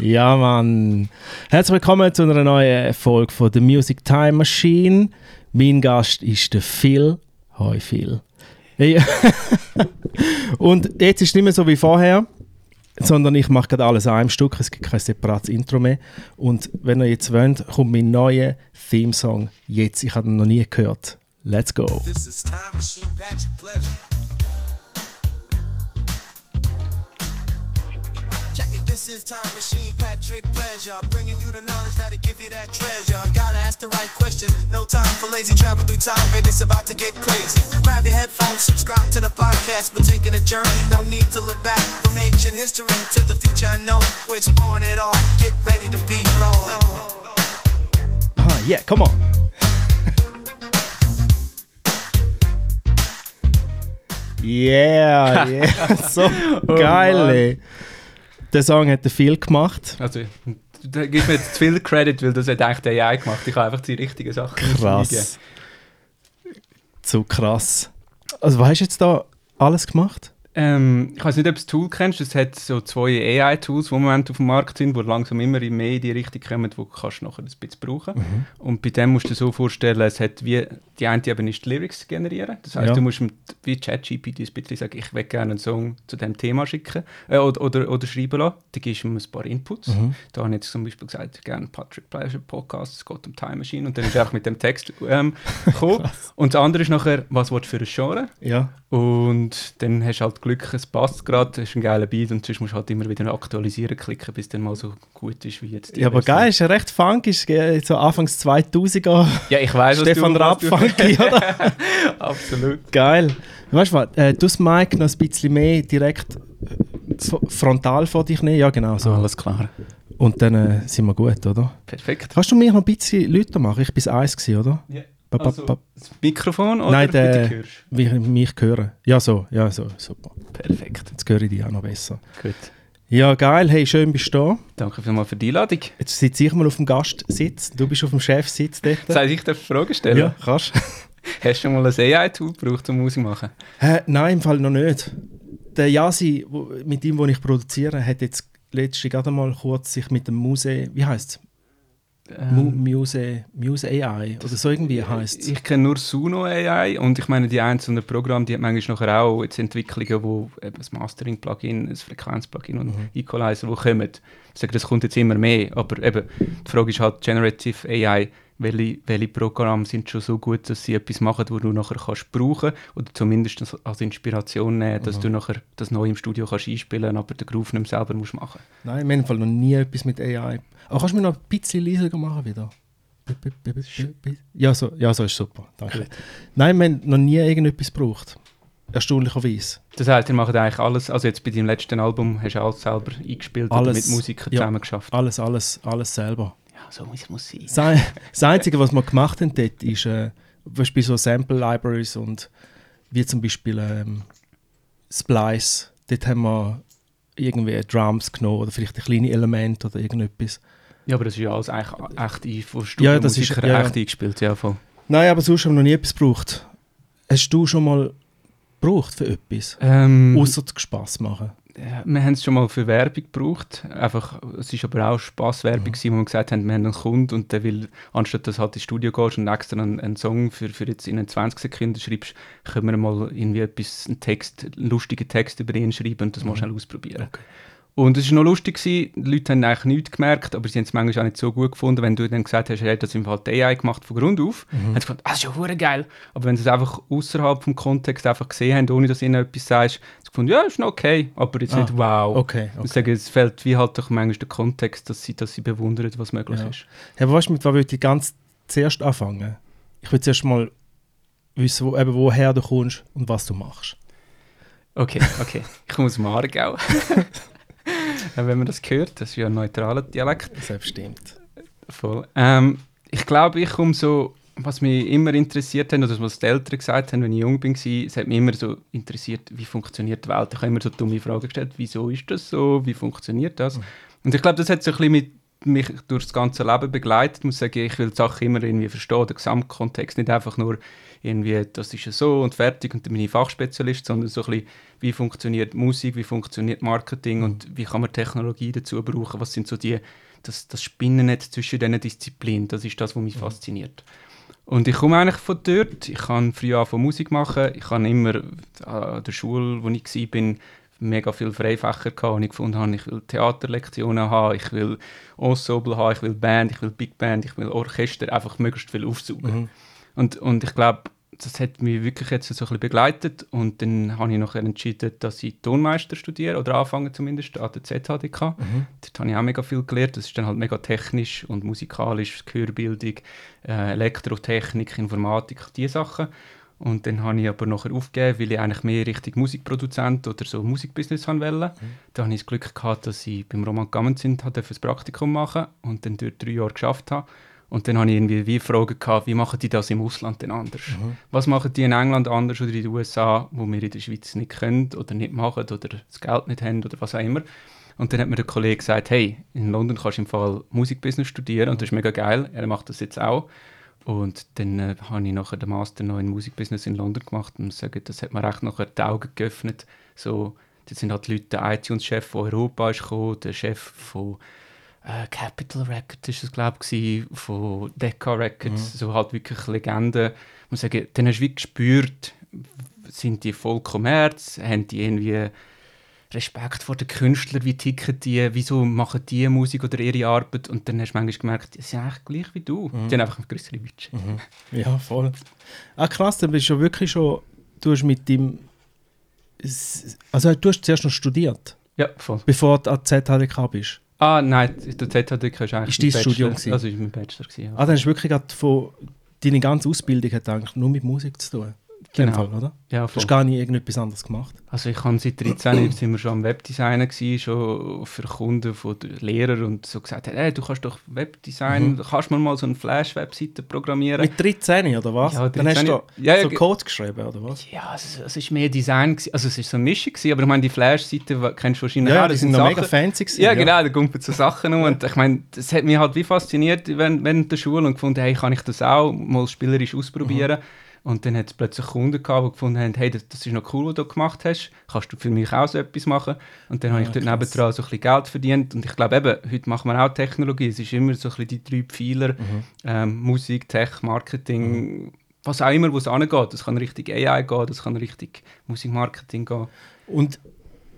Ja, Mann. Herzlich willkommen zu einer neuen Folge von The Music Time Machine. Mein Gast ist der Phil. Hi, Phil. Hey. Und jetzt ist es nicht mehr so wie vorher, sondern ich mache gerade alles an einem Stück. Es gibt kein separates Intro mehr. Und wenn ihr jetzt wollt, kommt mein neuer Theme-Song jetzt. Ich habe ihn noch nie gehört. Let's go. This is time machine, this is time machine, Patrick Pleasure. Bringing you the knowledge that'll give you that treasure. Gotta ask the right question. No time for lazy travel through time, and it's about to get crazy. Grab your headphones, subscribe to the podcast. We're taking a journey. No need to look back from ancient history to the future unknown. We're exploring it all. Get ready to be wrong. Ah, yeah, come on. Yeah, yeah, so geil, Mann. Der Song hat Phil gemacht. Also, da gibt mir jetzt zu viel Credit, weil das hat eigentlich der AI gemacht. Ich habe einfach die richtigen Sachen Krass. So krass. Also, was hast du jetzt da alles gemacht? Ähm, ich weiß nicht, ob du das Tool kennst. Es hat so zwei AI-Tools, die im Moment auf dem Markt sind, die langsam immer mehr in die Richtung kommen, wo du kannst nachher ein bisschen brauchen Mhm. Und bei dem musst du dir so vorstellen, es hat wie die eine eben ist die Lyrics generieren. Das heißt, Ja. du musst mit, wie ChatGPT ein bisschen sagen, ich will gerne einen Song zu dem Thema schicken äh, oder, oder, oder schreiben lassen. Dann gibst du ihm ein paar Inputs. Mhm. Da habe ich jetzt zum Beispiel gesagt, gerne Patrick Pleasure Podcast, es geht um Time Machine. Und dann ist er einfach mit dem Text ähm, gekommen. Und das andere ist nachher, was willst du für ein Genre? Ja. Und dann hast du halt Glück, es passt gerade, es ist ein geiler Beat und sonst musst du halt immer wieder aktualisieren klicken, bis dann mal so gut ist wie jetzt. die Ja, aber Version. geil, ist ja recht funky, ist so Anfangs 2000er. Ja, ich weiß, Stefan Raab funky, oder? Absolut. Geil. Weißt du was, äh, du das Mic noch ein bisschen mehr direkt äh, so frontal vor dich nehmen? Ja, genau so. Alles klar. Und dann äh, sind wir gut, oder? Perfekt. Kannst du mir noch ein bisschen Lauter machen? Ich war eins, gewesen, oder? Ja. Ba- ba- Also, ba- das Mikrofon oder Nein, wie der- du hörst? Wie ich mich hören. Ja, so. Ja, so. Super. Perfekt. Jetzt höre ich dich auch noch besser. Gut. Ja, geil. Hey, schön bist du da. Danke vielmals für die Einladung. Jetzt sitze ich mal auf dem Gastsitz. Du bist auf dem Chefsitz dort. Das heißt, ich darf Fragen stellen. Ja, kannst. Hast du schon mal ein AI-Tool gebraucht, um Musik zu machen? Hä, nein, im Fall noch nicht. Der Yasi, wo, mit ihm, den ich produziere, hat jetzt letztens gerade mal kurz sich mit dem Muse, wie heißt Mu Muse, Muse AI oder so irgendwie heißt es. Ich kenne nur Suno AI und ich meine, die einzelnen Programme, die haben manchmal nachher auch jetzt Entwicklungen, wo eben das Mastering-Plugin, das Frequenz-Plugin und Mhm. Equalizer, wo kommen. Ich sage, das kommt jetzt immer mehr, aber eben, die Frage ist halt Generative AI, welche, welche Programme sind schon so gut, dass sie etwas machen, wo du nachher kannst brauchen oder zumindest als- Inspiration nehmen, dass Mhm. du nachher das neu im Studio kannst einspielen, aber den Groove nicht selber musst machen. Nein, im Fall noch nie etwas mit AI. Aber kannst du mir noch ein bisschen leiser machen wieder? Ja, so, ja, so ist super. Danke. Nein, wir haben noch nie irgendetwas gebraucht. Erstaunlicherweise. Das heißt, ihr macht eigentlich alles, also jetzt bei deinem letzten Album hast du alles selber eingespielt Alles, mit Musikern ja. zusammen geschafft. Alles, alles, alles selber. Ja, so muss es sein. Das das Einzige, was wir gemacht haben dort, ist äh, bei so Sample-Libraries und wie zum Beispiel ähm, Splice. Dort haben wir irgendwie Drums genommen oder vielleicht ein kleines Element oder irgendetwas. Ja, aber das ist ja alles eigentlich echt ein, von Ja, das ist- ja, ja. echt eingespielt, ja voll. Nein, aber sonst haben wir noch nie etwas gebraucht. Hast du schon mal gebraucht für etwas? Ähm, Außer Spass machen. Wir haben es schon mal für Werbung gebraucht. Einfach, es ist aber auch Spaßwerbung, Mhm. gewesen, wo wir gesagt haben, wir haben einen Kunden und der will, anstatt dass du halt ins Studio gehst und extra einen, einen Song für, für jetzt in den 20 Sekunden schreibst, können wir mal irgendwie etwas, einen Text, einen lustigen Text über ihn schreiben und das mal schnell ausprobieren. Mhm. Okay. Und es war noch lustig, gewesen. die Leute haben eigentlich nichts gemerkt, aber sie haben es manchmal auch nicht so gut gefunden, wenn du dann gesagt hast, hat das im Fall AI gemacht von Grund auf, Mhm. haben sie ah, das ist ja geil. Aber wenn sie es einfach außerhalb vom Kontext einfach gesehen haben, ohne dass ihnen etwas sagst, gefunden, ja, ist noch okay, aber jetzt Ah, nicht wow. Okay, Ich okay. sage, es fehlt wie halt doch manchmal der Kontext, dass sie, dass sie bewundern, was möglich Ja. ist. Ja, aber weißt du, mit was würde ich ganz zuerst anfangen? Ich will zuerst mal wissen, wo, eben, woher du kommst und was du machst. Okay, okay. ich komme aus. Ja, wenn man das hört, das ist ja ein neutraler Dialekt. Selbststimmt. Voll. Ähm, ich glaube, ich komme so, was mich immer interessiert hat, oder was die Eltern gesagt haben, wenn ich jung war, es hat mich immer so interessiert, wie funktioniert die Welt. Ich habe immer so dumme Fragen gestellt, wieso ist das so, wie funktioniert das? Und ich glaube, das hat so ein bisschen mit mich durch das ganze Leben begleitet. Ich muss sagen, ich will die Sachen immer irgendwie verstehen, den Gesamtkontext, nicht einfach nur irgendwie, das ist ja so und fertig und dann bin ich Fachspezialist, sondern so ein bisschen, wie funktioniert Musik, wie funktioniert Marketing und wie kann man Technologie dazu brauchen, was sind so die, das, das Spinnennetz zwischen diesen Disziplinen, das ist das, was mich fasziniert. Und ich komme eigentlich von dort. Ich kann früh von Musik machen. Ich habe immer an der Schule, wo ich war, mega viele Freifächer gehabt, und ich gefunden habe, ich will Theaterlektionen haben, ich will Ensemble haben, ich will Band, ich will Big Band, ich will Orchester, einfach möglichst viel aufsaugen. Mhm. Und, und ich glaube, das hat mich wirklich jetzt so ein bisschen begleitet und dann habe ich noch entschieden, dass ich Tonmeister studiere oder anfange zumindest an der ZHDK. Mhm. Dort habe ich auch mega viel gelernt. Das ist dann halt mega technisch und musikalisch, Gehörbildung, äh, Elektrotechnik, Informatik, diese Sachen. Und dann habe ich aber nachher aufgegeben, weil ich eigentlich mehr Richtung Musikproduzent oder so Musikbusiness haben wollte. Da habe ich das Glück gehabt, dass ich beim Roman Gammenzind ein Praktikum machen und dann dort drei Jahre geschafft habe. Und dann habe ich irgendwie wie Fragen gehabt, wie machen die das im Ausland denn anders? Was machen die in England anders oder in den USA, wo wir in der Schweiz nicht können oder nicht machen oder das Geld nicht haben oder was auch immer. Und dann hat mir der Kollege gesagt, hey, in London kannst du im Fall Musikbusiness studieren und das ist mega geil, er macht das jetzt auch. Und dann äh, habe ich nachher den Master noch in Musikbusiness in London gemacht und sagen, das hat mir echt nachher die Augen geöffnet. So, das sind halt die Leute, der iTunes-Chef von Europa ist gekommen, der Chef von äh, Capital Records ist es glaube ich, von Decca Records, so halt wirklich Legenden. Ich muss sagen, dann hast du wie gespürt, sind die voll Kommerz, haben die irgendwie Respekt vor den Künstlern, wie ticken die, wieso machen die Musik oder ihre Arbeit und dann hast du manchmal gemerkt, die sind eigentlich gleich wie du, die haben einfach ein größere Budget. Ja, voll. Ah, krass, dann bist du ja wirklich schon, du hast mit dem, also du hast zuerst noch studiert, Ja, voll. bevor du an ZHDK bist. Ah, nein, der ZHDK ist eigentlich Ist dein mein Studium Bachelor. gewesen? Also ist mein Bachelor gewesen, ja. Ah, dann hast du wirklich gerade von, deine ganze Ausbildung hat eigentlich nur mit Musik zu tun. Genau. Fall, oder? ja, Du voll. hast gar nie irgendetwas anderes gemacht. Also ich habe seit 13 sind wir schon am Webdesignen gewesen, schon für Kunden von Lehrern und so gesagt, hey, du kannst doch Webdesign, kannst du mal so eine Flash-Webseite programmieren? Mit 13 oder was? Ja, dann hast 13. du Ja, ja, so Code geschrieben, oder was? Ja, es, es ist mehr Design, gewesen. also es ist so eine Mischung gewesen, aber ich meine, die Flash-Seite wa- kennst du wahrscheinlich Ja, auch, die das sind noch Sachen- mega fancy gewesen. Ja, genau, da kommen so Sachen um und ich meine, das hat mich halt wie fasziniert während, während der Schule und gefunden, hey, kann ich das auch mal spielerisch ausprobieren? Und dann hat es plötzlich Kunden gehabt, die gefunden haben, hey, das, das ist noch cool, was du gemacht hast, kannst du für mich auch so etwas machen? Und dann habe ich Ja, dort krass. nebendran so ein bisschen Geld verdient und ich glaube eben, heute machen wir auch Technologie, es ist immer so ein bisschen die drei Pfeiler, ähm, Musik, Tech, Marketing, was auch immer, wo es angeht. Das kann Richtung AI gehen, das kann Richtung Musikmarketing gehen. Und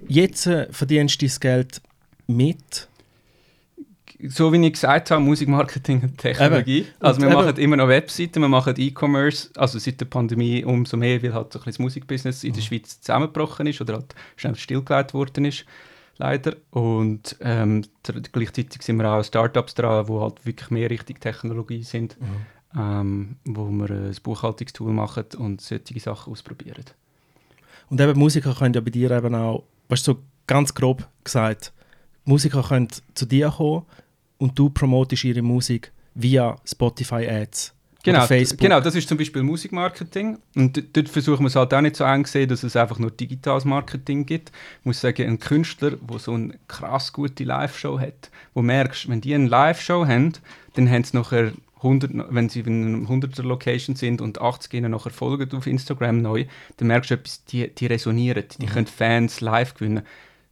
jetzt äh, verdienst du dein Geld mit. So wie ich gesagt habe, Musikmarketing und Technologie. Eben. Also wir Und machen eben- immer noch Webseiten, wir machen E-Commerce, also seit der Pandemie umso mehr, weil halt so ein das Musikbusiness in der Schweiz zusammengebrochen ist oder halt schnell stillgelegt worden ist, leider. Und ähm, gleichzeitig sind wir auch Startups dran, wo halt wirklich mehr Richtung Technologie sind, ähm, wo wir ein Buchhaltungstool machen und solche Sachen ausprobieren. Und eben Musiker können ja bei dir eben auch, weißt du, so ganz grob gesagt, Musiker können zu dir kommen und du promotest ihre Musik via Spotify Ads. Genau, genau, das ist zum Beispiel Musikmarketing. Und dort versuchen wir es halt auch nicht so eng zu sehen, dass es einfach nur digitales Marketing gibt. Ich muss sagen, ein Künstler, der so eine krass gute Live-Show hat, wo du merkst, wenn die eine Live-Show haben, dann haben sie nachher 100, wenn sie in einer 100er Location sind und 80 ihnen nachher folgen auf Instagram neu, dann merkst du etwas, die, die resonieren, die können Fans live gewinnen.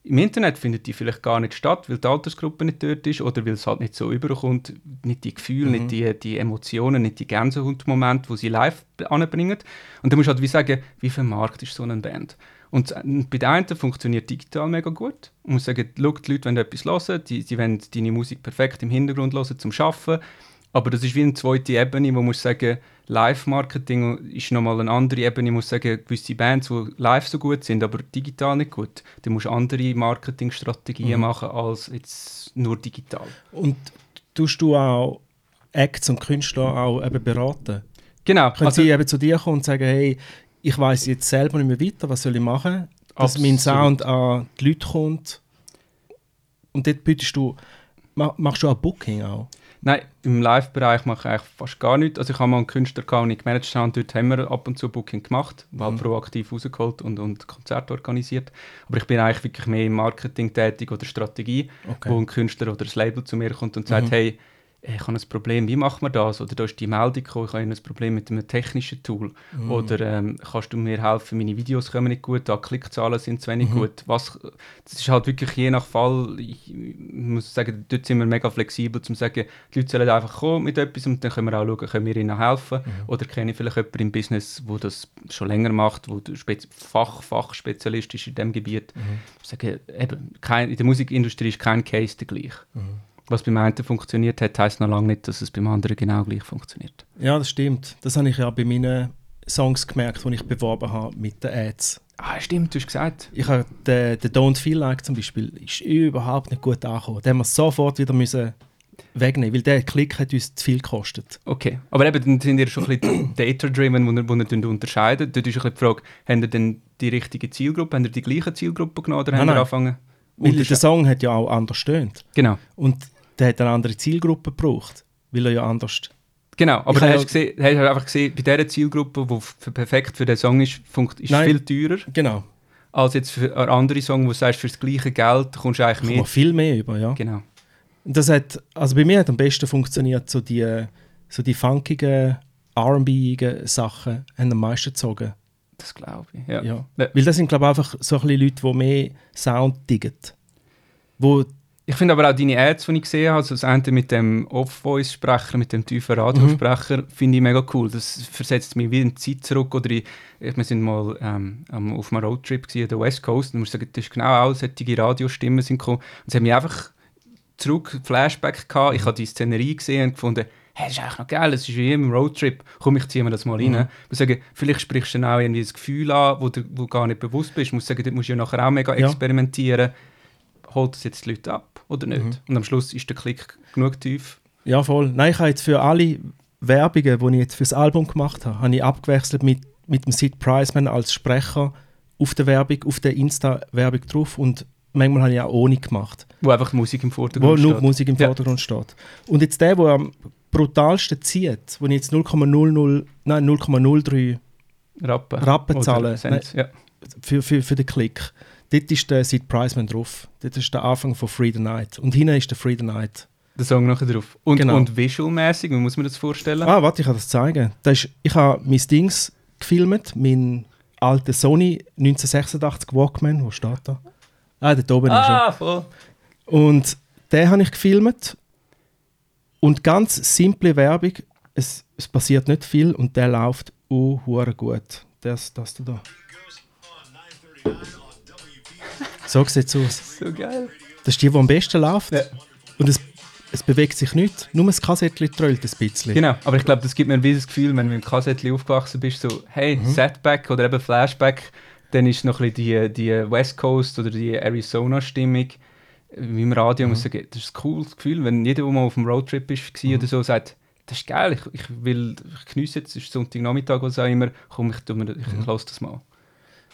Im Internet findet die vielleicht gar nicht statt, weil die Altersgruppe nicht dort ist oder weil es halt nicht so überkommt, nicht die Gefühle, nicht die, die Emotionen, nicht die Gänsehautmomente, die sie live anbringen. Und dann musst du halt wie sagen, wie viel Markt ist so eine Band? Und bei der einen funktioniert digital mega gut. Man muss sagen, schau, die Leute wollen etwas hören, die, die wollen deine Musik perfekt im Hintergrund hören zum Arbeiten. Aber das ist wie eine zweite Ebene, wo man muss sagen, Live-Marketing ist nochmal eine andere Ebene. Ich muss sagen, gewisse Bands, die live so gut sind, aber digital nicht gut, dann musst du andere Marketingstrategien machen als jetzt nur digital. Und tust du auch Acts und Künstler auch eben beraten? Genau. Können also- sie eben zu dir kommen und sagen, hey, ich weiß jetzt selber nicht mehr weiter, was soll ich machen? Dass mein Absolut. Sound an die Leute kommt. Und dort bietest du, ma- machst du auch Booking auch? Nein, im Live-Bereich mache ich eigentlich fast gar nichts. Also ich habe mal einen Künstler gehabt, den ich gemanagt habe, und dort haben wir ab und zu Booking gemacht, war Mhm. proaktiv rausgeholt und, und Konzerte organisiert. Aber ich bin eigentlich wirklich mehr im Marketing tätig oder Strategie, Okay. wo ein Künstler oder ein Label zu mir kommt und sagt, Mhm. hey, ich habe ein Problem, wie macht man das? Oder da ist die Meldung gekommen, ich habe ein Problem mit einem technischen Tool. Mhm. Oder ähm, kannst du mir helfen, meine Videos kommen nicht gut, da Klickzahlen sind zu wenig Mhm. gut. Was, das ist halt wirklich je nach Fall, ich muss sagen, dort sind wir mega flexibel, um zu sagen, die Leute sollen einfach kommen mit etwas und dann können wir auch schauen, können wir ihnen helfen. Mhm. Oder kenne ich vielleicht jemanden im Business, der das schon länger macht, wo der Spez Fach, Fachspezialist ist in diesem Gebiet. Mhm. Ich sage, eben, kein, in der Musikindustrie ist kein Case der gleich. Was beim einen funktioniert hat, heisst noch lange nicht, dass es beim anderen genau gleich funktioniert. Ja, das stimmt. Das habe ich ja bei meinen Songs gemerkt, die ich beworben habe mit den Ads. Ah, stimmt, du hast gesagt. Ich habe den, den Don't Feel Like zum Beispiel ist überhaupt nicht gut angekommen. Den haben wir sofort wieder müssen wegnehmen, weil der Klick hat uns zu viel gekostet. Okay, aber eben, dann sind ihr schon ein bisschen data-driven, wo ihr, wo ihr dann unterscheidet. Dort ist ein bisschen die Frage, habt ihr denn die richtige Zielgruppe, habt ihr die gleiche Zielgruppe genommen oder Nein, habt ihr angefangen? Und der Song hat ja auch anders stöhnt. Genau, Und der hat eine andere Zielgruppe gebraucht, weil er ja anders... genau. Aber Ich hast du gesehen, hast du einfach gesehen, bei dieser Zielgruppe, die perfekt für den Song ist, ist Nein. viel teurer Genau, als jetzt für einen anderen Song, wo du sagst, für das gleiche Geld kommst du eigentlich mehr. viel mehr über, ja. Genau. Das hat, also bei mir hat am besten funktioniert, so die, so die funkigen, R&B-igen Sachen haben am meisten gezogen. Das glaube ich. Ja. Ja. Ja. Weil das sind, glaube ich, einfach so ein bisschen Leute, die mehr Sound diggen. Wo, Ich finde aber auch deine Ads, die ich gesehen habe, also das eine mit dem Off-Voice-Sprecher, mit dem tiefen Radiosprecher, finde ich mega cool. Das versetzt mich wie in die Zeit zurück. Oder ich, wir sind mal ähm, auf einem Roadtrip an der West Coast und ich muss sagen, das ist genau auch solche Radiostimmen sind gekommen. Und es hat mich einfach zurück, Flashback gehabt. Ich habe die Szenerie gesehen und gefunden, hey, das ist eigentlich noch geil, das ist wie im Roadtrip. Komm, ich ziehe mir das mal rein. Ich muss sagen, vielleicht sprichst du dann auch irgendwie das Gefühl an, wo du wo gar nicht bewusst bist. Ich muss sagen, dort musst du ja nachher auch mega Ja. experimentieren. Holt das jetzt die Leute ab oder nicht? Und am Schluss ist der Klick genug tief. ja, voll. Nein, ich habe jetzt für alle Werbungen, die ich jetzt fürs Album gemacht habe, habe ich abgewechselt mit, mit dem Sid Priceman als Sprecher auf der Werbung, auf der Insta-Werbung drauf und manchmal habe ich auch ohne gemacht. Wo einfach Musik im wo Vordergrund nur steht. die Musik im Ja. Vordergrund steht. Und jetzt der, der am brutalsten zieht, wo ich jetzt 0,00, nein 0,03 Rappen. Rappen Oder zahlen. Cents, Ja. für, für, für den Klick, dort ist der Sid Priceman drauf. Dort ist der Anfang von Free the Night. Und hinten ist der Free the Night. Der Song nachher drauf. Und, Genau. und visualmäßig, wie muss man das vorstellen? Ah, warte, ich kann das zeigen. Das ist, ich habe mein Dings gefilmt, mein alter Sony 1986 Walkman, wo steht da? Ah, dort oben ist er. ah voll. Und den habe ich gefilmt. Und ganz simple Werbung. Es, es passiert nicht viel und der läuft uh, gut. Das, das da. So sieht es aus. So geil. Das ist die, die am besten läuft. Ja. Und es, es bewegt sich nicht. Nur das Kassettchen trollt ein bisschen. Genau, aber ich glaube, das gibt mir wie das Gefühl, wenn du mit dem Kassettchen aufgewachsen bist, so, hey, Mhm. Setback oder eben Flashback, dann ist noch ein bisschen die, die West Coast oder die Arizona-Stimmung wie im Radio, Mhm. muss ich sagen, das ist ein cooles Gefühl, wenn jeder, der mal auf dem Roadtrip ist, war oder so, sagt, das ist geil, ich, ich will, ich geniesse jetzt, es ist Sonntagnachmittag, was auch immer, komm, ich, tu mir, ich, Mhm. lasse das mal.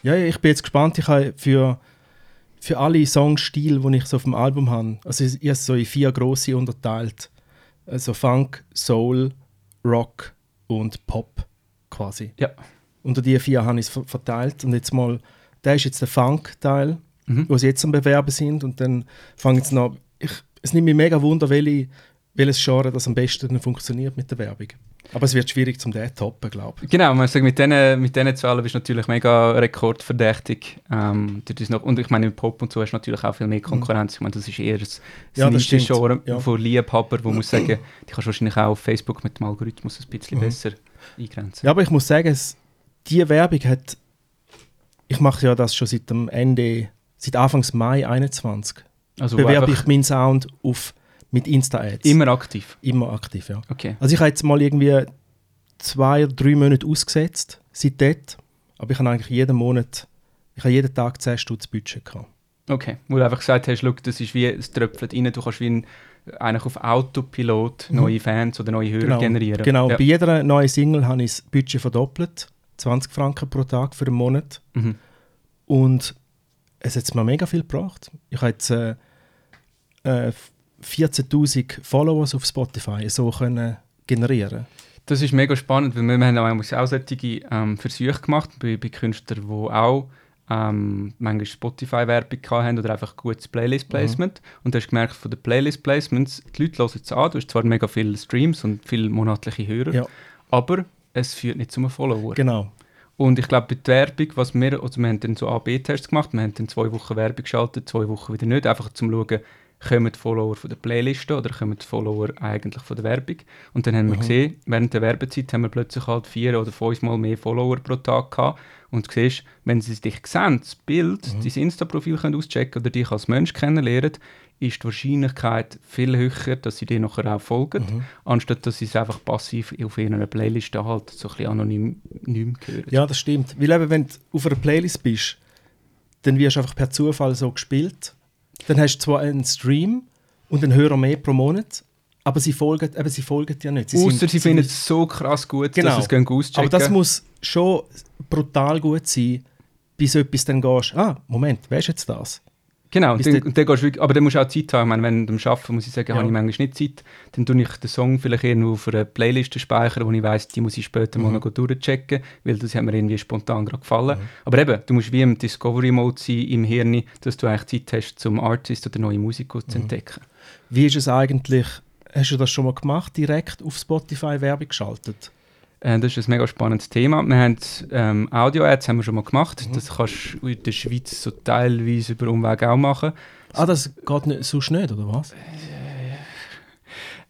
Ja, ja, ich bin jetzt gespannt. Ich habe für, für alle Songstile, die ich so auf dem Album habe, also ich, ich habe es so in vier grosse unterteilt. Also Funk, Soul, Rock und Pop quasi. Ja. Unter die vier habe ich es ver- verteilt. Und jetzt mal, der ist jetzt der Funk-Teil, Mhm. wo sie jetzt am Bewerben sind. Und dann fangen jetzt noch. Ich, es nimmt mich mega wunder, welche, welches Genre das am besten funktioniert mit der Werbung. Aber es wird schwierig zum den toppen, glaube ich. Genau, man sagt, mit diesen mit Zahlen bist du natürlich mega rekordverdächtig. Ähm, noch, und ich meine, im Pop und so hast du natürlich auch viel mehr Konkurrenz. Ich meine, das ist eher ein Ja, das stimmt. Genre Ja. von Liebhaber, wo muss sagen, die kannst du wahrscheinlich auch auf Facebook mit dem Algorithmus ein bisschen Mhm. besser eingrenzen. Ja, aber ich muss sagen, es, die Werbung hat. Ich mache ja das schon seit dem Ende, seit Anfangs Mai 21. also bewerbe ich meinen Sound auf, mit Insta-Ads. immer aktiv. Immer aktiv, ja. Okay. Also ich habe jetzt mal irgendwie zwei oder drei Monate ausgesetzt, seit dort. Aber ich habe eigentlich jeden Monat, ich habe jeden Tag 10 Stutz Budget gehabt. Okay, wo du einfach gesagt hast, look, das ist wie, es tröpfelt rein, du kannst wie ein, eigentlich auf Autopilot Mhm. neue Fans oder neue Hörer generieren. Genau, Ja. bei jeder neuen Single habe ich das Budget verdoppelt. 20 Franken pro Tag für einen Monat. Mhm. Und es hat mir mega viel gebracht. Ich habe jetzt äh, äh, 14'000 Followers auf Spotify so können generieren Das ist mega spannend, weil wir, wir haben auch auch solche ähm, Versuche gemacht bei, bei Künstlern, die auch ähm, manchmal Spotify-Werbung haben oder einfach gutes Playlist-Placement. Und du hast gemerkt, von den Playlist-Placements, die Leute hören es an, du hast zwar mega viele Streams und viele monatliche Hörer, Ja. aber es führt nicht zu einem Follower. Genau. Und ich glaube, bei der Werbung, was wir, also wir haben dann so A-B-Tests gemacht, wir haben dann zwei Wochen Werbung geschaltet, zwei Wochen wieder nicht, einfach zum schauen, kommen die Follower von der Playliste oder kommen die Follower eigentlich von der Werbung. Und dann haben wir gesehen, während der Werbezeit haben wir plötzlich halt vier oder fünfmal mehr Follower pro Tag gehabt. Und du siehst, wenn sie dich sehen, das Bild, dein Insta-Profil auschecken oder dich als Mensch kennenlernen, ist die Wahrscheinlichkeit viel höher, dass sie dir nachher auch folgen, anstatt dass sie es einfach passiv auf ihrer Playliste halt so ein bisschen anonym nicht hören. Ja, das stimmt. Weil eben, wenn du auf einer Playlist bist, dann wirst du einfach per Zufall so gespielt. Dann hast du zwar einen Stream und einen Hörer mehr pro Monat, aber sie folgen, eben, sie folgen dir nicht. Außer sie finden es so krass gut, Genau. dass sie es gehen auschecken. Aber das muss schon brutal gut sein, bis du etwas dann gehst, ah, Moment, wer ist jetzt das? Genau, dann, und dann gehst du aber dann musst du auch Zeit haben. Ich meine, wenn du Arbeiten muss ich sagen, Ja. habe ich manchmal nicht Zeit, dann tue ich den Song vielleicht irgendwo auf einer Playliste speichern, wo ich weiss, die muss ich später Mhm. mal noch durchchecken, weil das hat mir irgendwie spontan gerade gefallen. Aber eben, du musst wie im Discovery-Mode sein, im Hirn, dass du eigentlich Zeit hast, zum Artist oder neue Musik Mhm. zu entdecken. Wie ist es eigentlich, hast du das schon mal gemacht, direkt auf Spotify Werbung geschaltet? Äh, das ist ein mega spannendes Thema. Wir haben ähm, Audio-Ads haben wir schon mal gemacht. Mhm. Das kannst du in der Schweiz so teilweise über Umweg auch machen. Ah, das geht nicht, sonst nicht, oder was?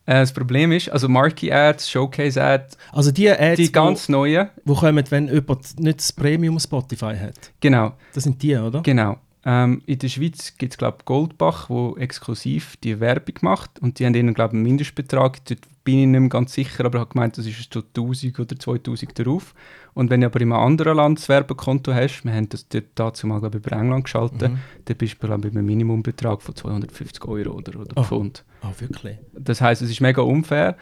Äh, das Problem ist, also Marquee-Ads, Showcase-Ads, Also die Ads, die ganz neuen, wo, wo kommen, wenn jemand nicht das Premium Spotify hat. genau, Das sind die, oder? Genau. Ähm, in der Schweiz gibt es, glaube ich, Goldbach, wo exklusiv die Werbung macht. Und die haben ihnen, glaube ich, einen Mindestbetrag. Dort bin ich nicht mehr ganz sicher, aber ich habe gemeint, das ist so 1000 oder 2000 darauf. Und wenn du aber in einem anderen Land das Werbekonto hast, wir haben das dort dazu mal, glaube ich, über England geschaltet, Mhm. dann bist du, glaube ich, bei einem Minimumbetrag von 250 Euro oder, oder Oh. Pfund. Ah, wirklich? Das heißt, es ist mega unfair,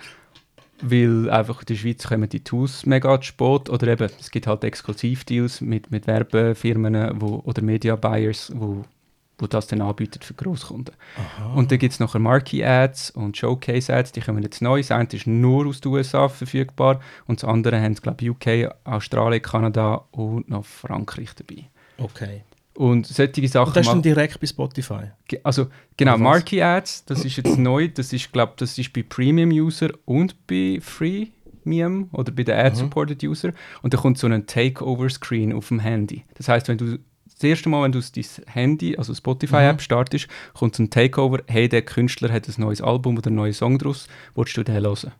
weil einfach in der Schweiz kommen die Tools mega zu spät oder eben, es gibt halt Exklusivdeals mit, mit Werbefirmen wo, oder Media Buyers, wo, wo das dann anbieten für Großkunden. Und dann gibt es nachher Marquee-Ads und Showcase-Ads, die kommen jetzt neu. Das eine ist nur aus den USA verfügbar und das andere haben, glaube ich, UK, Australien, Kanada und noch Frankreich dabei. Okay. Und solche Sachen Und das ist dann direkt bei Spotify? Also genau? Marquee Ads, das ist jetzt neu, das ist glaube das ist bei Premium User und bei Freemium oder bei den Ad Supported User und da kommt so ein Takeover Screen auf dem Handy. Das heißt, wenn du das erste Mal, wenn du dein Handy, also Spotify App startest, kommt so ein Takeover, hey, der Künstler hat ein neues Album oder einen neuen Song draus, willst du den hören?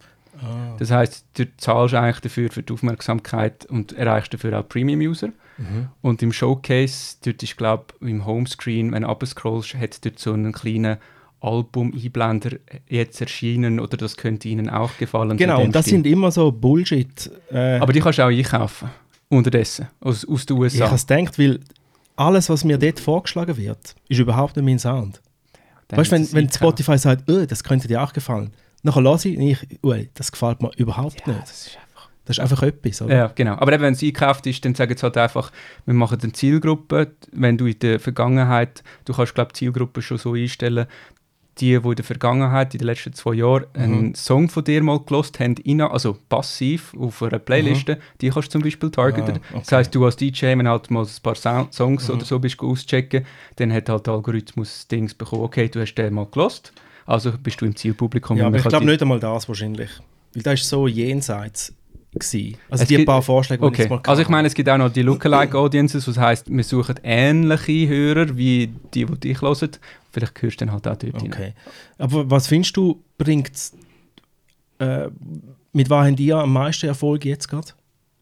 Ah. Das heißt, du zahlst eigentlich dafür für die Aufmerksamkeit und erreichst dafür auch Premium-User. Mhm. Und im Showcase, dort ist, glaube ich, im Homescreen, wenn du abscrollst, hat es dort so einen kleinen Album-Einblender jetzt erschienen oder das könnte Ihnen auch gefallen. Genau, und das sind immer so Bullshit. Äh, Aber die kannst du auch einkaufen. Unterdessen. Aus, aus den ich USA. habe es gedacht, weil alles, was mir dort vorgeschlagen wird, ist überhaupt nicht mein Sound. Dann weißt du, wenn, wenn. Spotify sagt, oh, das könnte dir auch gefallen, nachher lasse ich ich, ui, das gefällt mir überhaupt Ja, nicht. Das ist einfach etwas, oder? Ja, genau. Aber eben, wenn es eingekauft ist, dann sagen sie halt einfach, wir machen eine Zielgruppe. Wenn du in der Vergangenheit, du kannst, glaube ich, Zielgruppe schon so einstellen, die, die in der Vergangenheit, in den letzten zwei Jahren, Mhm. einen Song von dir mal gelost haben, rein, also passiv auf einer Playliste, die kannst du zum Beispiel targeten. Mhm. Ah, okay. Das heisst, du als DJ, wenn halt mal ein paar Sound Songs Mhm. oder so bist auschecken, dann hat halt der Algorithmus Dings bekommen, okay, du hast den mal gelost, also bist du im Zielpublikum. Ja, aber ich glaube nicht einmal das wahrscheinlich. Weil das ist so jenseits gewesen. Also Es die gibt- paar Vorschläge, die ich Okay, jetzt mal also ich meine, es gibt auch noch die Lookalike Audiences, was heisst, wir suchen ähnliche Hörer wie die, die dich hören. Vielleicht gehörst du dann halt auch dort. Okay. Aber was findest du, bringt äh, mit was habt ihr am meisten Erfolg jetzt gerade?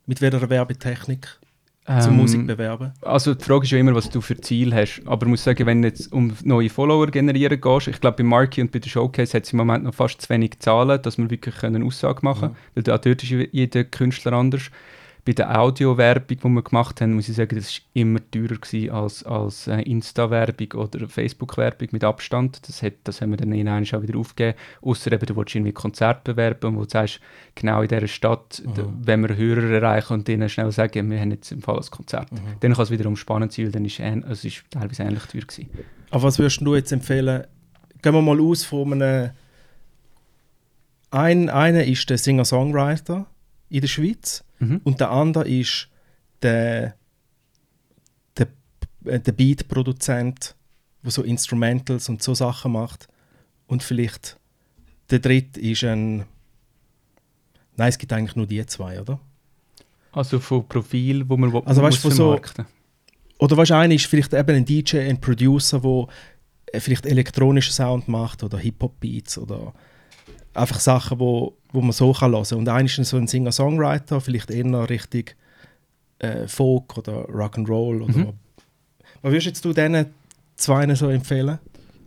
Mit welcher Werbetechnik zum Ähm, Musik bewerben? Also die Frage ist ja immer, was du für Ziel hast. Aber ich muss sagen, wenn du jetzt um neue Follower generieren gehst, ich glaube bei Marky und bei der Showcase hat es im Moment noch fast zu wenig Zahlen, dass wir wirklich eine Aussage machen können. Weil da dort ist jeder Künstler anders. Bei der Audio-Werbung, die wir gemacht haben, muss ich sagen, das war immer teurer gewesen als, als äh, Insta-Werbung oder Facebook-Werbung mit Abstand. Das, hat, das haben wir dann in einem auch wieder aufgegeben. Außer eben, du willst irgendwie Konzert bewerben, wo du sagst, genau in dieser Stadt, da, wenn wir Hörer erreichen und denen schnell sagen, wir haben jetzt im Fall ein Konzert. Dann kann es wiederum spannend sein, weil dann ist es ist teilweise ähnlich teuer gewesen. Aber was würdest du jetzt empfehlen, gehen wir mal aus von einem. Ein, einer ist der Singer-Songwriter in der Schweiz Mhm. und der andere ist der, der, äh, der Beat-Produzent, der so Instrumentals und so Sachen macht. Und vielleicht der dritte ist ein. Nein, es gibt eigentlich nur die zwei, oder? Also von Profil, wo man wo Also weißt muss so-. Oder weißt du, einer ist vielleicht eben ein DJ, ein Producer, der vielleicht elektronischen Sound macht oder Hip-Hop-Beats oder einfach Sachen, wo, wo man so kann hören kann. Und einer ist so ein Singer-Songwriter, vielleicht eher richtig äh, Folk oder Rock'n'Roll. Oder Mhm. Was würdest jetzt du diesen zwei so empfehlen?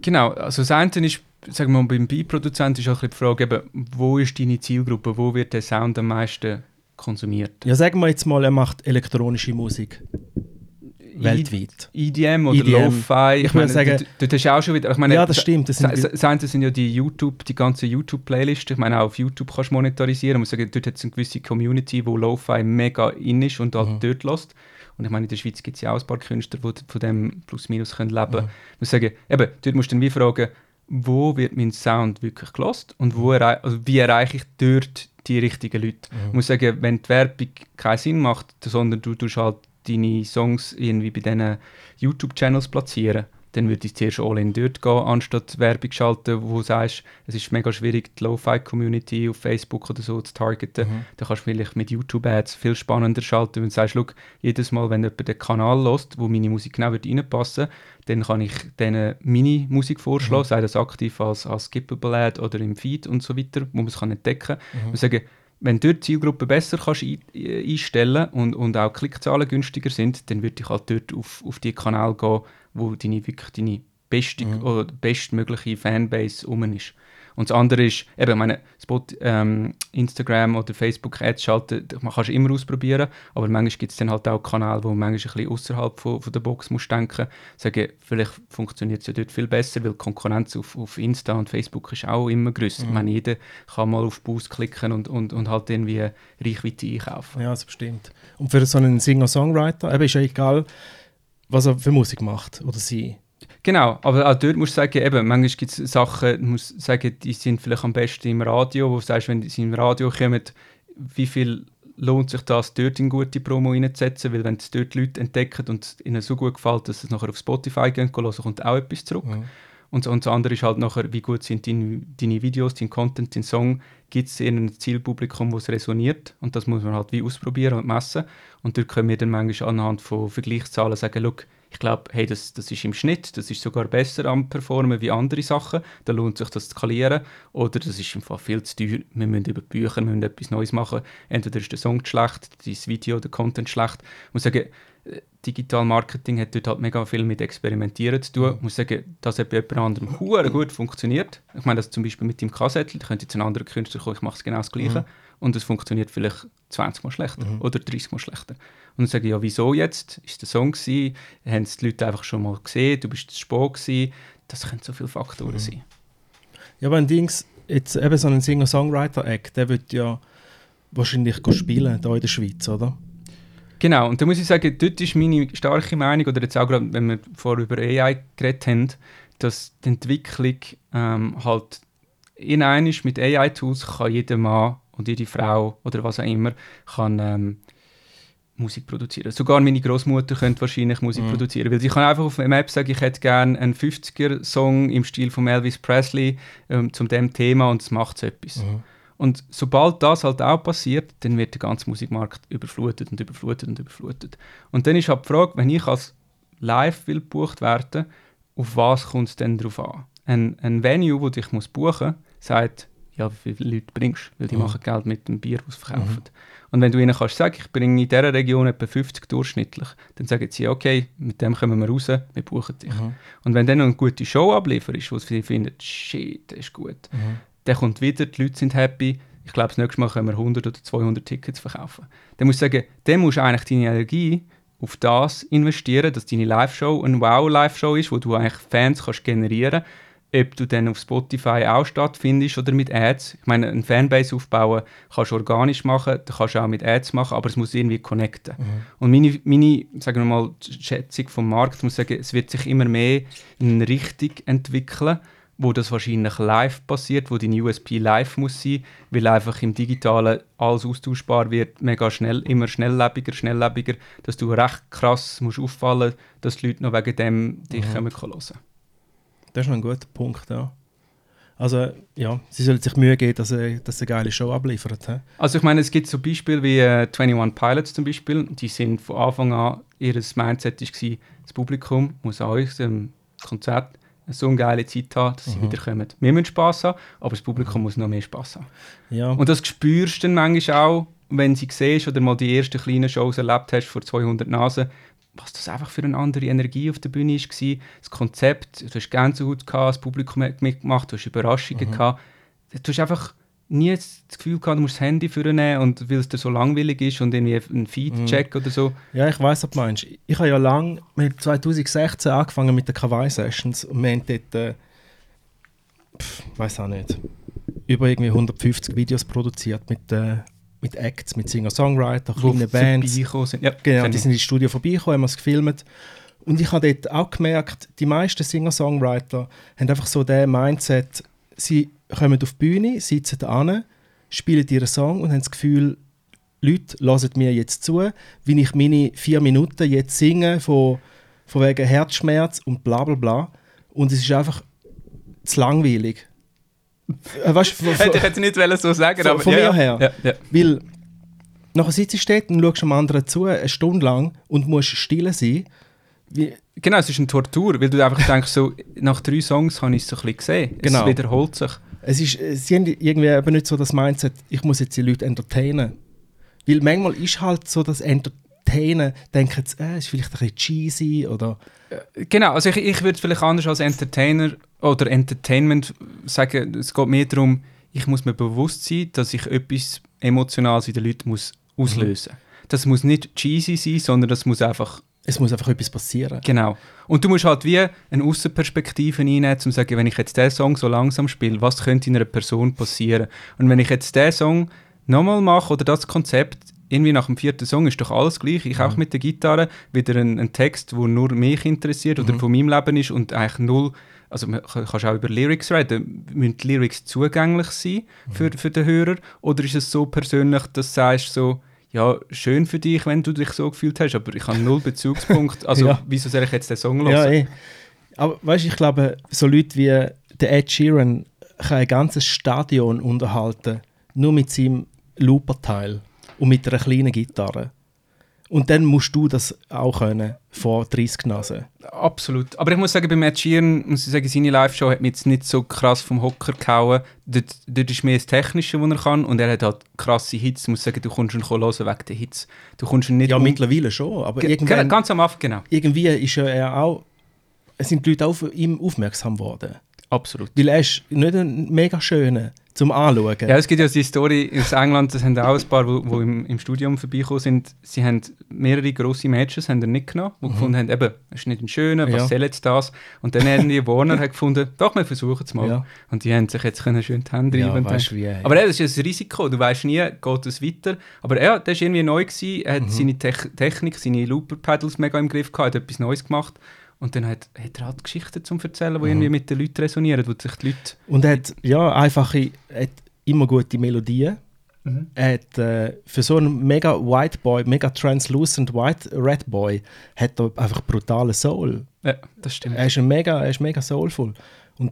Genau, also das eine ist, sagen wir mal, beim Beat-Produzent ist auch ein die Frage, eben, wo ist deine Zielgruppe, wo wird der Sound am meisten konsumiert? Ja, sagen wir jetzt mal, er macht elektronische Musik weltweit. EDM oder. Lo-Fi, Ich meine, sagen- du, du, du hast auch schon wieder, ich meine, Ja, das stimmt, das sind das sind ja die YouTube, die ganze YouTube-Playlist. Ich meine, auch auf YouTube kannst du monetarisieren. Ich muss sagen, dort hat es eine gewisse Community, wo Lo-Fi mega in ist und halt Mhm. dort lässt. Und ich meine, in der Schweiz gibt es ja auch ein paar Künstler, die von dem plus minus können leben Mhm. können. Ich muss sagen, eben, dort musst du dann wie fragen, wo wird mein Sound wirklich gelost und wo errei also wie erreiche ich dort die richtigen Leute. Ich muss sagen, wenn die Werbung keinen Sinn macht, sondern du tust halt deine Songs irgendwie bei diesen YouTube-Channels platzieren, dann würde ich zuerst all in dort gehen, anstatt Werbung schalten, wo du sagst, es ist mega schwierig, die Lo-Fi-Community auf Facebook oder so zu targeten. Da kannst du vielleicht mit YouTube-Ads viel spannender schalten, wenn du sagst, «Schau, jedes Mal, wenn jemand den Kanal lässt, wo meine Musik genau wird reinpassen dann kann ich denen meine Musik vorschlagen, sei das aktiv als, als Skippable Ad oder im Feed und so weiter, wo man es kann entdecken kann. Und sagen, wenn du dort die Zielgruppe besser kannst äh, einstellen und, und auch Klickzahlen günstiger sind, dann würde ich halt dort auf, auf die Kanal gehen, wo deine, wirklich deine beste oder bestmögliche Fanbase rum ist. Und das andere ist, eben, ich meine, Spot, ähm, Instagram oder Facebook Ads schalten, man kann es immer ausprobieren, aber manchmal gibt es dann halt auch Kanäle, wo man manchmal ein bisschen außerhalb von, von der Box muss denken. Sagen, vielleicht funktioniert es ja dort viel besser, weil die Konkurrenz auf, auf Insta und Facebook ist auch immer größer. Ich meine, jeder kann mal auf Boost klicken und, und, und halt irgendwie Reichweite einkaufen. Ja, das bestimmt. Und für so einen Singer-Songwriter, eben ist ja egal, was er für Musik macht oder sie. Genau, aber auch dort musst du sagen, eben, manchmal gibt es Sachen, musst sagen, die sind vielleicht am besten im Radio, wo du sagst, wenn sie im Radio kommen, wie viel lohnt sich das, dort in gute Promo reinzusetzen, weil wenn es dort Leute entdecken und es ihnen so gut gefällt, dass sie es nachher auf Spotify gehen, hören, kommt auch etwas zurück. Und, und das andere ist halt nachher, wie gut sind deine, deine Videos, dein Content, dein Song, gibt es in ein Zielpublikum, wo es resoniert? Und das muss man halt wie ausprobieren und messen. Und dort können wir dann manchmal anhand von Vergleichszahlen sagen, «Look, ich glaube, hey, das, das ist im Schnitt, das ist sogar besser am Performen wie andere Sachen, da lohnt sich das zu skalieren oder das ist im Fall viel zu teuer, wir müssen über Bücher, wir müssen etwas Neues machen, entweder ist der Song schlecht, das Video, der Content schlecht. Ich muss sagen, äh, Digital Marketing hat dort halt mega viel mit Experimentieren zu tun. Ich muss sagen, das hat bei jemand anderem gut funktioniert. Ich meine, das zum Beispiel mit dem Kassettel, da könnte jetzt ein anderer Künstler kommen, ich mache es genau das Gleiche. Und es funktioniert vielleicht 20 Mal schlechter oder 30 Mal schlechter. Und dann sage ich, ja, wieso jetzt? Ist der Song gewesen? Haben es die Leute einfach schon mal gesehen? Du bist zu spät gewesen? Das können so viele Faktoren sein. Ja, aber ein Dings, jetzt eben so ein Singer-Songwriter-Act, der wird ja wahrscheinlich spielen, hier in der Schweiz, oder? Genau, und da muss ich sagen, dort ist meine starke Meinung, oder jetzt auch gerade, wenn wir vorher über AI geredet haben, dass die Entwicklung ähm, halt in ist mit AI-Tools kann jeder Mann und jede Frau oder was auch immer kann ähm, Musik produzieren. Sogar meine Großmutter könnte wahrscheinlich Musik produzieren, weil sie kann einfach auf einer App sagen, ich hätte gerne einen 50er-Song im Stil von Elvis Presley ähm, zum dem Thema und es macht etwas. Und sobald das halt auch passiert, dann wird der ganze Musikmarkt überflutet und überflutet und überflutet. Und dann ist halt die Frage, wenn ich als Live will gebucht werden, auf was kommt es denn drauf an? Ein, ein Venue, wo dich muss buchen muss, sagt, ja, wie viele Leute bringst du? Weil die machen Geld mit dem Bier, das sie verkaufen. Und wenn du ihnen kannst sagen, ich bringe in dieser Region etwa 50 durchschnittlich, dann sagen sie, okay, mit dem kommen wir raus, wir buchen dich. Und wenn dann noch eine gute Show ablieferst, wo sie finden, shit, das ist gut, dann kommt wieder, die Leute sind happy, ich glaube, das nächste Mal können wir 100 oder 200 Tickets verkaufen. Dann musst du sagen, dann musst du eigentlich deine Energie auf das investieren, dass deine Live-Show eine Wow-Live-Show ist, wo du eigentlich Fans kannst generieren ob du dann auf Spotify auch stattfindest oder mit Ads. Ich meine, eine Fanbase aufbauen kannst du organisch machen, da kannst du auch mit Ads machen, aber es muss irgendwie connecten. Und meine, meine sagen wir mal, Schätzung vom Markt muss sagen, es wird sich immer mehr in eine Richtung entwickeln, wo das wahrscheinlich live passiert, wo deine USP live muss sein, weil einfach im Digitalen alles austauschbar wird, mega schnell, immer schnelllebiger, schnelllebiger, dass du recht krass musst auffallen, dass die Leute noch wegen dem dich Mhm. hören. Das ist noch ein guter Punkt, ja. Also, ja, sie sollen sich Mühe geben, dass sie, dass sie eine geile Show abliefern. He? Also ich meine, es gibt so Beispiele wie äh, 21 Pilots zum Beispiel, die sind von Anfang an, ihr Mindset war, das Publikum muss an uns im Konzert so eine geile Zeit haben, dass sie Mhm. wieder kommen. Wir müssen Spass haben, aber das Publikum muss noch mehr Spass haben. Ja, Und das spürst du dann manchmal auch, wenn sie siehst oder mal die ersten kleinen Shows erlebt hast vor 200 Nasen, was das einfach für eine andere Energie auf der Bühne war. Das Konzept, du hast Gänsehaut gehabt, das Publikum hat mitgemacht, du hast Überraschungen gehabt. Du hast einfach nie das Gefühl gehabt, du musst das Handy vornehmen und weil es dir so langweilig ist und irgendwie einen Feed-Check oder so. ja ich weiß, was du meinst. Ich habe ja lange, wir haben 2016 angefangen mit den Kawaii-Sessions und wir haben dort, äh, weiß auch nicht, über irgendwie 150 Videos produziert mit, äh, mit Acts, mit Singer-Songwriter, kleinen Bands. sind. Ja, Genau, die sind ins Studio vorbeigekommen, haben es gefilmt. Und ich habe dort auch gemerkt, die meisten Singer-Songwriter haben einfach so den Mindset, sie kommen auf die Bühne, sitzen da spielen ihren Song und haben das Gefühl, Leute hören mir jetzt zu, wie ich meine vier Minuten jetzt singe von, von wegen Herzschmerz und bla bla bla. Und es ist einfach zu langweilig. Äh, weißt, du, Hätte ich jetzt nicht wollen so sagen, Von- aber von ja, mir ja. her. Ja, weil nachher sitzt du dort und schaust dem anderen zu, eine Stunde lang, und musst still sein. Wie, Genau, es ist eine Tortur, weil du einfach denkst, so, nach drei Songs habe ich es so ein bisschen gesehen. Genau. Es wiederholt sich. es ist, sie haben irgendwie eben nicht so das Mindset, ich muss jetzt die Leute entertainen. Weil manchmal ist halt so das Entertainen, denken sie, äh, ist vielleicht ein bisschen cheesy oder... Genau, also ich, ich würde vielleicht anders als Entertainer oder Entertainment sagen, es geht mehr darum, ich muss mir bewusst sein, dass ich etwas Emotionales in den Leuten muss auslösen muss. Das muss nicht cheesy sein, sondern das muss einfach, Es muss einfach etwas passieren. genau. Und du musst halt wie eine Außenperspektive einnehmen, um zu sagen, wenn ich jetzt diesen Song so langsam spiele, was könnte in einer Person passieren? Und wenn ich jetzt diesen Song nochmal mache oder das Konzept, irgendwie nach dem vierten Song ist doch alles gleich. Ich auch mit der Gitarre wieder ein, ein Text, der nur mich interessiert oder von meinem Leben ist und eigentlich null. Also man kann kannst auch über Lyrics reden. Müssen die Lyrics zugänglich sein für, für den Hörer? Oder ist es so persönlich, dass du sagst so, ja, schön für dich, wenn du dich so gefühlt hast, aber ich habe null Bezugspunkt. Also Ja. wieso soll ich jetzt den Song hören? Ja, eh. Aber weißt du, ich glaube, so Leute wie der Ed Sheeran kann ein ganzes Stadion unterhalten, nur mit seinem Looper-Teil und mit einer kleinen Gitarre. Und dann musst du das auch können, vor 30 Nasen. Absolut. Aber ich muss sagen, bei Matt Sheeran, muss ich sagen, seine Live-Show hat mich jetzt nicht so krass vom Hocker gehauen. Dort, dort ist mehr das Technische, was er kann. Und er hat halt krasse Hits. Ich muss sagen, du kommst ihn hören wegen der Hits. Du kommst ihn nicht Ja, um- mittlerweile schon, aber Ge- irgendwann, Ganz am Anfang, genau. irgendwie ist ja er auch, sind die Leute auf ihm aufmerksam geworden. Absolut. Weil er ist nicht ein mega schöner zum Anschauen. Ja, es gibt ja die Story aus England, das haben auch ein paar, die im, im Studium vorbeigekommen sind. Sie haben mehrere grosse Matches haben er nicht genommen, die gefunden haben, eben, es ist nicht ein schöner, was Mhm. Ja. soll jetzt das? Und dann haben die Warner hat gefunden, doch, wir versuchen es mal. Ja. Und die haben sich jetzt können schön die Hände Ja, reiben weißt wie- Aber ja, das ist ein Risiko, du weißt nie, geht es weiter. Aber ja, der war irgendwie neu, gewesen, er hat Mhm. seine Tech Technik, seine Looper-Pedals mega im Griff gehabt, hat etwas Neues gemacht. Und dann hat, hat er halt Geschichten zum Erzählen, die Mhm. irgendwie mit den Leuten resonieren, wo sich die Leute... Und er hat ja, einfache, hat immer gute Melodien. Mhm. Er hat äh, für so einen mega White Boy, mega translucent White Red Boy, hat er einfach brutale Soul. Ja, das stimmt. Er ist, ein mega, er ist mega soulful. Und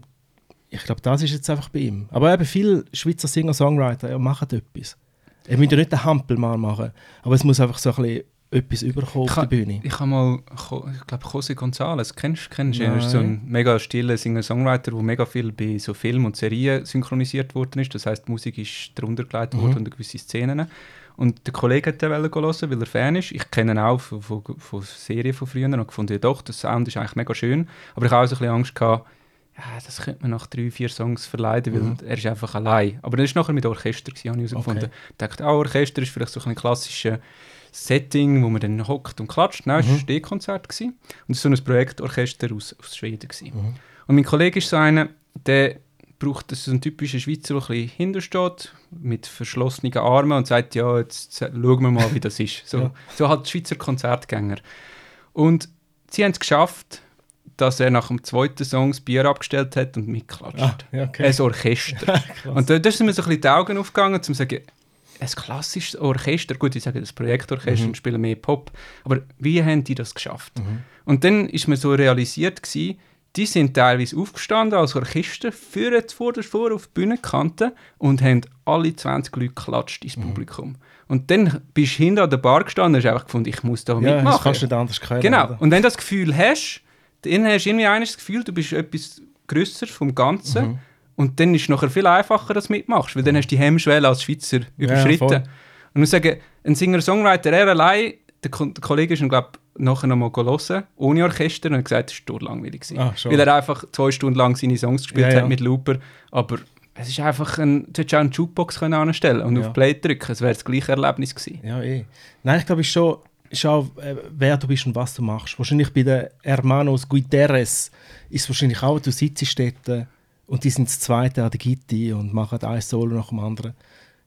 ich glaube, das ist jetzt einfach bei ihm. Aber eben viele Schweizer Singer-Songwriter ja, machen etwas. Er müsste ja nicht den Hampel mal machen, aber es muss einfach so ein bisschen etwas überkommen auf Ich der Bühne. Ich habe mal, ich glaube, José González, kennst kennst du? ihn? Er ist so ein mega stiller Singer-Songwriter, der mega viel bei so Film und Serien synchronisiert worden ist. Das heißt, die Musik ist darunter gelegt worden unter gewisse Szenen. Und der Kollege hat den hören, weil er Fan ist. Ich kenne ihn auch von, von, von Serien von früher und gefunden, ja doch, der Sound ist eigentlich mega schön. Aber ich habe auch so ein bisschen Angst gehabt, ja, das könnte man nach drei, vier Songs verleiden, weil er ist einfach allein. Aber er ist nachher mit Orchester, gewesen, habe ich herausgefunden. Okay. Ich dachte, ah, Orchester ist vielleicht so ein klassisches Setting, wo man dann hockt und klatscht. Nein, es war ein Stehkonzert. gewesen. Und es war so ein Projektorchester aus, aus Schweden. gewesen. Und mein Kollege ist so einer, der braucht so ein typischer Schweizer, der ein bisschen hintersteht, mit verschlossenen Armen und sagt, ja, jetzt schauen wir mal, wie das ist. So, Ja. so halt Schweizer Konzertgänger. Und sie haben es geschafft, dass er nach dem zweiten Song das Bier abgestellt hat und mitklatscht. Ah, ja, okay. Ein Orchester. und da, da sind mir so ein bisschen die Augen aufgegangen, um zu sagen, ein klassisches Orchester, gut, ich sage das Projektorchester und spielen mehr Pop, aber wie haben die das geschafft? Und dann ist mir so realisiert gewesen, die sind teilweise aufgestanden als Orchester, führen zuvorderst vor auf die Bühnenkante und haben alle 20 Leute geklatscht ins Publikum. Und dann bist du hinter an der Bar gestanden und hast einfach gefunden, ich muss da ja, mitmachen. das kannst du nicht anders können. Genau. oder? Und wenn du das Gefühl hast, dann hast du irgendwie eines das Gefühl, du bist etwas grösser vom Ganzen. Mhm. Und dann ist es nachher viel einfacher, dass du mitmachst, weil dann hast du die Hemmschwelle als Schweizer überschritten. voll. und ich muss sagen, ein Singer-Songwriter, er allein, der, Ko- der Kollege ist ihn, glaube ich, nachher noch mal hören, ohne Orchester, und hat gesagt, es war langweilig. Ah, weil er einfach zwei Stunden lang seine Songs gespielt Ja, ja. hat mit Looper. Aber es ist einfach ein, du hättest auch eine Jukebox können anstellen und Ja. auf Play drücken, es wäre das gleiche Erlebnis gewesen. Ja, eh. Nein, ich glaube, es ist schon, ist auch, äh, wer du bist und was du machst. Wahrscheinlich bei den Hermanos Guiterres ist es wahrscheinlich auch, du sitzt dort äh, und die sind das Zweite an der Gitti und machen ein Solo nach dem anderen.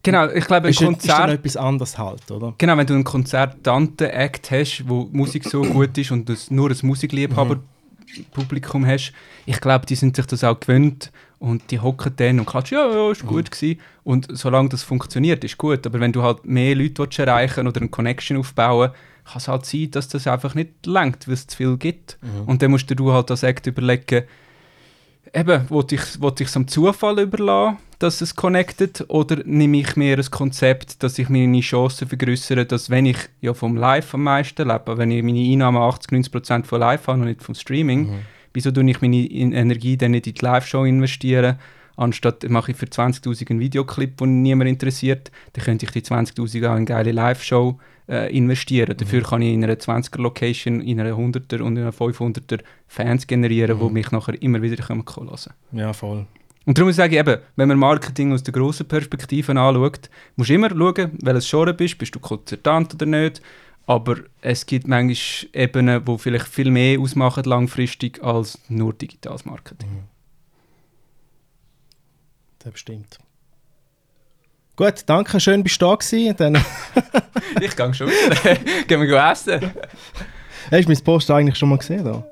Genau, ich glaube, ein Ist, ist dann Konzert... etwas anderes halt, oder? Genau, wenn du einen Konzertanten-Act hast, wo Musik so gut ist und du nur ein Musikliebhaber-Publikum hast, ich glaube, die sind sich das auch gewöhnt und die hocken dann und klatschen, ja, ja, ist gut gewesen. Und solange das funktioniert, ist gut. Aber wenn du halt mehr Leute willst erreichen oder eine Connection aufbauen kann es halt sein, dass das einfach nicht langt, weil es zu viel gibt. Und dann musst du halt als Act überlegen, eben, wollte ich, wollte ich es am Zufall überlassen, dass es connected, oder nehme ich mir ein Konzept, dass ich meine Chancen vergrößere, dass wenn ich ja vom Live am meisten lebe, wenn ich meine Einnahmen 80, 90% von Live habe und nicht vom Streaming, wieso tue ich meine In- Energie dann nicht in die Live-Show investieren, anstatt mache ich für 20'000 einen Videoclip, den niemand interessiert, dann könnte ich die 20'000 auch in eine geile Live-Show äh, investieren. Dafür kann ich in einer 20er-Location, in einer 100er und in einer 500er Fans generieren, die mich nachher immer wieder kommen hören können. Ja, voll. Und darum sage ich eben, wenn man Marketing aus der grossen Perspektive anschaut, musst du immer schauen, welches Genre bist, bist du Konzertant oder nicht. Aber es gibt manchmal Ebenen, die vielleicht viel mehr ausmachen langfristig als nur digitales Marketing. Das bestimmt. Gut, danke, schön bist du da gewesen. Dann Ich gehe schon wieder. Gehen wir essen. hast du mein Post eigentlich schon mal gesehen. Da?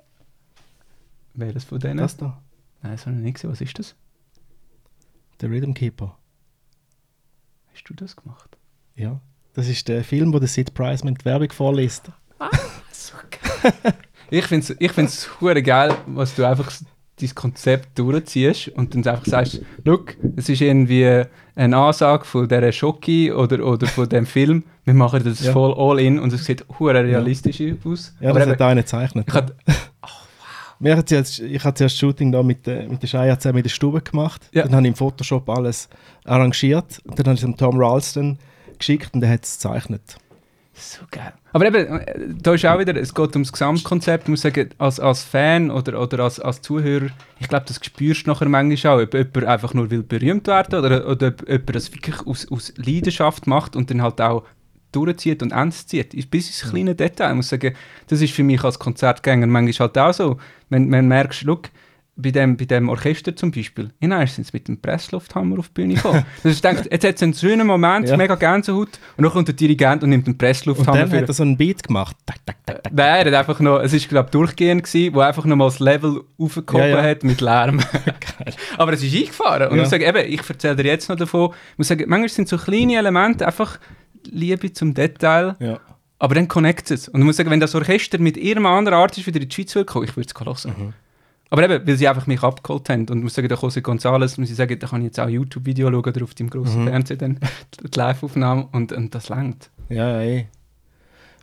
Welches von denen? Das da, Nein, das habe ich nicht gesehen. Was ist das? der Rhythm Keeper. Hast du das gemacht? Ja. Das ist der Film, wo der Sid Price mit die Werbung vorliest. So geil. ich finde es ich find's geil, was du einfach dein Konzept durchziehst und dann einfach sagst, look, es ist irgendwie eine Ansage von dieser Schocki oder, oder von dem Film, wir machen das Ja. voll all in und es sieht hure realistisch aus. Ja, Aber das eben, hat einer gezeichnet. ich hatte, jetzt, ich hatte zuerst das Shooting da mit, der- mit der Shia zusammen in der Stube gemacht. Ja. Dann habe ich im Photoshop alles arrangiert. Und dann habe ich es dem Tom Ralston geschickt und der hat es gezeichnet. So geil. Aber eben, äh, da ist auch wieder, es geht ums Gesamtkonzept. Ich muss sagen, als, als Fan oder, oder als, als Zuhörer, ich glaube, das spürst du nachher manchmal auch, ob jemand einfach nur will berühmt werden oder, oder ob jemand das wirklich aus, aus Leidenschaft macht und dann halt auch durchzieht und ernst zieht. Bis ins kleine Detail. Ich muss sagen, das ist für mich als Konzertgänger manchmal halt auch so. Wenn, wenn merkst, look, bei dem, bei dem Orchester zum Beispiel, in einer sind mit dem Presslufthammer auf die Bühne gekommen. Das ist denkt, jetzt hat es einen schönen Moment, Ja. mega Gänsehaut, und dann kommt der Dirigent und nimmt den Und Presslufthammer dann für hat er so einen Beat gemacht. Tak, tak, tak, tak. Nein, er hat einfach noch, es ist glaube durchgehend gewesen, wo einfach noch mal das Level aufgehoben Ja, ja. hat mit Lärm. Aber es ist eingefahren. Und Ja. ich sage eben, ich erzähle dir jetzt noch davon, ich muss sagen, manchmal sind so kleine Elemente einfach Liebe zum Detail, Ja. aber dann connectet es. Und ich muss sagen, wenn das Orchester mit irgendeinem anderen Artist wieder in die Schweiz will ich würde es hören. Mhm. Aber eben, weil sie einfach mich abgeholt haben. Und ich muss sagen, der José González, muss ich sagen, da kann ich jetzt auch YouTube-Video schauen oder auf dem grossen Mhm. Fernseher dann die Live-Aufnahme und, und das langt. Ja, eh.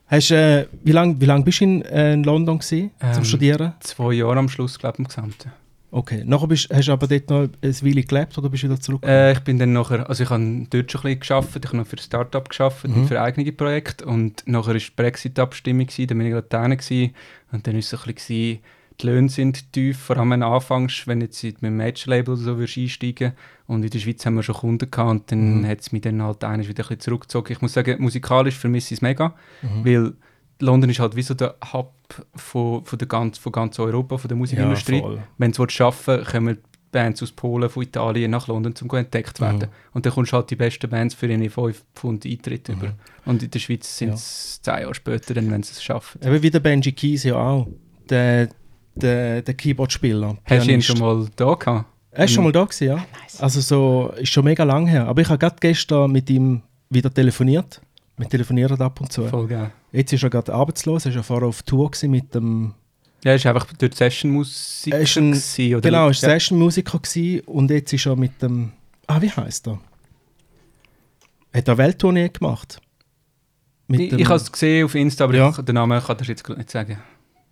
Hast, äh, wie lange wie lang bist du in, äh, in London gewesen, Ähm, zum Studieren? Zwei Jahre am Schluss, glaube ich, im Gesamten. Okay. Nachher bist, hast du aber dort noch eine Weile gelebt oder bist du wieder zurück? Äh, ich bin dann nachher, also ich habe dort schon ein bisschen gearbeitet, ich habe noch für ein Start-up gearbeitet Mhm. und für eigene Projekte und nachher war die Brexit-Abstimmung, dann bin ich gerade da und dann war es so ein bisschen, die Löhne sind tief, vor allem wenn du anfängst, wenn du jetzt mit einem Major-Label oder so würdest einsteigen und in der Schweiz haben wir schon Kunden gehabt und dann Mhm. hat es mich dann halt einmal wieder ein bisschen zurückgezogen. Ich muss sagen, musikalisch vermisse ich es mega, Mhm. weil London ist halt wie so der Hub von, von, der ganz, von ganz Europa, von der Musikindustrie voll. wenn du es schaffen willst, kommen Bands aus Polen, von Italien nach London, um entdeckt zu werden. Mhm. Und dann kommst du halt die besten Bands für ihre 5 Pfund Eintritt Mhm. über. Und in der Schweiz sind es 10 Jahre später, wenn sie es schaffen. Eben wie der Benji Keys ja auch. Der, der, der Keyboard-Spieler. Hast du ihn schon mal da gehabt? Er ist schon mal da gewesen, ja. Also so, ist schon mega lang her. Aber ich habe gerade gestern mit ihm wieder telefoniert. Wir telefonieren ab und zu. Voll geil. Jetzt ist er gerade arbeitslos. Er war ja vorher auf Tour mit dem... Ja, ist einfach durch die Session-Musik Er ist ein- gewesen, oder? Genau, er war ja. Session-Musiker und jetzt ist er mit dem... Ah, wie heißt er? Hat er Welttournee gemacht? Mit Ich, ich habe es gesehen auf Insta, aber Ja. ich, den Namen kann ich jetzt nicht sagen.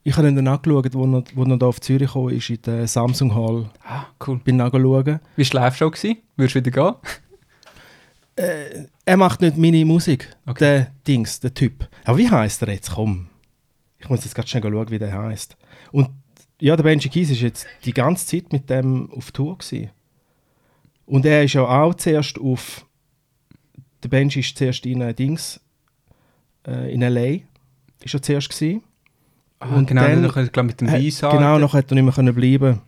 Ich habe ihn dann angeschaut, wo er, wo er da auf Zürich kam, ist in der Samsung Hall. Ah, cool. Bin nachschauen. Wie war die Live-Show? gewesen? Würdest du wieder gehen? Er macht nicht meine Musik, Okay. der Dings, der Typ. Aber wie heißt er jetzt? Komm. Ich muss jetzt gerade schnell schauen, wie der heißt. Und ja, der Benji Kies ist jetzt die ganze Zeit mit dem auf Tour gewesen. Und er ist ja auch zuerst auf. Der Benji ist zuerst in äh, Dings äh, in LA. Ist er zuerst gewesen. Ah, Und genau, dann- dann, glaub, mit dem Äh, Weiss Genau, noch hat er nicht mehr können bleiben.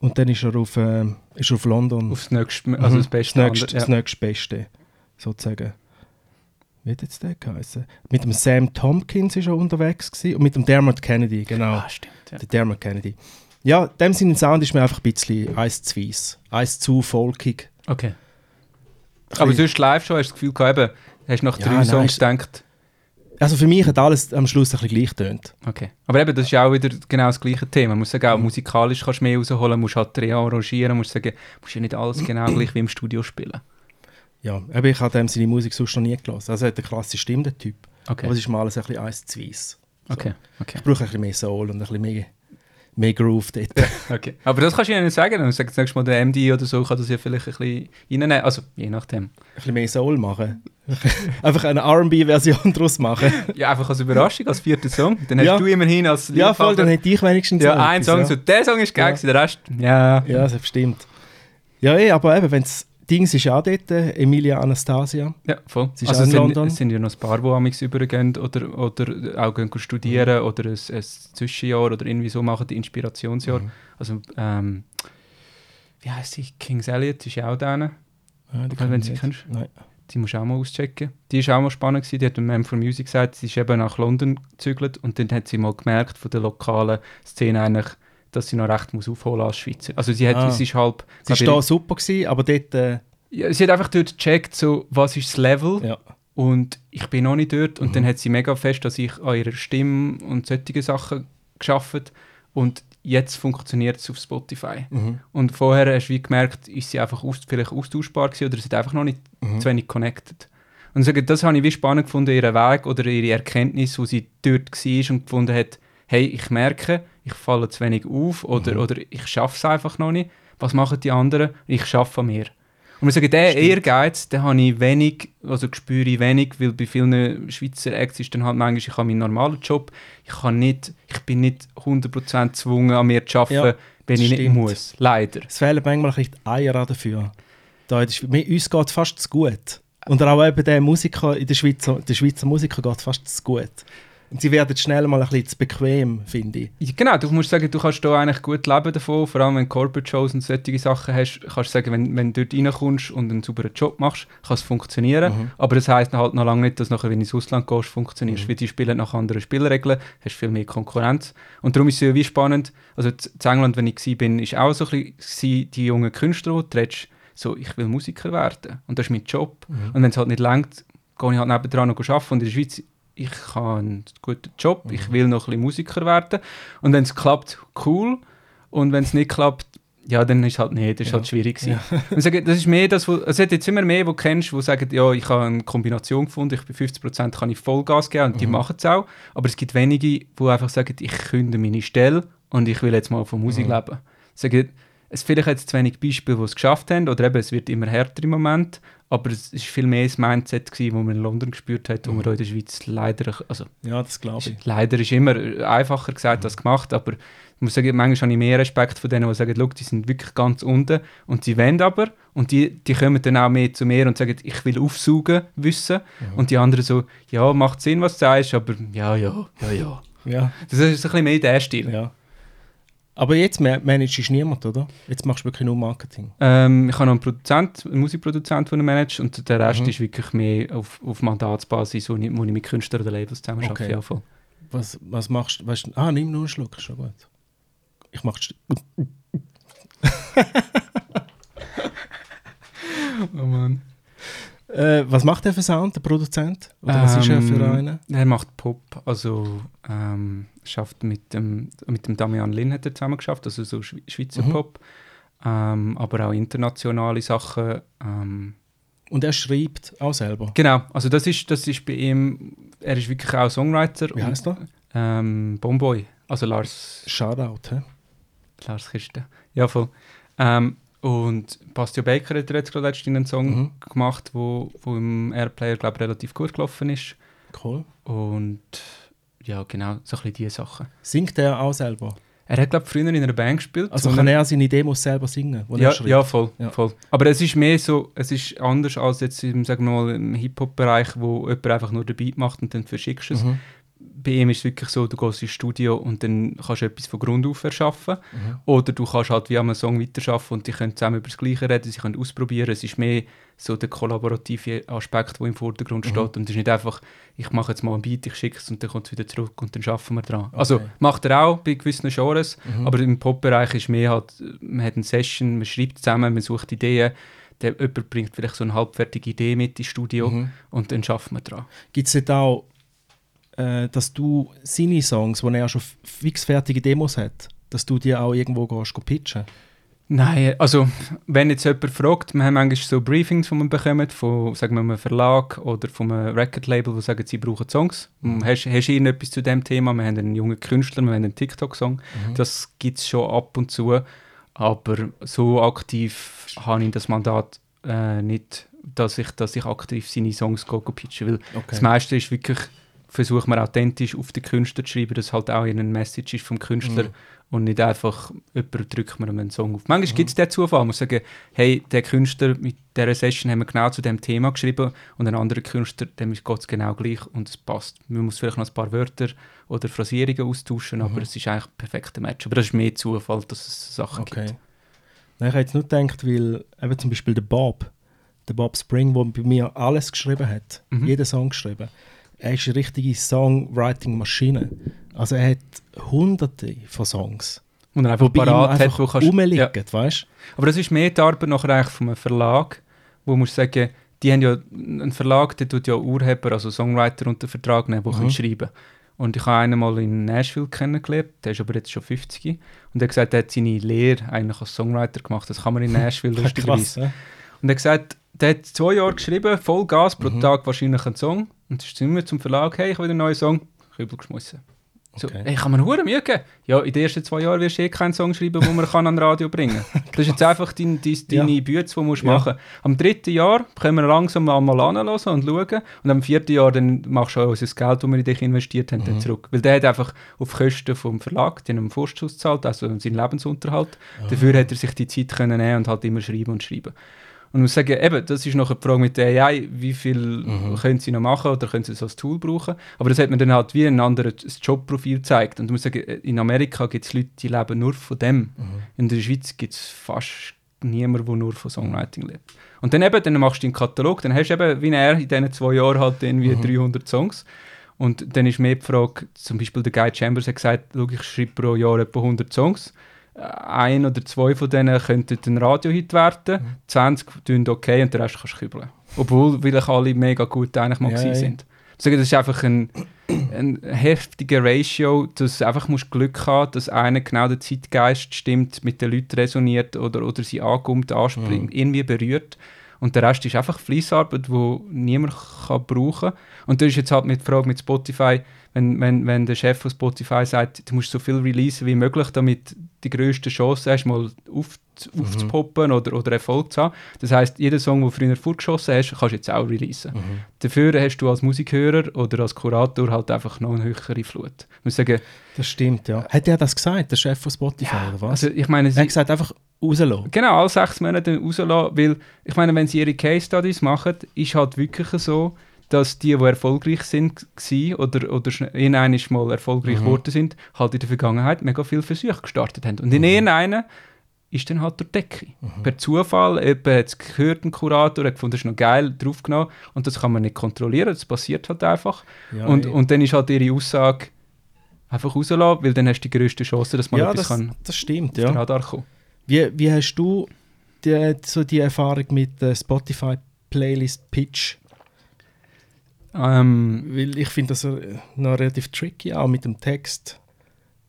Und dann ist er auf, äh, ist er auf London. aufs nächste, also Mhm. das Beste. Das nächste, andere, das nächste Beste, sozusagen. Wie hat jetzt der geheißen? Mit dem Sam Tompkins ist er unterwegs gewesen, und mit dem Dermot Kennedy, genau. Ah, stimmt. Ja. Der Dermot Kennedy. Ja, dem seinen Sound ist mir einfach ein bisschen eins zu weiss. Eins zu folkig. Okay. Aber sonst Live-Show hast du das Gefühl gehabt, eben, hast du nach Ja, drei nein, Songs gedacht, Also für mich hat alles am Schluss ein bisschen gleich tönt. okay. Aber eben, das ist ja auch wieder genau das gleiche Thema. Man muss sagen, auch Mhm. musikalisch kannst du mehr rausholen, musst halt rearrangieren, musst sagen, musst ja nicht alles genau gleich wie im Studio spielen. Ja, aber ich habe dem seine Musik sonst noch nie gelassen. Also er hat eine klasse Stimme, der Typ. Okay. Aber es ist mal alles ein bisschen eins zu weiss. So. okay. okay. Ich brauche ein bisschen mehr Soul und ein bisschen mehr, mehr Groove dort. Okay. Aber das kannst du ja nicht sagen. Dann sagst du nächstes Mal, der MD oder so kann das ja vielleicht ein bisschen reinnehmen. Also, je nachdem. ein bisschen mehr Soul machen. Einfach eine R&B-Version daraus machen. Ja, einfach als Überraschung, als vierter Song. Dann hast Ja. du immerhin als Ja, voll, dann Liebhaber- hätte ich wenigstens Ja, ein Song, ja. so der Song ist geil, Ja. der Rest, ja. Ja, das stimmt. Ja, eh, aber eben, wenn es Dings ist auch dort, äh, Emilia Anastasia. Ja, voll. Sie ist also in sind, London. es sind ja noch ein paar, die amigs übergehen oder, oder auch gehen studieren oder ein, ein Zwischenjahr oder irgendwie so machen, die Inspirationsjahr. Mhm. Also, ähm, wie heisst sie? Kings Elliot ist ja auch da. Ja, die Wenn sie kennst. Nein. Die musst du auch mal auschecken. Die ist auch mal spannend gewesen. Die hat Man for Music gesagt, sie ist eben nach London gezügelt und dann hat sie mal gemerkt von der lokalen Szene eigentlich, dass sie noch recht muss aufholen als Schweizer. Also sie hat, Ah. sie ist halb... Sie war da super, gewesen, aber dort, äh, ja, sie hat einfach dort gecheckt, so, was ist das Level ja. und ich bin noch nicht dort. Und Mhm. dann hat sie mega fest, dass ich an ihrer Stimme und solche Sachen geschafft und jetzt funktioniert es auf Spotify. Mhm. Und vorher hast du wie gemerkt, ist sie einfach aus, vielleicht austauschbar gewesen oder sie hat einfach noch nicht Mhm. zu wenig connected. Und sagen, das habe ich wie spannend gefunden, ihren Weg oder ihre Erkenntnis, wo sie dort war und gefunden hat, hey, ich merke, ich falle zu wenig auf oder, Mhm. oder ich schaffe es einfach noch nicht. Was machen die anderen? Ich schaffe an mir. Und wir sagen, der. Ehrgeiz, den habe ich wenig, also spüre ich wenig, weil bei vielen Schweizer Acts ist dann halt manchmal, ich habe meinen normalen Job, ich, kann nicht, ich bin nicht 100% gezwungen, an mir zu arbeiten, Ja, wenn ich nicht stimmt. muss. Leider. Es fehlen manchmal ein die Eier dafür. Da in der Schwe- mir, uns geht es fast zu gut. Und auch eben der Musiker in der Schweizer, der Schweizer Musiker geht fast zu gut. Und sie werden schnell mal ein bisschen zu bequem, finde ich. Genau, du musst sagen, du kannst da eigentlich gut leben davon, vor allem wenn du Corporate Shows und solche Sachen hast, kannst du sagen, wenn, wenn du dort reinkommst und einen sauberen Job machst, kann es funktionieren, Mhm. aber das heisst halt noch lange nicht, dass nachher, wenn du ins Ausland gehst, funktionierst, Mhm. weil die spielen nach anderen Spielregeln, hast viel mehr Konkurrenz und darum ist es ja wie spannend, also in England, wenn ich war, bin, ist auch so ein bisschen die jungen Künstler, die so, ich will Musiker werden und das ist mein Job Mhm. und wenn es halt nicht langt, gehe ich halt nebendran noch arbeiten und in der Schweiz ich habe einen guten Job, Mhm. ich will noch ein bisschen Musiker werden. Und wenn es klappt, cool. Und wenn es nicht klappt, ja, dann ist es halt nicht, das ist Ja. halt schwierig gewesen. Und sagen, das ist mehr das, wo, es hat jetzt immer mehr, wo du kennst, die sagen, ja, ich habe eine Kombination gefunden, ich bin 50% kann ich Vollgas geben und die Mhm. machen es auch. Aber es gibt wenige, die einfach sagen, ich künde meine Stelle und ich will jetzt mal von Musik Mhm. leben. Sagen, es vielleicht jetzt zu wenig Beispiele, die es geschafft haben, oder eben, es wird immer härter im Moment, aber es ist viel mehr das Mindset gewesen, das man in London gespürt hat, wo Mhm. man in der Schweiz leider, also Ja, das glaube ich. leider ist immer einfacher gesagt als gemacht, aber ich muss sagen, manchmal habe ich mehr Respekt von denen, die sagen, «Schau, die sind wirklich ganz unten und sie wollen aber und die, die kommen dann auch mehr zu mir und sagen, ich will aufsaugen, wissen und die anderen so, ja, macht Sinn, was du sagst, aber ja, ja, ja, ja. Ja, Das ist ein bisschen mehr der Stil. ja. Aber jetzt ma- managst du niemand, oder? Jetzt machst du wirklich nur Marketing. Ähm, ich habe noch einen Produzent, einen Musikproduzent, den ich manage und der Rest Mhm. ist wirklich mehr auf, auf Mandatsbasis, wo ich, wo ich mit Künstlern oder Labels zusammen Okay. arbeite. Ja. Was, was machst du? Weißt, ah, nimm nur einen Schluck, ist schon gut. ich mache Oh Mann. äh, Was macht der für Sound, der Produzent? Oder was ist er für Ähm, einen? Er macht Pop, also ähm, schafft mit dem, mit dem Damian Lin hat er zusammen geschafft, also so Schwe- Schweizer Mhm. Pop, ähm, aber auch internationale Sachen. Ähm, Und er schreibt auch selber. genau, also das ist, das ist bei ihm, er ist wirklich auch Songwriter. Wie heißt er? Ähm, Bomboy, also Lars, Shoutout, hä? Lars Kiste. Ja, voll. Ähm, und Bastio Baker hat jetzt gerade letztens einen Song Mhm. gemacht, wo, wo im Airplayer, glaube ich, relativ gut gelaufen ist. Cool. Und ja, genau, so ein bisschen diese Sachen. Singt er auch selber? Er hat, glaube ich, früher in einer Band gespielt. Also kann er seine Demos selber singen? die er ja, schreibt? ja, voll, Ja. voll. Aber es ist mehr so, es ist anders als jetzt im, sagen wir mal, im Hip-Hop-Bereich, wo jemand einfach nur den Beat macht und dann verschickst du es. Mhm. Bei ihm ist es wirklich so, du gehst ins Studio und dann kannst du etwas von Grund auf erschaffen. Mhm. Oder du kannst halt wie einem Song weiterarbeiten und die können zusammen über das Gleiche reden, sie können ausprobieren. Es ist mehr so der kollaborative Aspekt, der im Vordergrund Mhm. steht. Und es ist nicht einfach, ich mache jetzt mal ein Beat, ich schicke es und dann kommt es wieder zurück und dann schaffen wir dran. Also Okay. macht er auch bei gewissen Genres, Mhm. aber im Pop-Bereich ist mehr halt, man hat eine Session, man schreibt zusammen, man sucht Ideen, der, jemand bringt vielleicht so eine halbfertige Idee mit ins Studio Mhm. und dann schaffen wir dran. Gibt es auch, äh, dass du seine Songs, wo er schon f- fix fertige Demos hat, dass du die auch irgendwo gehst, go pitchen? Nein, also wenn jetzt jemand fragt, wir haben manchmal so Briefings, die man bekommt, von sagen wir, einem Verlag oder von einem Record-Label, die sagen, sie brauchen Songs. Mhm. Hast, hast du irgendetwas zu dem Thema? Wir haben einen jungen Künstler, wir haben einen TikTok-Song. Mhm. Das gibt es schon ab und zu, aber so aktiv habe ich das Mandat äh, nicht, dass ich, dass ich aktiv seine Songs go, go pitchen will. Okay. Das meiste ist wirklich, versucht man authentisch auf den Künstler zu schreiben, dass halt auch eine Message ist vom Künstler Mhm. und nicht einfach, jemand drückt mir einen Song auf. Manchmal gibt es den Zufall, man muss sagen, hey, der Künstler mit dieser Session haben wir genau zu dem Thema geschrieben und ein anderer Künstler, dem geht es genau gleich und es passt. Man muss vielleicht noch ein paar Wörter oder Phrasierungen austauschen, aber es ist eigentlich ein perfekter Match. Aber das ist mehr Zufall, dass es Sachen Okay. gibt. Nein, ich habe jetzt nur gedacht, weil eben zum Beispiel der Bob, der Bob Spring, der bei mir alles geschrieben hat, Mhm. jeden Song geschrieben, er ist eine richtige Songwriting-Maschine. Also er hat hunderte von Songs, Und dann einfach parat hat, wo kannst... rumliegen, Ja. weißt Aber das ist mehr die Arbeit nachher eigentlich von einem Verlag, wo man sagen, die haben ja, ein Verlag, der tut ja Urheber, also Songwriter unter Vertrag nehmen, die Mhm. können schreiben Und ich habe einen mal in Nashville kennengelernt, der ist aber jetzt schon 50 und er hat gesagt, er hat seine Lehre eigentlich als Songwriter gemacht. Das kann man in Nashville Krass, lustigerweise. ja? Und er hat gesagt, der hat zwei Jahre geschrieben, voll Gas, pro Mhm. Tag wahrscheinlich einen Song. Und ist immer zum Verlag, hey, ich will einen neuen Song, Kübel geschmissen. So, Okay. hey, kann man hure Mühe geben? Ja, in den ersten zwei Jahren wirst du eh keinen Song schreiben, den man kann an Radio bringen kann. Das ist jetzt einfach dein, dein, deine Ja. Bütze, die du musst Ja. machen Am dritten Jahr können wir langsam mal anhören und schauen. Und am vierten Jahr dann machst du auch unser Geld, das wir in dich investiert haben, Mhm. dann zurück. Weil der hat einfach auf Kosten vom Verlag, den einen Vorschuss gezahlt, also seinen Lebensunterhalt. Ah. Dafür hat er sich die Zeit können nehmen und halt immer schreiben und schreiben. Und muss sagen, eben, das ist noch eine Frage mit der AI, wie viel Mhm. können sie noch machen oder können sie es als Tool brauchen. Aber das hat mir dann halt wie ein anderes Jobprofil gezeigt. Und ich muss sagen, in Amerika gibt es Leute, die leben nur von dem. Mhm. In der Schweiz gibt es fast niemanden, der nur von Songwriting lebt. Und dann eben, dann machst du einen Katalog, dann hast du eben, wie er in diesen zwei Jahren halt irgendwie Mhm. 300 Songs. Und dann ist mehr die Frage, zum Beispiel der Guy Chambers hat gesagt, ich schreibe pro Jahr etwa 100 Songs. Ein oder zwei von denen könnten ein Radiohit werden, 20 tun okay und den Rest kannst du kübeln. Obwohl vielleicht alle mega gut eigentlich mal Ja, ja. sind. Sage, das ist einfach ein, ein heftiger Ratio, dass du einfach musst Glück haben dass einer genau der Zeitgeist stimmt, mit den Leuten resoniert oder, oder sie ankommt, anspringt, irgendwie berührt. Und der Rest ist einfach Fleissarbeit, die niemand kann brauchen kann. Und das ist jetzt halt mit der Frage mit Spotify, wenn, wenn, wenn der Chef von Spotify sagt, du musst so viel releasen wie möglich, damit die grösste Chance hast, mal auf, aufzupoppen oder, oder Erfolg zu haben. Das heisst, jeder Song, den du früher vorgeschossen hast, kannst du jetzt auch releasen. Mhm. Dafür hast du als Musikhörer oder als Kurator halt einfach noch eine höhere Flut. Ich muss sagen, Das stimmt, ja. Hat er das gesagt, der Chef von Spotify, oder was? also ich meine, er hat gesagt, einfach rauslassen. Genau, alle sechs Monate rauslassen, weil ich meine, wenn sie ihre Case Studies machen, ist halt wirklich so, dass die, die erfolgreich sind gsi oder, oder schn- irgendwann mal erfolgreich Mhm. geworden sind, halt in der Vergangenheit mega viele Versuche gestartet haben. Und in Mhm. irgendeinen ist dann halt der Decke. Per Zufall, jemand hat es gehört, ein Kurator, hat gefunden, das ist noch geil, draufgenommen und das kann man nicht kontrollieren, das passiert halt einfach. Ja, und, und dann ist halt ihre Aussage, einfach rauslassen, weil dann hast du die grösste Chance, dass mal ja, etwas das, kann das stimmt, ja. Radar kommen. Wie, wie hast du die, so die Erfahrung mit Spotify Playlist Pitch? Ähm, Weil ich finde das noch relativ tricky, auch mit dem Text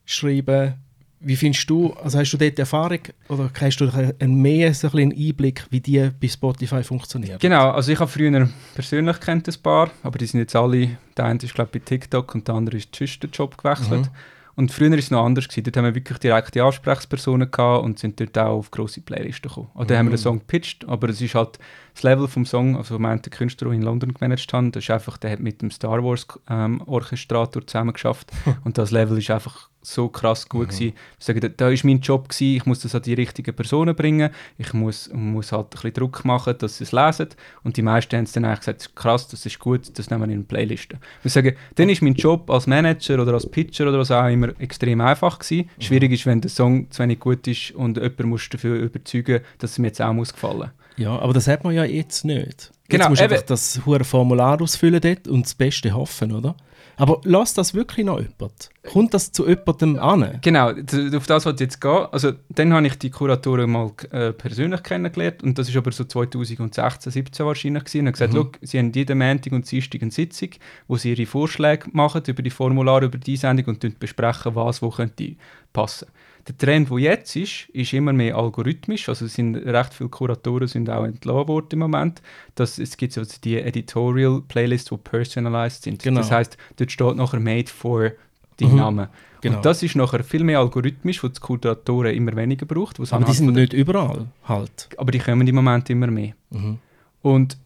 schreiben. Wie findest du, also hast du dort Erfahrung oder hast du einen mehr so ein Einblick, wie die bei Spotify funktioniert? Genau, also ich habe früher persönlich kennt ein paar, aber die sind jetzt alle, der eine ist glaube ich bei TikTok und der andere ist zwischen den Job gewechselt. Mhm. Und früher war es noch anders. Gewesen. Dort haben wir wirklich direkte Ansprechpersonen gehabt und sind dort auch auf grosse Playlisten gekommen. Oder haben wir den Song gepitcht, aber es ist halt das Level vom Song, also der Künstler, den ich in London gemanagt habe, das ist einfach, der hat mit dem Star Wars ähm, Orchestrator zusammen geschafft und das Level ist einfach so krass gut gewesen. Ich sage, da, ist mein Job gewesen, ich muss das an die richtigen Personen bringen, ich muss, muss halt ein bisschen Druck machen, dass sie es lesen und die meisten haben es dann eigentlich gesagt, krass, das ist gut, das nehmen wir in eine Playliste. Ich sage, dann ist mein Job als Manager oder als Pitcher oder was auch immer extrem einfach gewesen. Schwierig ist, wenn der Song zu wenig gut ist und jemand muss dafür überzeugen, dass es mir jetzt auch muss gefallen. Ja, aber das hat man ja jetzt nicht. Genau, jetzt musst du einfach das hure Formular ausfüllen dort und das Beste hoffen, oder? Aber lass das wirklich noch jemand? Kommt das zu jemandem an? Genau, auf das ich jetzt gehen. Also, dann habe ich die Kuratoren mal äh, persönlich kennengelernt und das ist aber so 2016, 17 wahrscheinlich gewesen. Und gesagt, «Schau, sie haben jeden Montag und Dienstag eine Sitzung, wo sie ihre Vorschläge machen über die Formulare, über die Sendung und besprechen, was wo könnte passen. Der Trend, der jetzt ist, ist immer mehr algorithmisch. Also es sind recht viele Kuratoren sind auch entlassen worden im Moment. Das, es gibt also die Editorial Playlists, die personalized sind. Genau. Das heißt, dort steht nachher «Made for» die Mhm. Namen. Genau. Und das ist nachher viel mehr algorithmisch, wo die Kuratoren immer weniger braucht. aber die sind nicht überall halt. aber die kommen im Moment immer mehr. Mhm. Und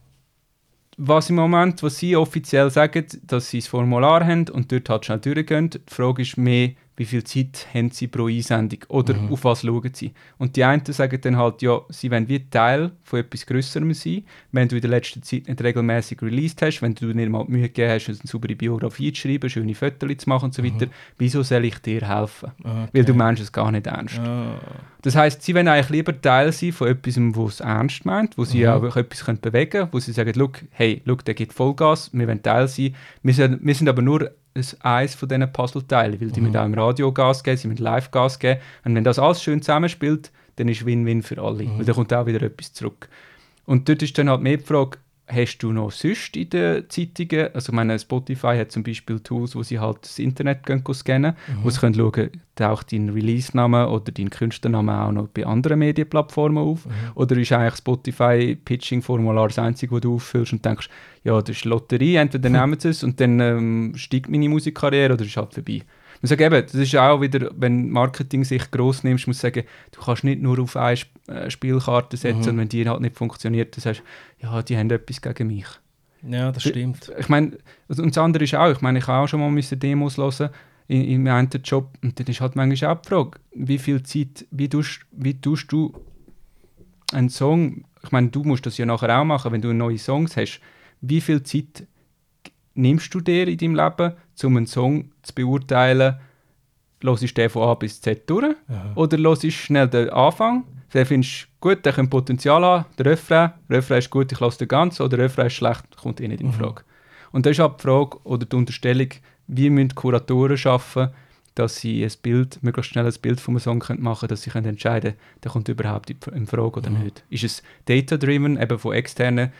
was im Moment, was sie offiziell sagen, dass sie das Formular haben und dort halt schnell durchgehen, die Frage ist mehr, wie viel Zeit haben sie pro Einsendung oder Mhm. auf was schauen sie. Und die einen sagen dann halt, ja, sie wollen wie Teil von etwas Größerem sein, wenn du in der letzten Zeit nicht regelmäßig released hast, wenn du dir mal die Mühe gegeben hast, eine saubere Biografie zu schreiben, schöne Fotos zu machen und so weiter, wieso soll ich dir helfen? Mhm. Okay. Weil du meinst es gar nicht ernst. Ah. Das heißt, sie wollen eigentlich lieber Teil sein von etwas, wo es ernst meint, wo sie Mhm. auch etwas können bewegen können, wo sie sagen, «Look, hey, look, der gibt Vollgas, wir wollen Teil sein. Wir sind, wir sind aber nur ein, eins von diesen Puzzleteilen, weil die Mhm. müssen auch im Radio Gas geben, sie müssen live Gas geben. Und wenn das alles schön zusammenspielt, dann ist Win-Win für alle, Mhm. weil dann kommt auch wieder etwas zurück. Und dort ist dann halt mehr die Frage, hast du noch sonst in den Zeitungen, also ich meine, Spotify hat zum Beispiel Tools, wo sie halt das Internet gehen scannen, wo sie können schauen, taucht dein Release-Name oder dein Künstlername auch noch bei anderen Medienplattformen auf? Oder ist eigentlich Spotify Pitching-Formular das einzige, das du auffüllst und denkst, ja, das ist Lotterie, entweder nehmen sie es und dann ähm, steigt meine Musikkarriere oder ist halt vorbei. Ich sage eben, das ist auch wieder, wenn Marketing sich gross nimmst, muss sagen, du kannst nicht nur auf eine äh, Spielkarte setzen und wenn die halt nicht funktioniert, dann sagst du, ja, die haben etwas gegen mich. Ja, das stimmt. Ich meine, und das andere ist auch, ich meine, ich habe auch schon mal müssen Demos hören in, in meinem einen Job und dann ist halt manchmal auch die Frage, wie viel Zeit, wie tust, wie tust du einen Song, ich meine, du musst das ja nachher auch machen, wenn du neue Songs hast, wie viel Zeit nimmst du dir in deinem Leben, um einen Song zu beurteilen, hörst du den von A bis Z durch? Oder hörst du schnell den Anfang, den findest du gut, der könnte Potenzial haben, der Refrain, der Refrain ist gut, ich lasse den ganz, oder der Refrain ist schlecht, kommt eh nicht in Frage. Und das ist halt die Frage oder die Unterstellung, wie müssen Kuratoren schaffen, dass sie ein Bild, möglichst schnell ein Bild von einem Song können machen können, dass sie können entscheiden können, der kommt überhaupt in Frage oder nicht. Ist es data-driven, eben von externen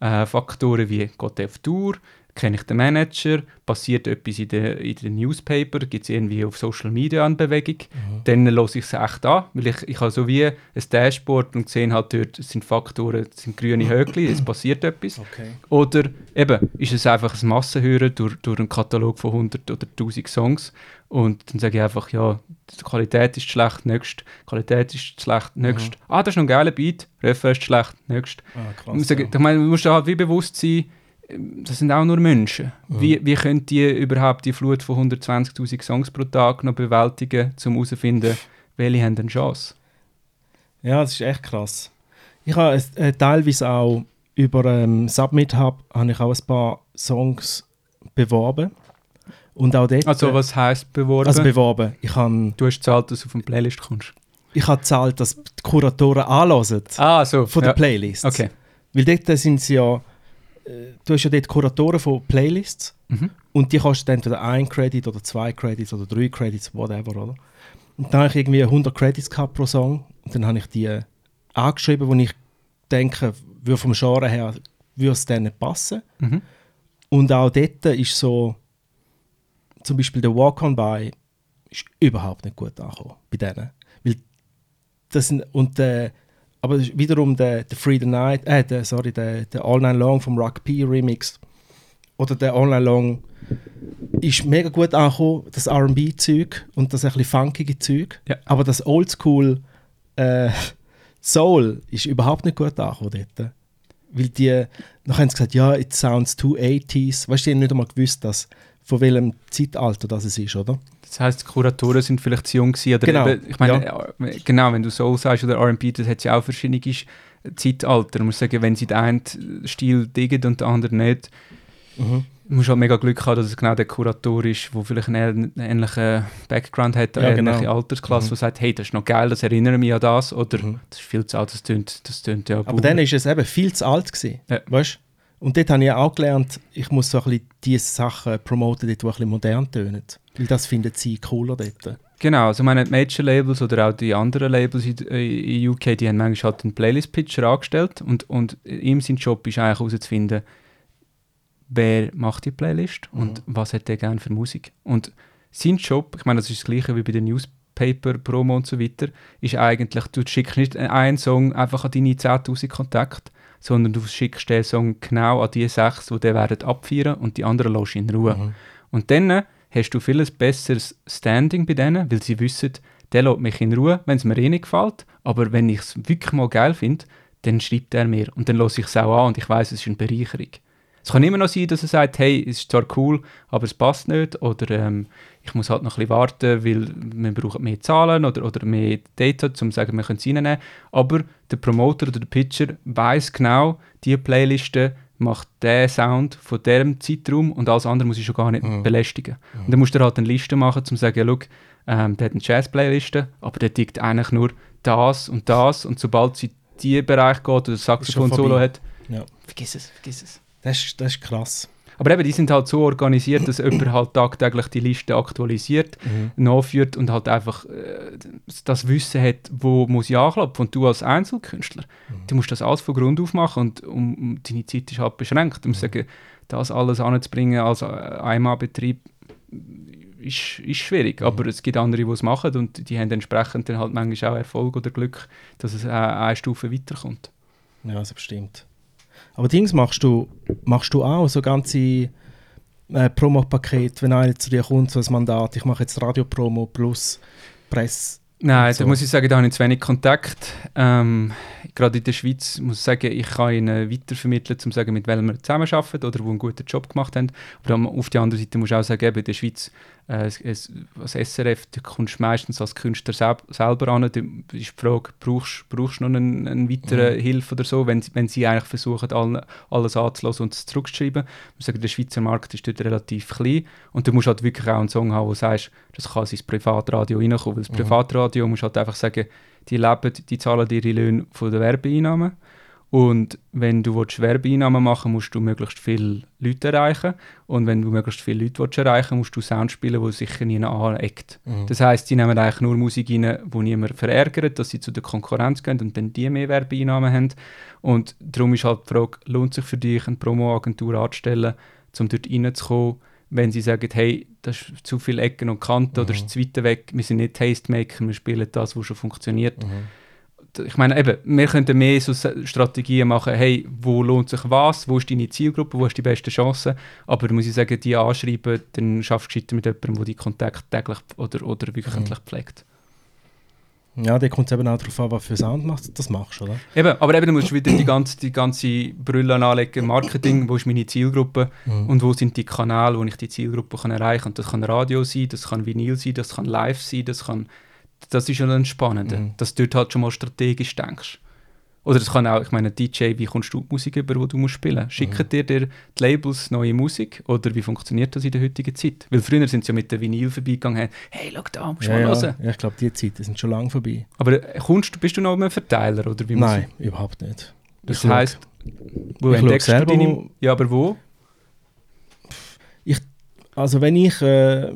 äh, Faktoren wie geht der auf Tour, kenne ich den Manager, passiert etwas in den in den Newspaper, gibt es irgendwie auf Social Media eine Bewegung, dann höre ich es echt an, weil ich, ich habe so wie ein Dashboard und sehe halt dort, es sind Faktoren, es sind grüne Höckli, es passiert etwas. Okay. Oder eben, ist es einfach ein Massenhören durch, durch einen Katalog von 100 oder 1000 Songs und dann sage ich einfach, ja, die Qualität ist schlecht, nächst, die Qualität ist schlecht, nächst. Ah, das ist noch ein geiler Beat, ist schlecht, nächst. Ah, Ich krass. muss sagen, ja. ich meine, man muss da halt wie bewusst sein, das sind auch nur Menschen. Wie, wie können die überhaupt die Flut von 120'000 Songs pro Tag noch bewältigen, um herauszufinden, welche haben eine Chance? Ja, das ist echt krass. Ich habe äh, teilweise auch über ähm, Submit Hub habe ich auch ein paar Songs beworben. Und auch dort. Also äh, was heisst beworben? also beworben. Ich habe du hast gezahlt, dass du auf eine Playlist kommst. ich habe gezahlt, dass die Kuratoren anhören Ah, so. von ja. der Playlist. Okay. Weil dort sind sie ja du hast ja dort Kuratoren von Playlists Mhm. und die kostet entweder ein Credit oder zwei Credits oder drei Credits, whatever, oder? Und dann habe ich irgendwie 100 Credits gehabt pro Song und dann habe ich die angeschrieben, wo ich denke, würde vom Genre her würde es denen passen. Mhm. Und auch dort ist so, zum Beispiel der Walk On By ist überhaupt nicht gut angekommen bei denen. Weil das sind, und der, aber wiederum der, der Free the Night, äh, der, sorry, der, der All Night Long vom Rock P Remix oder der All Night Long ist mega gut angekommen, das R&B-Zeug und das ein bisschen funkige Zeug. Ja. Aber das Oldschool äh, Soul ist überhaupt nicht gut angekommen dort. Weil die, dann haben sie gesagt, ja, it sounds too 80s. Weißt du, die haben nicht einmal gewusst, dass, von welchem Zeitalter das es ist, oder? Das heisst, die Kuratoren sind vielleicht zu jung gewesen. Oder Genau, eben, ich meine, äh, genau, wenn du Soul sagst oder R&B, das hat ja auch verschiedene Zeitalter. Du musst sagen, wenn sie den einen Stil diggen und den anderen nicht, Mhm. du musst halt mega Glück haben, dass es genau der Kurator ist, der vielleicht einen ähn- ähnlichen Background hat, eine Ja, genau. ähnliche Altersklasse, Mhm. der sagt, hey, das ist noch geil, das erinnert mich an das, oder Mhm. das ist viel zu alt, das tönt, das tönt ja Aber dann ist es eben viel zu alt gewesen, Ja. weißt? Und dort habe ich auch gelernt, ich muss so ein bisschen diese Sachen promoten, die ein bisschen modern tönen. Weil das finden sie cooler dort. Genau, also meine Major-Labels oder auch die anderen Labels in, in UK, die haben manchmal halt einen Playlist-Pitcher angestellt und, und ihm sein Job ist eigentlich herauszufinden, wer macht die Playlist und was hat der gerne für Musik. Und sein Job, ich meine, das ist das gleiche wie bei den Newspaper, Promo und so weiter, ist eigentlich, du schickst nicht einen Song einfach an deine 10'000 Kontakte, sondern du schickst den Song genau an die sechs, die den werden abfeiern und die anderen lässt in Ruhe. Mhm. Und dann hast du vieles besseres Standing bei denen, weil sie wissen, der lässt mich in Ruhe, wenn es mir eh nicht gefällt. Aber wenn ich es wirklich mal geil finde, dann schreibt er mir und dann lasse ich es auch an und ich weiß, es ist eine Bereicherung. Es kann immer noch sein, dass er sagt, hey, es ist zwar cool, aber es passt nicht oder ähm, ich muss halt noch ein bisschen warten, weil wir brauchen mehr Zahlen oder, oder mehr Data, um zu sagen, wir können es reinnehmen. Aber der Promoter oder der Pitcher weiß genau, die Playliste macht der Sound von diesem Zeitraum und alles andere muss ich schon gar nicht Mhm. belästigen. Und dann musst du halt eine Liste machen, um zu sagen, ja, schau, ähm, der hat eine Jazz-Playliste, aber der tickt eigentlich nur das und das und sobald sie in diesen Bereich geht oder Saxophon-Solo hat, Ja. vergiss es, vergiss es. Das, ist, das ist krass. Aber eben, die sind halt so organisiert, dass jemand halt tagtäglich die Liste aktualisiert, nachführt und halt einfach äh, das Wissen hat, wo muss ich anklopfen. Und du als Einzelkünstler, du musst das alles von Grund auf machen und um, deine Zeit ist halt beschränkt. Um zu sagen, das alles anzubringen als äh, Einmalbetrieb ist, ist schwierig. Aber es gibt andere, die es machen und die haben entsprechend dann halt manchmal auch Erfolg oder Glück, dass es äh, eine Stufe weiterkommt. Ja, das bestimmt. Aber Dings machst du, machst du auch, so ganze äh, Promo-Paket, wenn einer zu dir kommt, so ein Mandat, ich mache jetzt Radio-Promo plus Presse. Nein, so. da muss ich sagen, da habe ich zu wenig Kontakt. Ähm, gerade in der Schweiz muss ich sagen, ich kann ihnen weitervermitteln, um zu sagen, mit welchem wir zusammenarbeiten oder wo einen guten Job gemacht haben. Aber auf der anderen Seite muss ich auch sagen, in der Schweiz, es, es, als SRF, da kommst du meistens als Künstler sel selber an. Da ist die Frage, brauchst du noch eine, eine weitere Hilfe oder so, wenn, sie- wenn sie eigentlich versuchen, alle, alles anzulassen und es zurückzuschreiben. Ich muss sagen, der Schweizer Markt ist dort relativ klein und du musst halt wirklich auch einen Song haben, wo du sagst, das kann ins Privatradio reinkommen, weil das Privatradio musst halt einfach sagen, die leben, die zahlen ihre Löhne von den Werbeeinnahmen und wenn du willst, Werbeeinnahmen machen musst du möglichst viele Leute erreichen. Und wenn du möglichst viele Leute willst erreichen musst du Sound spielen, die sicher niemand aneckt. Das heisst, sie nehmen eigentlich nur Musik rein, die niemand verärgert, dass sie zu der Konkurrenz gehen und dann die mehr Werbeeinnahmen haben. Und darum ist halt die Frage, lohnt sich für dich eine Promo-Agentur anzustellen, um dort reinzukommen, wenn sie sagen, hey, das ist zu viele Ecken und Kanten oder ist zu weit weg, wir sind nicht Tastemaker, wir spielen das, was schon funktioniert. Ich meine, eben, wir könnten mehr so Strategien machen, hey, wo lohnt sich was, wo ist deine Zielgruppe, wo ist die beste Chance, aber muss ich sagen, die anschreiben, dann schaffst du gescheiter mit jemandem, der die Kontakt täglich oder, oder wöchentlich pflegt. Ja, da kommt es eben auch darauf an, was für Sound machst, das machst, oder? Eben, aber eben, du musst wieder die ganze, die ganze Brille anlegen, Marketing, wo ist meine Zielgruppe und wo sind die Kanäle, wo ich die Zielgruppe kann erreichen kann. Das kann Radio sein, das kann Vinyl sein, das kann Live sein, das kann... Das ist ja dann spannend, dass du dort halt schon mal strategisch denkst. Oder das kann auch, ich meine, DJ, wie kommst du die Musik über, die du musst spielen musst? Schicken dir, dir die Labels neue Musik? Oder wie funktioniert das in der heutigen Zeit? Weil früher sind sie ja mit der Vinyl vorbeigegangen, hey, schau da, musst du Ja, mal ja, hören. ja, ich glaube, die Zeiten sind schon lange vorbei. Aber äh, kommst, bist du noch ein Verteiler? Oder wie Nein, überhaupt nicht. Das Ich heisst, Wo Ich entdeckst du selber, deine... Ja, aber wo? Also wenn ich, äh,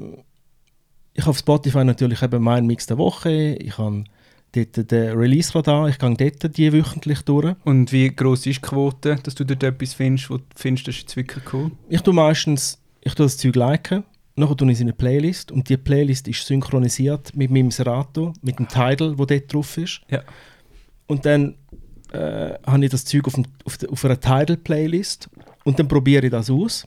ich habe auf Spotify natürlich eben meinen Mix der Woche, ich habe dort den Release-Radar, ich gehe dort die wöchentlich durch. Und wie gross ist die Quote, dass du dort etwas findest, wo du findest, das ist jetzt wirklich cool? Ich tue meistens, ich tue das Zeug liken, nachher tue ich es in eine Playlist und die Playlist ist synchronisiert mit meinem Serato, mit dem Title, wo dort drauf ist. Ja. Und dann äh, habe ich das Zeug auf, dem, auf, der, auf einer Title-Playlist und dann probiere ich das aus,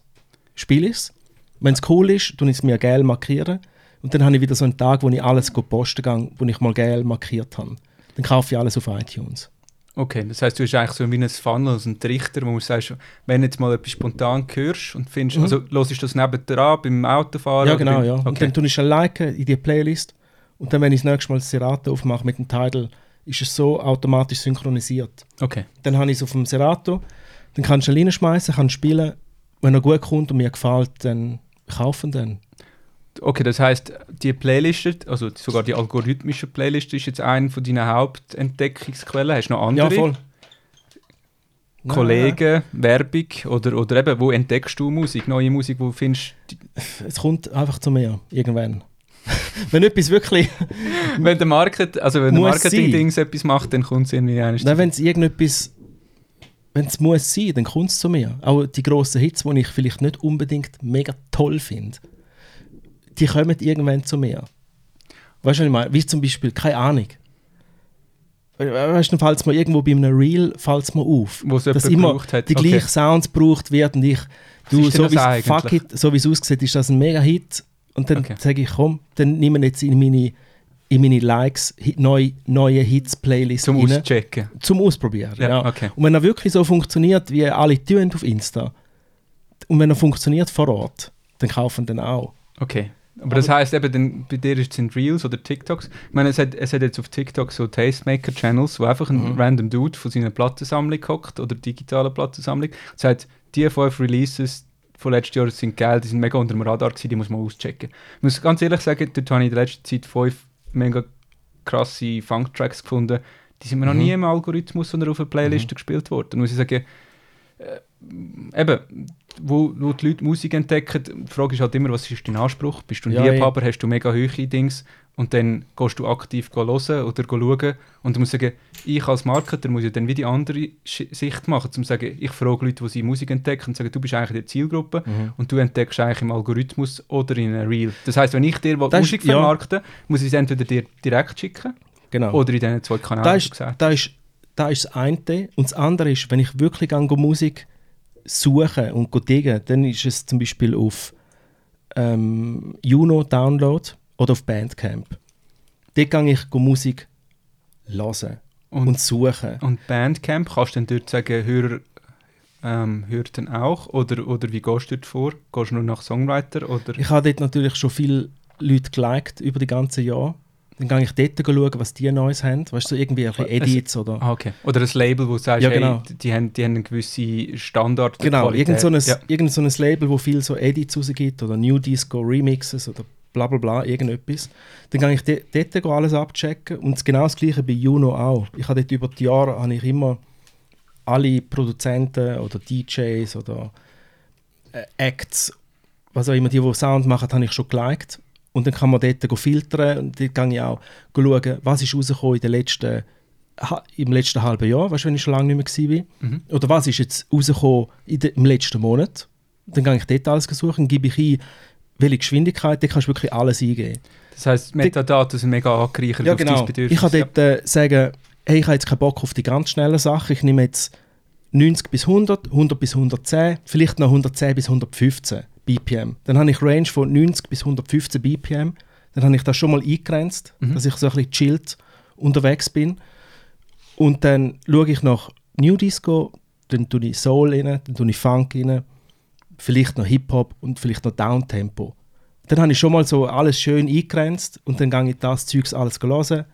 spiele ich es. Wenn es cool ist, tue ich es mir geil markieren und dann habe ich wieder so einen Tag, wo ich alles posten gehe, wo ich mal geil markiert habe. Dann kaufe ich alles auf iTunes. Okay, das heißt, du hast eigentlich so wie ein Funnel, also einen Trichter, wo du sagst, wenn du jetzt mal etwas spontan hörst und findest, Mhm. also hörst du das nebendran beim Autofahren? Ja, genau, beim- ja. Und Okay. dann tue ich ein Liken in die Playlist. Und dann, wenn ich das nächste Mal das Serato aufmache mit dem Title, ist es so automatisch synchronisiert. okay. Dann habe ich es auf dem Serato, dann kannst du ihn reinschmeißen, kannst spielen. Wenn er gut kommt und mir gefällt, dann kaufen dann. Okay, das heißt, die Playliste, also sogar die algorithmische Playlist ist jetzt eine von deinen Hauptentdeckungsquellen. Hast du noch andere? Ja, voll. Kollegen, Werbung oder, oder eben, wo entdeckst du Musik, neue Musik, wo findest, Nein, es kommt einfach zu mir, irgendwann. wenn etwas wirklich, wenn der Market, also wenn der Marketing-Dings etwas macht, dann kommt es irgendwie eines. nein, wenn es irgendetwas, wenn es muss sein, dann kommt es zu mir. Auch die grossen Hits, die ich vielleicht nicht unbedingt mega toll finde, die kommen irgendwann zu mir. Weißt du, was ich meine? Wie zum Beispiel, keine Ahnung. We- Weißt du, es mir irgendwo bei einem Reel fällt's mir auf. Wo es dass immer hat. die Okay. gleichen Sounds gebraucht werden und ich, du, so wie fuck it, so wie es aussieht, ist das ein Mega-Hit. Und dann Okay. sage ich, komm, dann nehmen wir jetzt in meine, in meine Likes Hit, neue, Hits-Playlist Zum rein, Auschecken. zum Ausprobieren. Ja, Ja, okay. Und wenn er wirklich so funktioniert, wie alle tun auf Insta, und wenn er funktioniert vor Ort, dann kaufen dann auch. Okay. Aber das heisst eben, dann, bei dir sind Reels oder TikToks. Ich meine, es hat, es hat jetzt auf TikTok so Tastemaker-Channels, wo einfach ein Mhm. random Dude von seiner Plattensammlung hockt oder digitalen Plattensammlung und sagt, die fünf Releases von letztes Jahr sind geil, die sind mega unter dem Radar gewesen, die muss man auschecken. Ich muss ganz ehrlich sagen, dort habe ich in der letzten Zeit fünf mega krasse Funk-Tracks gefunden, die sind mir noch Mhm. nie im Algorithmus oder auf einer Playliste gespielt worden. Da muss ich sagen, äh, eben, wo, wo die Leute Musik entdecken, die Frage ist halt immer, was ist dein Anspruch? Bist du ein Ja. Liebhaber, hast du mega hohe Dings und dann gehst du aktiv hören oder schauen und du musst sagen, ich als Marketer muss ja dann wie die andere Sicht machen, zum sagen, ich frage Leute, die sie Musik entdecken und sagen, du bist eigentlich die Zielgruppe und du entdeckst eigentlich im Algorithmus oder in einem Reel. Das heißt, wenn ich dir Das Musik ja. vermarkten muss ich es entweder dir direkt schicken Genau. oder in diesen zwei Kanälen, da die ist, da ist, da ist das eine. Und das andere ist, wenn ich wirklich an Musik suche und diggen, dann ist es zum Beispiel auf ähm, Juno Download oder auf Bandcamp. Dort gehe ich Musik hören Und- und, suchen. Und Bandcamp, kannst du dann dort sagen, Hörer ähm, hört dann auch? Oder, oder wie gehst du dort vor? Gehst du nur nach Songwriter? Oder? Ich habe dort natürlich schon viele Leute geliked über die ganzen Jahre. Dann gehe ich dort schauen, was die Neues haben. Weißt du, so irgendwie ein bisschen Edits oder... Ah, okay. Oder ein Label, wo du sagst, Ja, genau. hey, die, haben, die haben eine gewisse Standard. Genau, irgend so, ein, Ja. irgend so ein Label, wo viel so Edits rausgibt oder New Disco Remixes oder bla bla bla, irgendetwas. Dann kann ich dort go alles abchecken und genau das gleiche bei Juno auch. Ich habe dort über die Jahre habe ich immer alle Produzenten oder DJs oder äh, Acts, was auch immer, die, die Sound machen, habe ich schon geliked. Und dann kann man dort filtern und dort kann ich auch schauen, was ist rausgekommen in den letzten, im letzten halben Jahr, weißt du, wenn ich schon lange nicht mehr war. Mhm. Oder was ist jetzt rausgekommen in de, im letzten Monat. Dann kann ich dort alles suchen, gebe ich ein, welche Geschwindigkeit, dann kannst du wirklich alles eingeben. Das heisst, Metadaten sind mega angereichert Ja, auf genau. dein Bedürfnis. Ich kann dort äh, sagen, hey, ich habe jetzt keinen Bock auf die ganz schnellen Sachen, ich nehme jetzt 90 bis 100, 100 bis 110, vielleicht noch 110 bis 115 BPM. Dann habe ich Range von 90 bis 115 BPM. Dann habe ich das schon mal eingegrenzt, Mhm. dass ich so ein bisschen chillt unterwegs bin. Und dann schaue ich nach New Disco, dann tue ich Soul rein, dann tue ich Funk rein, vielleicht noch Hip-Hop und vielleicht noch Downtempo. Dann habe ich schon mal so alles schön eingegrenzt und dann gehe ich das Zeugs alles hören,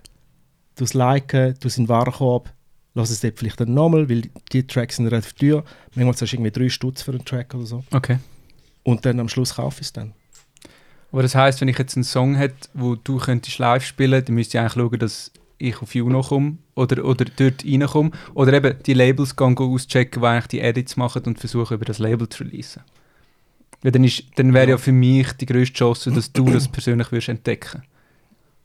du es liken, du es in den Warenkorb, lass es dort vielleicht dann nochmal, weil die Tracks sind relativ teuer. Manchmal zahlst du irgendwie 3 Stutz für einen Track oder so. Okay. Und dann am Schluss kaufe ich es dann. Aber das heisst, wenn ich jetzt einen Song hätte, wo du könntest live spielen, dann müsste ich eigentlich schauen, dass ich auf Juno komme oder, oder dort reinkomme. Oder eben die Labels gehen auschecken, die eigentlich die Edits machen und versuchen über das Label zu releasen. Weil dann, ist- dann wäre ja für mich die grösste Chance, dass du das persönlich wirst entdecken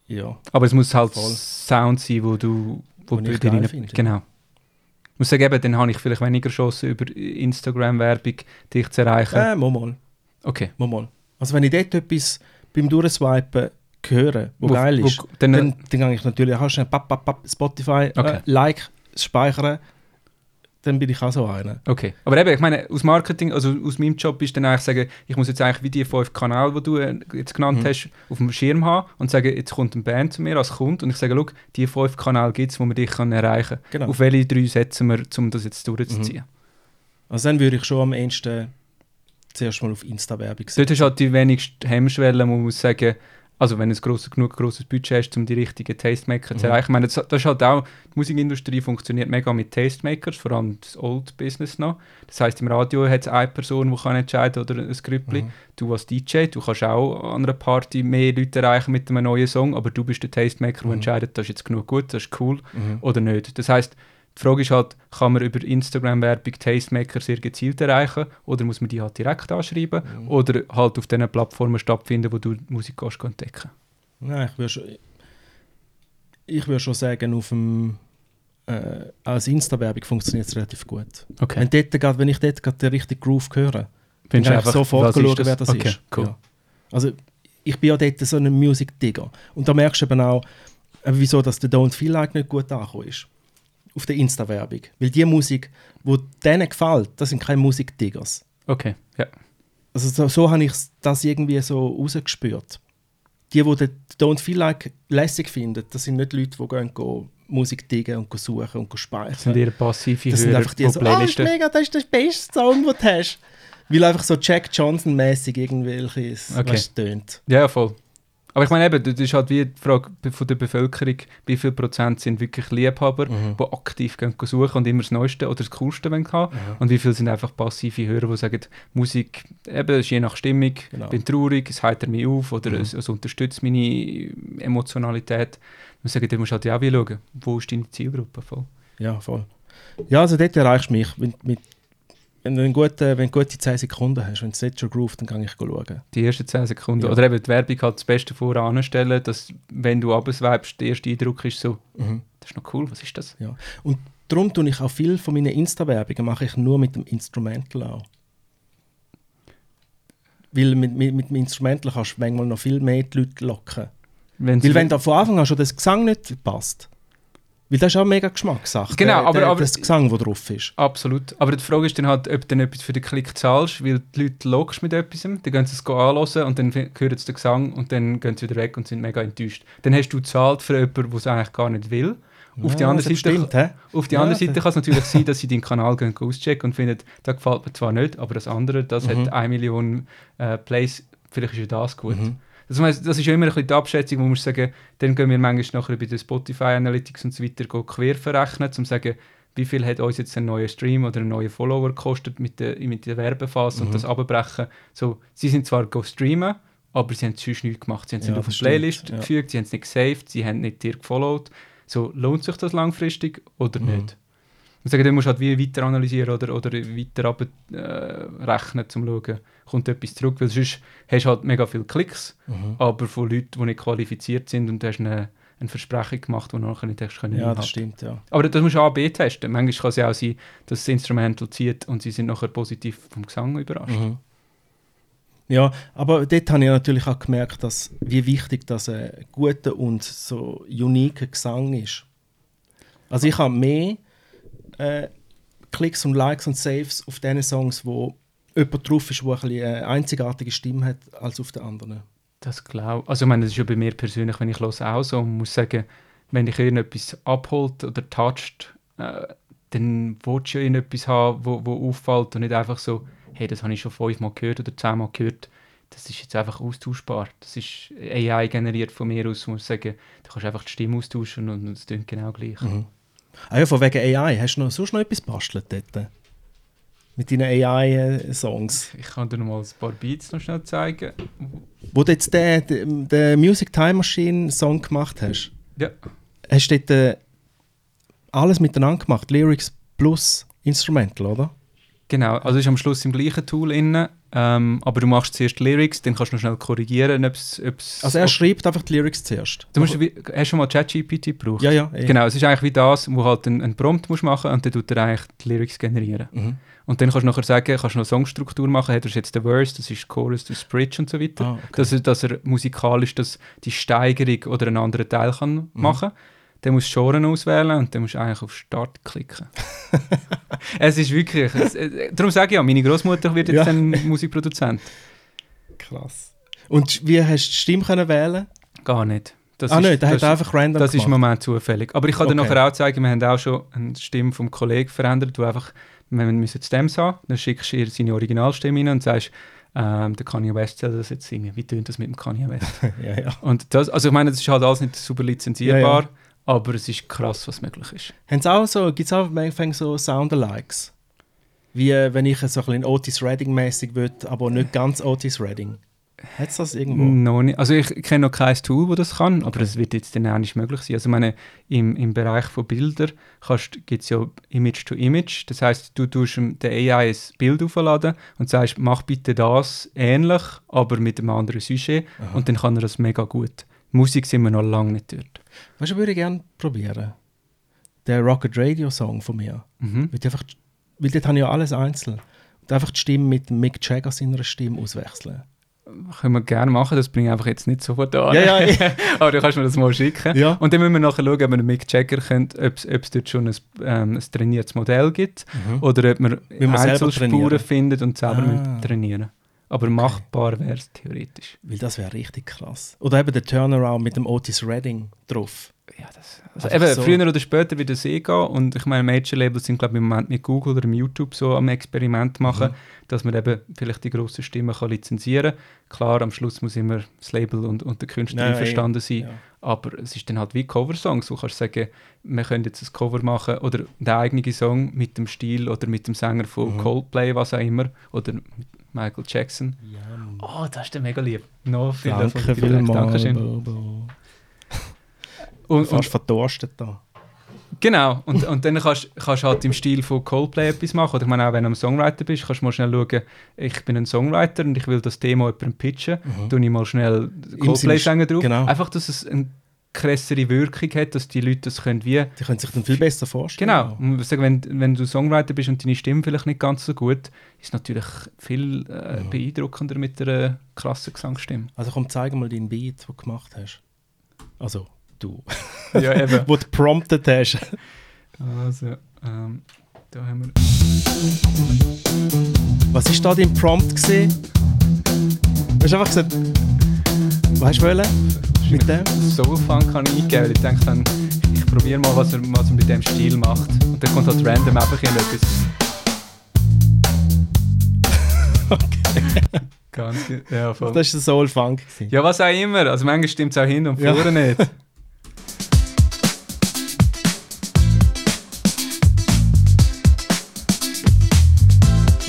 Ja. Aber es muss halt Voll. Sound sein, wo du wo Wo ich geil rein- finde. Genau. Ich muss sagen, eben, dann habe ich vielleicht weniger Chancen über Instagram-Werbung dich zu erreichen. Äh, mal, mal, Okay. mal, mal. Also wenn ich dort etwas beim Durchswipen höre, wo, Wo- geil wo- ist, dann- dann, dann gehe ich natürlich auch schnell papp, papp, papp, Spotify, Okay. äh, Like, speichern, dann bin ich auch so einer. Okay, aber eben, ich meine, aus Marketing, also aus meinem Job ist dann eigentlich sagen, ich muss jetzt eigentlich wie die fünf Kanäle, die du äh, jetzt genannt Mhm. hast, auf dem Schirm haben und sagen, jetzt kommt eine Band zu mir als Kunde und ich sage, schau, die fünf Kanäle gibt es, wo man dich kann erreichen kann. Genau. Auf welche drei setzen wir, um das jetzt durchzuziehen? Also dann würde ich schon am ehesten zuerst mal auf Insta-Werbung setzen. Dort ist halt die wenigste Hemmschwelle, man muss sagen, also wenn du ein grosses, genug grosses Budget hast, um die richtigen Tastemaker zu Mhm. erreichen. Ich meine, das, das halt auch, die Musikindustrie funktioniert mega mit Tastemakers, vor allem das Old Business noch. Das heisst, im Radio hat es eine Person, die kann entscheiden oder ein Grüppli. Mhm. Du als DJ, du kannst auch an einer Party mehr Leute erreichen mit einem neuen Song, aber du bist der Tastemaker, der Mhm. entscheidet, das ist jetzt genug gut, das ist cool Mhm. oder nicht. Das heißt, die Frage ist halt, kann man über Instagram-Werbung Tastemaker sehr gezielt erreichen oder muss man die halt direkt anschreiben Mhm. oder halt auf den Plattformen stattfinden, wo du Musik kannst entdecken Nein, ich würde schon, ich würde schon sagen, auf dem, äh, als Insta-Werbung funktioniert es relativ gut. Okay. Wenn, dort, grad- wenn ich dort gerade den richtigen Groove höre, dann Findest du kann ich einfach, sofort schauen, das? wer das okay, ist. Cool. Ja. Also ich bin ja dort so ein Music-Digger. Und da merkst du eben auch, äh, wieso dass der Don't Feel Like nicht gut angekommen ist. Auf der Insta-Werbung. Weil die Musik, die denen gefällt, das sind keine Musik-Diggers. Okay, ja. Also so, so habe ich das irgendwie so rausgespürt. Die, die den Don't Feel Like lässig finden, das sind nicht Leute, die gehen, gehen Musik diggen und suchen und speichern. Das sind eher passive Das sind Hörer, einfach die so, ah, das ist mega, das ist der beste Song, den du hast. Weil einfach so Jack Johnson-mäßig irgendwelches Okay. tönt. Ja, voll. Aber ich meine eben, das ist halt wie die Frage von der Bevölkerung, wie viel Prozent sind wirklich Liebhaber, Mhm. die aktiv gehen suchen und immer das Neueste oder das Coolste wollen haben. Und wie viel sind einfach passive Hörer, die sagen, Musik, eben, ist je nach Stimmung, Genau. bin traurig, es heitert mich auf oder Mhm. es, es unterstützt meine Emotionalität. Und sagen, da musst halt ja auch wie schauen, wo ist deine Zielgruppe voll. Ja, voll. Ja, also dort erreichst du mich. Mit, mit, wenn, du guten, wenn du gute 10 Sekunden hast, wenn es jetzt schon groovt, dann kann ich schauen. Die ersten 10 Sekunden. Ja. Oder eben die Werbung halt das Beste voranstellen, dass wenn du abswipest, der erste Eindruck ist so, Mhm. das ist noch cool, was ist das? Ja. Und darum tue ich auch viel von meinen Insta-Werbungen mache ich nur mit dem Instrumental auch. Weil mit, mit, mit dem Instrumental kannst du manchmal noch viel mehr die Leute locken. Wenn Weil wenn da von Anfang an schon das Gesang nicht passt, weil das ist auch mega Geschmackssache. Genau, der, aber- der, aber- das Gesang, das drauf ist. Absolut. Aber die Frage ist dann halt, ob du dann etwas für den Klick zahlst, weil die Leute lockst mit etwas, dann gehen sie es anhören und dann hören sie den Gesang und dann gehen sie wieder weg und sind mega enttäuscht. Dann hast du gezahlt für jemanden, der es eigentlich gar nicht will. Auf die Ja, andere das Seite, stimmt, auf die Ja, andere Seite kann es natürlich sein, dass sie deinen Kanal gehen auschecken und finden, das gefällt mir zwar nicht, aber das andere, das Mhm. hat eine Million äh, Plays, vielleicht ist ja das gut. Mhm. Das, heisst, das ist ja immer ein bisschen die Abschätzung, wo man muss sagen, dann gehen wir manchmal nachher bei den Spotify Analytics und so weiter quer verrechnen, um zu sagen, wie viel hat uns jetzt ein neuer Stream oder ein neuer Follower gekostet mit der, mit der Werbephase Mhm. und das abbrechen. So, sie sind zwar go streamen, aber sie haben sonst nichts gemacht. Sie haben es Ja, nicht auf eine Playlist ja. gefügt, sie haben es nicht gesaved, sie haben nicht dir gefollowt. So, lohnt sich das langfristig oder Mhm. nicht? Ich sage, du musst halt wie weiter analysieren oder, oder weiter ab, äh, rechnen, um zu schauen, kommt etwas zurück, weil sonst hast du halt mega viele Klicks, Mhm. aber von Leuten, die nicht qualifiziert sind und du hast eine, eine Versprechung gemacht, die du nachher nicht hast können Ja, das stimmt, ja. Aber das musst du A-B testen. Manchmal kann es ja auch sein, dass das Instrumental zieht und sie sind nachher positiv vom Gesang überrascht. Mhm. Ja, aber dort habe ich natürlich auch gemerkt, dass, wie wichtig das ein guter und so uniker Gesang ist. Also ich habe mehr äh, Klicks und Likes und Saves auf den Songs, wo jemand drauf ist, der ein bisschen eine einzigartige Stimme hat, als auf den anderen. Das glaube Also ich meine, das ist ja bei mir persönlich, wenn ich höre, auch so. und muss sagen, wenn dich irgendetwas abholt oder toucht, äh, dann willst du ja irgendetwas haben, wo, wo auffällt und nicht einfach so, hey, das habe ich schon fünfmal gehört oder zehnmal gehört. Das ist jetzt einfach austauschbar. Das ist AI generiert von mir aus, muss ich sagen. Da kannst du einfach die Stimme austauschen und es klingt genau gleich. Mhm. Ah ja, von wegen AI, hast du noch, sonst noch etwas bastelt dort? Mit deinen AI-Songs? Ich kann dir noch mal ein paar Beats noch schnell zeigen. Wo du jetzt den, den, den Music Time Machine Song gemacht hast, Ja, hast du dort äh, alles miteinander gemacht, Lyrics plus Instrumental, oder? Genau, also ist am Schluss im gleichen Tool inne, ähm, aber du machst zuerst Lyrics, dann kannst du noch schnell korrigieren, ob es... Also er schreibt einfach die Lyrics zuerst. Du musst, wie- hast du schon mal ChatGPT gebraucht? Ja, ja. eh. Genau, es ist eigentlich wie das, wo halt einen, einen Prompt musst machen und dann tut er eigentlich die Lyrics generieren. Mhm. Und dann kannst du nachher sagen, kannst du noch Songstruktur machen, hat er jetzt den Verse, das ist Chorus, das ist Bridge und so weiter. Ah, okay. dass, er, dass er musikalisch das, die Steigerung oder einen anderen Teil kann Mhm. machen Dann musst du Genre auswählen und dann musst du eigentlich auf Start klicken. es ist wirklich, es, äh, darum sage ich ja, meine Großmutter wird jetzt Ja. dann Musikproduzent. Krass. Und wie hast du die Stimme können wählen? Gar nicht. Das ah ist, nein, der das, hat einfach random das ist im gemacht. Moment zufällig. Aber ich kann dir Okay. nachher auch zeigen, wir haben auch schon eine Stimme vom Kollegen verändert, du einfach, wir müssen Stems haben, dann schickst du ihr seine Originalstimme rein und sagst, ähm, der Kanye West soll das jetzt singen. Wie tönt das mit dem Kanye West? ja, ja. Und das, also ich meine, das ist halt alles nicht super lizenzierbar, Ja, aber es ist krass, was möglich ist. Haben auch so, gibt es auch manchmal so Soundalikes? Wie äh, wenn ich so ein bisschen Otis Redding-mäßig würde, aber nicht ganz Otis Redding. Hat es das irgendwo? Noch nicht. Also ich kenne noch kein Tool, das das kann, aber es wird jetzt dann auch nicht möglich sein. Also ich meine, im, im Bereich von Bildern gibt es ja Image to Image. Das heißt, du tust dem- der AI ein Bild aufladen und sagst, mach bitte das ähnlich, aber mit einem anderen Sujet und dann kann er das mega gut. Musik sind wir noch lange nicht dort. Weißt du, würde ich gerne probieren. Der Rocket Radio Song von mir. Mhm. Weil, einfach, weil dort habe ich ja alles einzeln. Und einfach die Stimme mit Mick Jagger seiner Stimme auswechseln. Können wir gerne machen, das bringe ich einfach jetzt nicht sofort an. Ja, ja, aber du kannst mir das mal schicken. Ja. Und dann müssen wir nachher schauen, ob wir einen Mick Jagger können, ob es- dort schon ein, ähm, ein trainiertes Modell gibt oder ob wir selber Einzelspuren finden und selber Ah. trainieren Aber machbar wäre es theoretisch. Weil das wäre richtig krass. Oder eben der Turnaround mit dem Otis Redding drauf. Ja, das, also eben, so. früher oder später wird es eh gehen. Und ich meine, Major-Labels sind, glaube ich, im Moment mit Google oder im YouTube so am Experiment machen, Mhm. dass man eben vielleicht die grossen Stimmen kann lizenzieren kann. Klar, am Schluss muss immer das Label und, und der Künstler Ja, einverstanden sein. Ja. Aber es ist dann halt wie Coversongs. Du kannst sagen, wir können jetzt ein Cover machen oder den eigenen Song mit dem Stil oder mit dem Sänger von Mhm. Coldplay, was auch immer. Oder mit Michael Jackson. Oh, das ist der mega lieb. No, vielen Danke Dank. vielmals, Dankeschön. Bobo. Und, Fast und, verdurstet da. genau, und, und dann kannst du halt im Stil von Coldplay etwas machen. Oder ich meine, auch wenn du ein Songwriter bist, kannst du mal schnell schauen, ich bin ein Songwriter und ich will das Thema jemandem pitchen. Mhm. Tue ich mal schnell Coldplay-Sänger drauf. genau. Einfach, dass es eine krassere Wirkung hat, dass die Leute das können wie Die können sich dann viel besser vorstellen. Genau. Wenn, wenn du Songwriter bist und deine Stimme vielleicht nicht ganz so gut, ist es natürlich viel äh, Mhm. beeindruckender mit einer krassen Gesangsstimme. Also komm, zeig mal deinen Beat, den du gemacht hast. Also, du. ja, eben. wo du promptet hast. Also, ähm, da haben wir. Was war da dein Prompt? Gewesen? Du hast einfach gesagt, weißt du, wollen? Mit dem? Soul Funk kann ich eingeben. weil Ich denke dann, ich probiere mal, was er, was er mit dem Stil macht. Und dann kommt halt random einfach in etwas. Okay. Ganz, ja, voll. Das war der Soul Funk. gewesen. Ja, was auch immer. Also manchmal stimmt es auch hin und Ja. vorne nicht.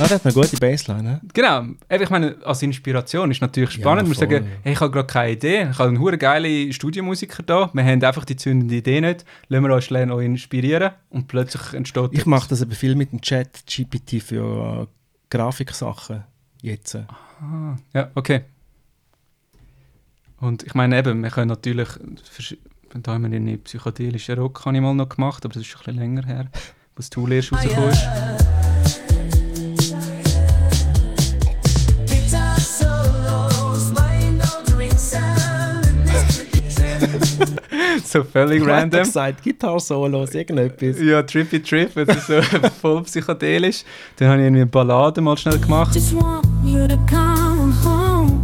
Ja, der hat eine gute Bassline. Ne? Genau, eben, ich meine, als Inspiration ist natürlich Ja, spannend. wir voll. sagen, hey, ich habe gerade keine Idee, ich habe einen hure geile Studiomusiker da, wir haben einfach die zündende Idee nicht, lassen wir uns lernen, euch inspirieren und plötzlich entsteht Ich mache das aber viel mit dem Chat GPT für äh, Grafiksachen. Jetzt. Ah, ja, okay. Und ich meine eben, wir können natürlich, da haben wir den psychedelischen Rock habe ich mal noch gemacht, aber das ist schon ein bisschen länger her, was du erst rausgekommen ist. So völlig Ich random. gesagt, Gitarre-Solos, irgendetwas. Ja, Trippy Trip, ist so voll psychedelisch. Dann habe ich irgendwie eine Ballade mal schnell gemacht. Just want you to come home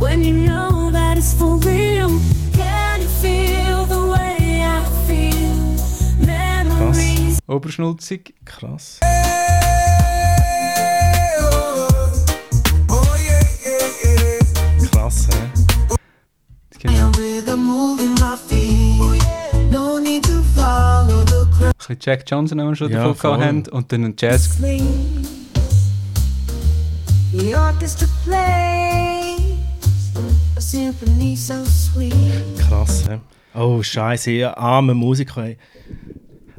when you know that it's for real. Can you feel the way I feel? Memories. Oberschnulzig. Krass. Krass, hä? Genau. Rhythm moving my feet. No need to follow the crowd. Ein bisschen Jack Johnson, den wir schon Ja, davon voll. gehabt haben. Und dann ein Jazz. Sleep. The orchestra plays a symphony so sweet. Krass, hä? Oh, scheiße, ihr arme Musiker. Ey.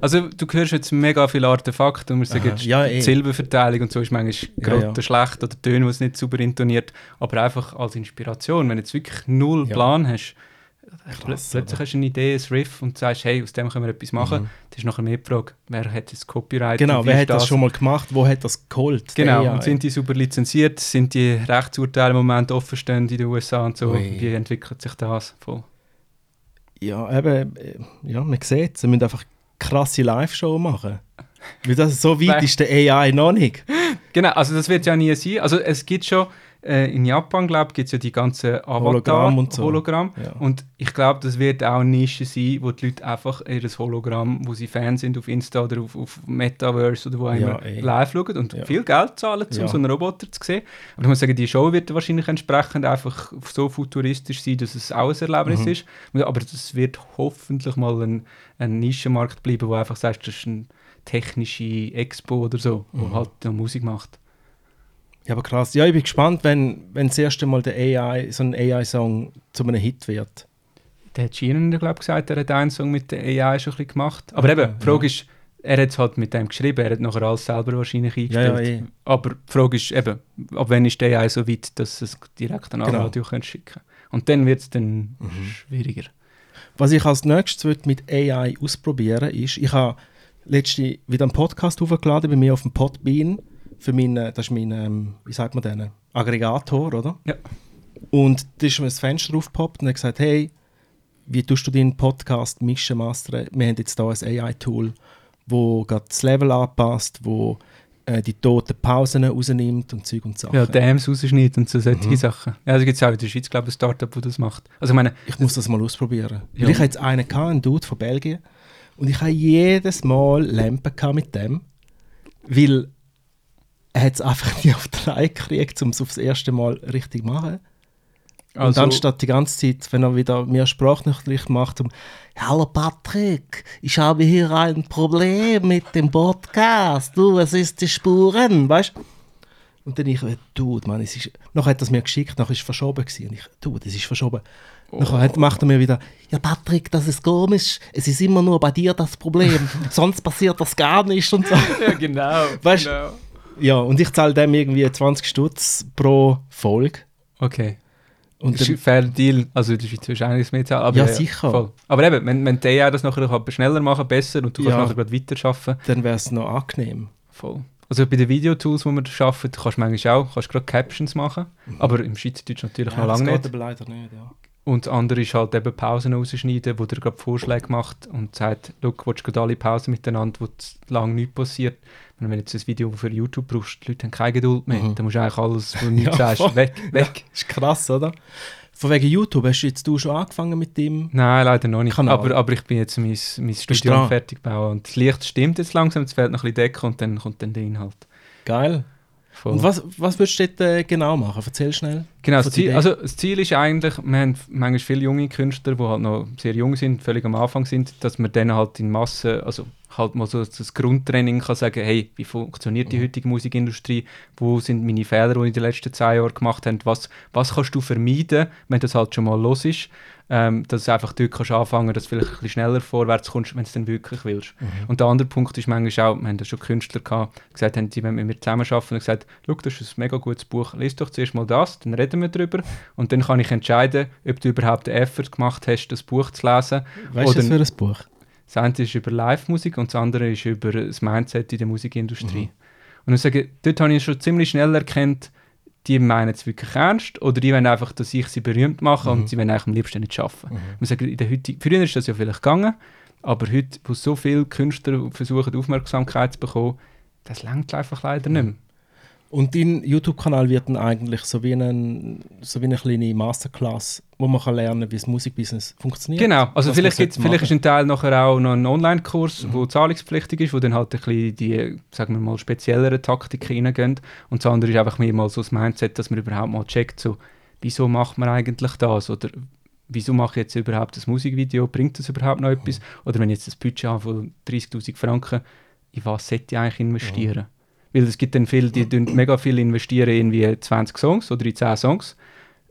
Also du hörst jetzt mega viele Artefakte und wir sagen, ja, eh. die Silbenverteilung und so ist manchmal Ja, gerade schlecht oder Töne, die es nicht super intoniert, aber einfach als Inspiration, wenn du jetzt wirklich null Ja. Plan hast, Krass, plötzlich hast du eine Idee, ein Riff und sagst, hey, aus dem können wir etwas machen, das ist nachher mehr die Frage, wer hat das Copyright? Genau, wer hat das schon mal gemacht? Wo hat das geholt? Genau, und sind die super lizenziert, sind die Rechtsurteile im Moment offen stehen in den USA und so, Ui. wie entwickelt sich das? Voll. Ja, eben, äh, ja, man sieht sie müssen einfach krasse Live-Show machen. Weil das so weit ist der AI noch nicht. Genau, also das wird ja nie sein. Also es gibt schon, äh, in Japan, glaube ich, gibt es ja die ganzen Avatar, Hologramm und so. Hologramm. Ja. Und ich glaube, das wird auch eine Nische sein, wo die Leute einfach ihr Hologramm, wo sie Fan sind auf Insta oder auf, auf Metaverse oder wo Ja, immer, eh. live schauen und Ja. viel Geld zahlen, um Ja. so einen Roboter zu sehen. Aber ich muss sagen, die Show wird wahrscheinlich entsprechend einfach so futuristisch sein, dass es auch ein Erlebnis Mhm. ist. Aber das wird hoffentlich mal ein, ein Nischenmarkt bleiben, wo einfach sagst, das ist eine technische Expo oder so, wo Mhm. halt Musik macht. Ja, aber krass. Ja, ich bin gespannt, wenn, wenn das erste Mal der AI, so ein AI-Song zu einem Hit wird. Der hat Sheeran, glaube ich, gesagt, er hat einen Song mit der AI schon ein bisschen gemacht. Aber eben, die Frage ist, er hat es halt mit dem geschrieben, er hat nachher alles selber wahrscheinlich Ja, ja, eingestellt. eh. Aber die Frage ist eben, ab wann ist der AI so weit, dass es direkt an Genau. Radio können schicken Und dann wird es dann Mhm. schwieriger. Was ich als nächstes mit AI ausprobieren ist, ich habe letzte wieder einen Podcast hochgeladen bei mir auf dem Podbean. Für meinen, das ist mein, ähm, wie sagt man den, Aggregator, oder? Ja. Und da ist mir ein Fenster aufgepoppt und hat gesagt, hey, wie tust du deinen Podcast mischen, mastern? Wir haben jetzt hier ein AI-Tool, wo gerade das Level anpasst, wo äh, die toten Pausen rausnimmt und Zeug und Sachen. Ja, Dams rausschneiden und so solche Mhm. Sachen. Ja, also gibt es auch in der Schweiz, glaube ich, ein Startup, das das macht. Also ich meine, Ich muss das mal ausprobieren. Ja. Weil ich jetzt einen, gehabt, einen Dude von Belgien, und ich habe jedes Mal Lampen mit dem, weil hat es einfach nie auf die Reihe gekriegt, um es aufs erste Mal richtig zu machen. und also, dann statt die ganze Zeit, wenn er wieder mehr Sprachnachricht macht, um Hallo Patrick, ich habe hier ein Problem mit dem Podcast. Du, was ist die Spuren? Weißt Und dann ich, äh, du, Mann, es ist. Noch hat er es mir geschickt, nachher ist es verschoben gewesen. Und ich, du, das ist verschoben. Nachher hat, macht er mir wieder, ja Patrick, das ist komisch. Es ist immer nur bei dir das Problem. Sonst passiert das gar nicht und so. ja, genau. Weißt- genau. Ja, und ich zahle dem irgendwie 20 Stutz pro Folge. Okay. Und das ist fairer Deal. Also der Schweiz wirst du einiges mehr zahlen. Aber Ja, sicher. Voll. Aber eben, wenn, wenn die AI das nachher schneller machen besser und du kannst Ja. nachher gerade weiterarbeiten, dann wäre es noch angenehm. voll. Also bei den Videotools, die wir arbeiten, kannst du manchmal auch kannst gerade Captions machen. Aber im Schweizerdeutsch natürlich noch das lange geht nicht. aber leider nicht, ja. Und das andere ist halt eben Pausen rausschneiden, wo der gerade Vorschläge macht und sagt, schau, willst du alle Pausen miteinander, wo z- lang nichts passiert. Wenn du jetzt ein Video für YouTube brauchst, die Leute haben keine Geduld mehr. Mhm. Dann musst du eigentlich alles, was du nicht Ja, sagst, voll. weg, weg. Ist krass, oder? Von wegen YouTube, hast du jetzt du schon angefangen mit dem? Nein, leider noch nicht. Kanal. Aber, aber ich bin jetzt mein, mein. Studium fertig bauen. Und das Licht stimmt jetzt langsam, es fehlt noch ein bisschen Decke und dann kommt dann der Inhalt. Geil. Voll. Und was, was würdest du dort äh, genau machen? Erzähl schnell. Genau, das Ziel, also das Ziel ist eigentlich, wir haben manchmal viele junge Künstler, die halt noch sehr jung sind, völlig am Anfang sind, dass man denen halt in Masse, also halt mal so das Grundtraining kann sagen, hey, wie funktioniert die Mhm. heutige Musikindustrie, wo sind meine Fehler, die ich in den letzten zehn Jahren gemacht habe, was, was kannst du vermeiden, wenn das halt schon mal los ist, ähm, dass du einfach dort kannst anfangen, dass du vielleicht ein bisschen schneller vorwärts kommst, wenn du es dann wirklich willst. Und der andere Punkt ist manchmal auch, wir haben da schon Künstler gehabt, gesagt haben, die wollen mit mir zusammenarbeiten und gesagt, schau, das ist ein mega gutes Buch, lies doch zuerst mal das, dann reden wir darüber und dann kann ich entscheiden, ob du überhaupt den Effort gemacht hast, das Buch zu lesen. Weißt du das für ein Buch? Das eine ist über Live-Musik und das andere ist über das Mindset in der Musikindustrie. Mhm. Und ich sage, dort habe ich schon ziemlich schnell erkannt, die meinen es wirklich ernst oder die wollen einfach, dass ich sie berühmt mache Mhm. und sie wollen eigentlich am liebsten nicht arbeiten. Ich sage, in der heutigen, früher ist das ja vielleicht gegangen, aber heute, wo so viele Künstler versuchen, Aufmerksamkeit zu bekommen, das langt einfach leider nicht mehr. Und dein YouTube-Kanal wird dann eigentlich so wie, ein, so wie eine kleine Masterclass, wo man kann lernen wie das Musikbusiness funktioniert. Genau, also vielleicht, gibt's, vielleicht ist ein Teil nachher auch noch ein Online-Kurs, Mhm. wo zahlungspflichtig ist, wo dann halt ein bisschen die, sagen wir mal, speziellere Taktiken reingehen. Und das andere ist einfach mehr mal so das Mindset, dass man überhaupt mal checkt, so, wieso macht man eigentlich das? Oder wieso mache ich jetzt überhaupt das Musikvideo? Bringt das überhaupt noch etwas? Oder wenn ich jetzt das Budget habe von 30'000 Franken, in was sollte ich eigentlich investieren? Weil es gibt dann viele, die tun mega viel investieren in wie 20 Songs oder in 10 Songs.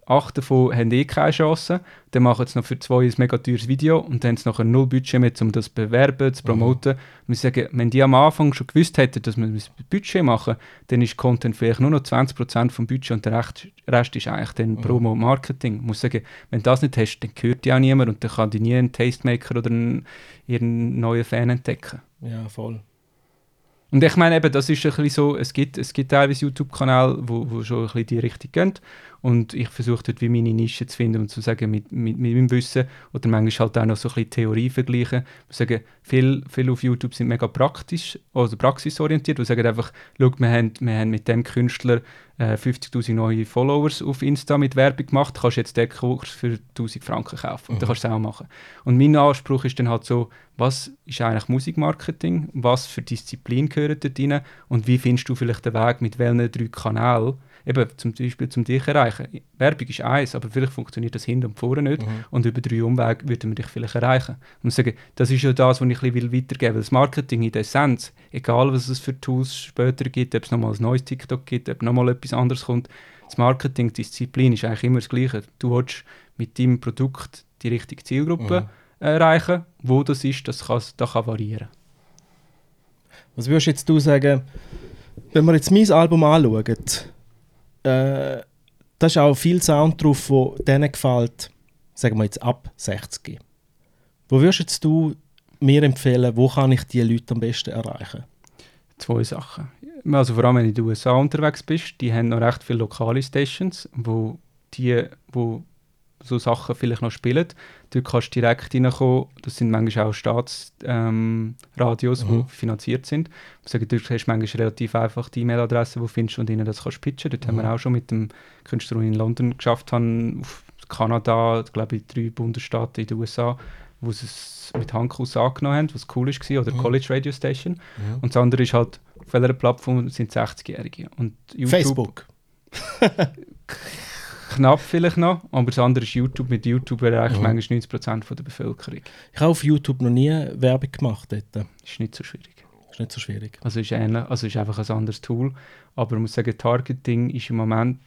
acht davon haben eh keine Chance. Dann machen sie noch für zwei ein mega teures Video und dann haben sie nachher null Budget mehr, um das zu bewerben, zu promoten. Und wir sagen, wenn die am Anfang schon gewusst hätten, dass wir ein Budget machen, dann ist Content vielleicht nur noch 20% vom Budget und der Rest, Rest ist eigentlich dann Promo und Marketing. Ich muss sagen, wenn du das nicht hast, dann hört die auch niemand und dann kann die nie einen Tastemaker oder einen, ihren neuen Fan entdecken. Ja, voll. Und ich meine eben, das ist ein bisschen so, es gibt, es gibt teilweise YouTube-Kanäle, wo, wo schon ein bisschen die Richtung gehen und ich versuche dort wie meine Nische zu finden und zu sagen, mit, mit, mit meinem Wissen oder manchmal halt auch noch so ein bisschen Theorie vergleichen. Wir sagen, viel, viel auf YouTube sind mega praktisch, also praxisorientiert, wir sagen einfach, schau, wir haben, wir haben mit dem Künstler äh, 50'000 neue Followers auf Insta mit Werbung gemacht, kannst jetzt den Kurs für 1000 Franken kaufen. Und dann kannst du es auch machen. Und mein Anspruch ist dann halt so, was ist eigentlich Musikmarketing, was für Disziplin gehört dort rein? Und wie findest du vielleicht den Weg? Mit welchen drei Kanälen, eben zum Beispiel zum dich erreichen. Werbung ist eins, aber vielleicht funktioniert das hinten und vorne nicht und über drei Umwege würden wir dich vielleicht erreichen. Und sagen, das ist ja das, was ich ein bisschen weitergeben will. Das Marketing in der Essenz, egal was es für Tools später gibt, ob es nochmal ein neues TikTok gibt, ob nochmal etwas anderes kommt, das Marketing-Disziplin ist eigentlich immer das Gleiche. Du willst mit deinem Produkt die richtige Zielgruppe erreichen. Wo das ist, das kann, das kann variieren. Was würdest jetzt du sagen, wenn wir jetzt mein Album anschauen, äh, da ist auch viel Sound drauf, wo denen gefällt, sagen wir jetzt ab 60. Wo würdest du mir empfehlen, wo kann ich die Leute am besten erreichen? Zwei Sachen. Also vor allem, wenn du in den USA unterwegs bist, die haben noch recht viele lokale Stations, wo die, wo so Sachen vielleicht noch spielen. Dort kannst du direkt reinkommen. Das sind manchmal auch Staatsradios, ähm, die finanziert sind. Ich sage, dort hast du manchmal relativ einfach die E-Mail-Adresse, die du findest und ihnen das kannst pitchen. Dort haben wir auch schon mit dem Künstler, in London geschafft haben, auf Kanada, glaube ich, drei Bundesstaaten in den USA, wo sie es mit Handkuss angenommen haben, was cool war, oder College Radio Station. Und das andere ist halt, auf welcher Plattform sind 60-Jährige. Und YouTube, Facebook. knapp vielleicht noch, aber das andere ist YouTube. Mit YouTube erreicht Mhm. manchmal 90% von der Bevölkerung. Ich habe auf YouTube noch nie Werbung gemacht dort. Ist nicht so schwierig. Ist nicht so schwierig. Also ist ähnlich, also ist einfach ein anderes Tool. Aber ich muss sagen, Targeting ist im Moment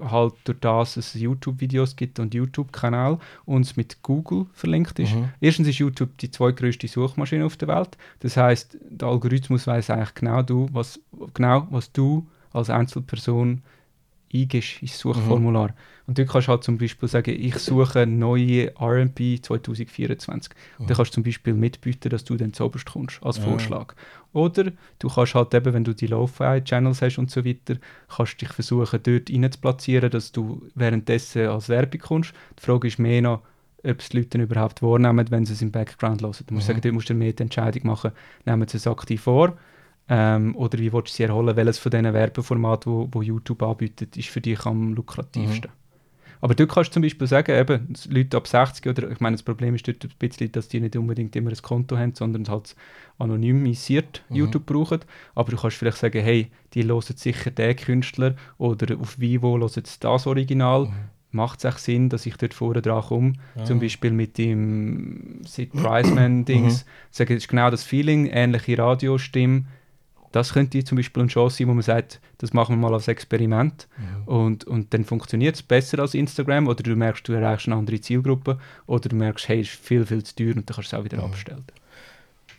halt durch das, dass es YouTube-Videos gibt und YouTube-Kanal und es mit Google verlinkt ist. Mhm. Erstens ist YouTube die zweitgrößte Suchmaschine auf der Welt. Das heißt, der Algorithmus weiß eigentlich genau, du, was, genau, was du als Einzelperson eingibst ins Suchformular. Und dort kannst du halt zum Beispiel sagen, ich suche neue R&B 2024. Und dann kannst du zum Beispiel mitbieten, dass du dann zuoberst kommst, als Ja. Vorschlag. Oder du kannst halt eben, wenn du die Lo-Fi-Channels hast und so weiter, kannst dich versuchen, dort rein zu platzieren, dass du währenddessen als Werbung kommst. Die Frage ist mehr noch, ob es die Leute überhaupt wahrnehmen, wenn sie es im Background hören. Du musst sagen, dort musst du mehr die Entscheidung machen, nehmen sie es aktiv vor ähm, oder wie willst du sie erholen, welches von diesen Werbeformaten, wo, wo YouTube anbietet, ist für dich am lukrativsten. Aber dort kannst du zum Beispiel sagen, eben, Leute ab 60 oder ich meine, das Problem ist dort ein bisschen, dass die nicht unbedingt immer ein Konto haben, sondern halt anonymisiert YouTube brauchen. Aber du kannst vielleicht sagen, hey, die hören sicher den Künstler oder auf Vivo hören sie das Original. Macht es echt Sinn, dass ich dort vorne dran komme, zum Beispiel mit dem Sid Priceman-Dings, sagen, das ist genau das Feeling, ähnliche Radiostimme. Das könnte zum Beispiel eine Chance sein, wo man sagt, das machen wir mal als Experiment. Und, und dann funktioniert es besser als Instagram oder du merkst, du erreichst eine andere Zielgruppe oder du merkst, hey, es ist viel, viel zu teuer und dann kannst du es auch wieder abstellen.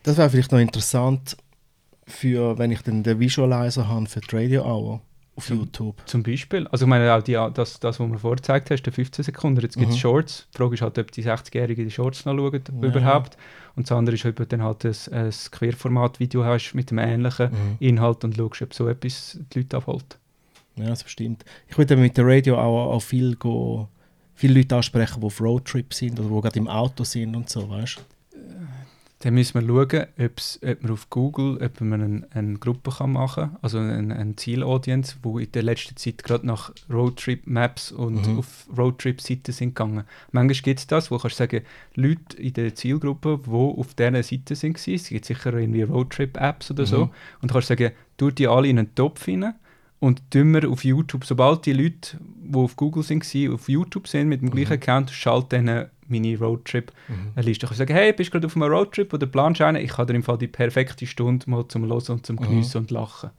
Das wäre vielleicht noch interessant, für, wenn ich dann den Visualizer habe für die Radio Hour auf YouTube. Zum Beispiel, also ich meine auch die, das, das, was du mir vorher gezeigt hast, der 15 Sekunden, jetzt gibt es Shorts. Die Frage ist halt, ob die 60-Jährigen die Shorts noch schauen überhaupt. Und das andere ist, ob du dann halt ein, ein Querformat-Video hast mit einem ähnlichen Inhalt und schaust, ob so etwas die Leute abholt. Ja, das bestimmt. Ich würde mit der Radio Hour auch viel go, viele Leute ansprechen, die auf Roadtrip sind oder die gerade im Auto sind und so, weißt Dann müssen wir schauen, ob man auf Google ob man eine, eine Gruppe kann machen kann, also eine, eine Zielaudience, wo in der letzten Zeit gerade nach Roadtrip-Maps und auf Roadtrip-Seiten sind gegangen. Manchmal gibt es das, wo kannst du sagen, Leute in der Zielgruppe, die auf dieser Seite sind, es gibt sicher irgendwie Roadtrip-Apps oder so, und du kannst sagen, tu die alle in einen Topf rein und wir auf YouTube, sobald die Leute, die auf Google sind, waren, auf YouTube sind mit dem gleichen Account, schalt denen meine Roadtrip-Liste. Ich kann sagen, hey, bist du gerade auf einem Roadtrip oder planst einen? Ich habe dir im Fall die perfekte Stunde mal zum Hören und zum Geniessen und Lachen.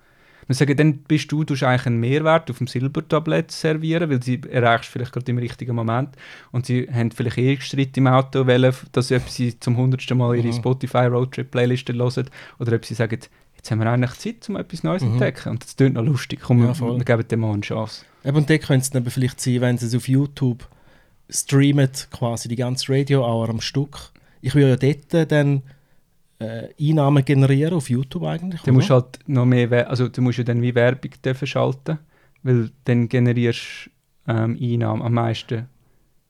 Wir sagen, dann bist du, du hast eigentlich einen Mehrwert auf dem Silbertablett servieren, weil sie erreichst vielleicht gerade im richtigen Moment und sie haben vielleicht eh Streit im Auto, wollen, dass ob sie zum hundertsten Mal ihre Mhm. Spotify Roadtrip Playlist hören oder ob sie sagen, jetzt haben wir eigentlich Zeit, um etwas Neues zu Mhm. entdecken und das klingt noch lustig, komm, Ja, wir, geben dem mal eine Chance. Eben, und dann könnte es dann vielleicht sein, wenn sie es auf YouTube streamen, quasi die ganze Radio-Hour am Stück. Ich will ja dort dann äh, Einnahmen generieren, auf YouTube eigentlich. Du musst halt noch mehr, We- also du musst ja dann wie Werbung dürfen schalten, weil dann generierst ähm, Einnahmen am meisten.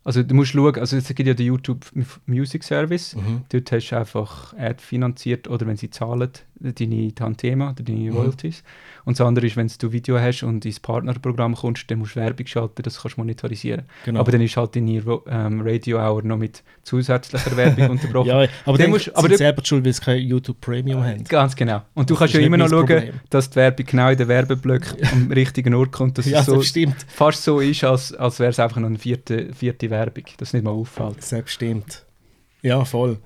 Also du musst schauen, also es gibt ja den YouTube Music Service, Mhm. dort hast du einfach Ad finanziert oder wenn sie zahlen, deine Tantema oder deine Mhm. Royalties. Und das andere ist, wenn du Video hast und ins Partnerprogramm kommst, dann musst du Werbung schalten, das kannst du monetarisieren. Genau. Aber dann ist halt deine ähm, Radio Hour noch mit zusätzlicher Werbung unterbrochen. ja, aber Dann dann musst- aber sind selber schuld, weil sie kein YouTube Premium haben. Ganz genau. Und du Das kannst ja immer noch schauen, Problem. dass die Werbung genau in den Werbeblock am richtigen Ort kommt, dass Ja, es so, fast so ist, als, als wäre es einfach noch eine vierte, vierte Werbung, dass es nicht mal auffällt. Das stimmt. Ja, voll.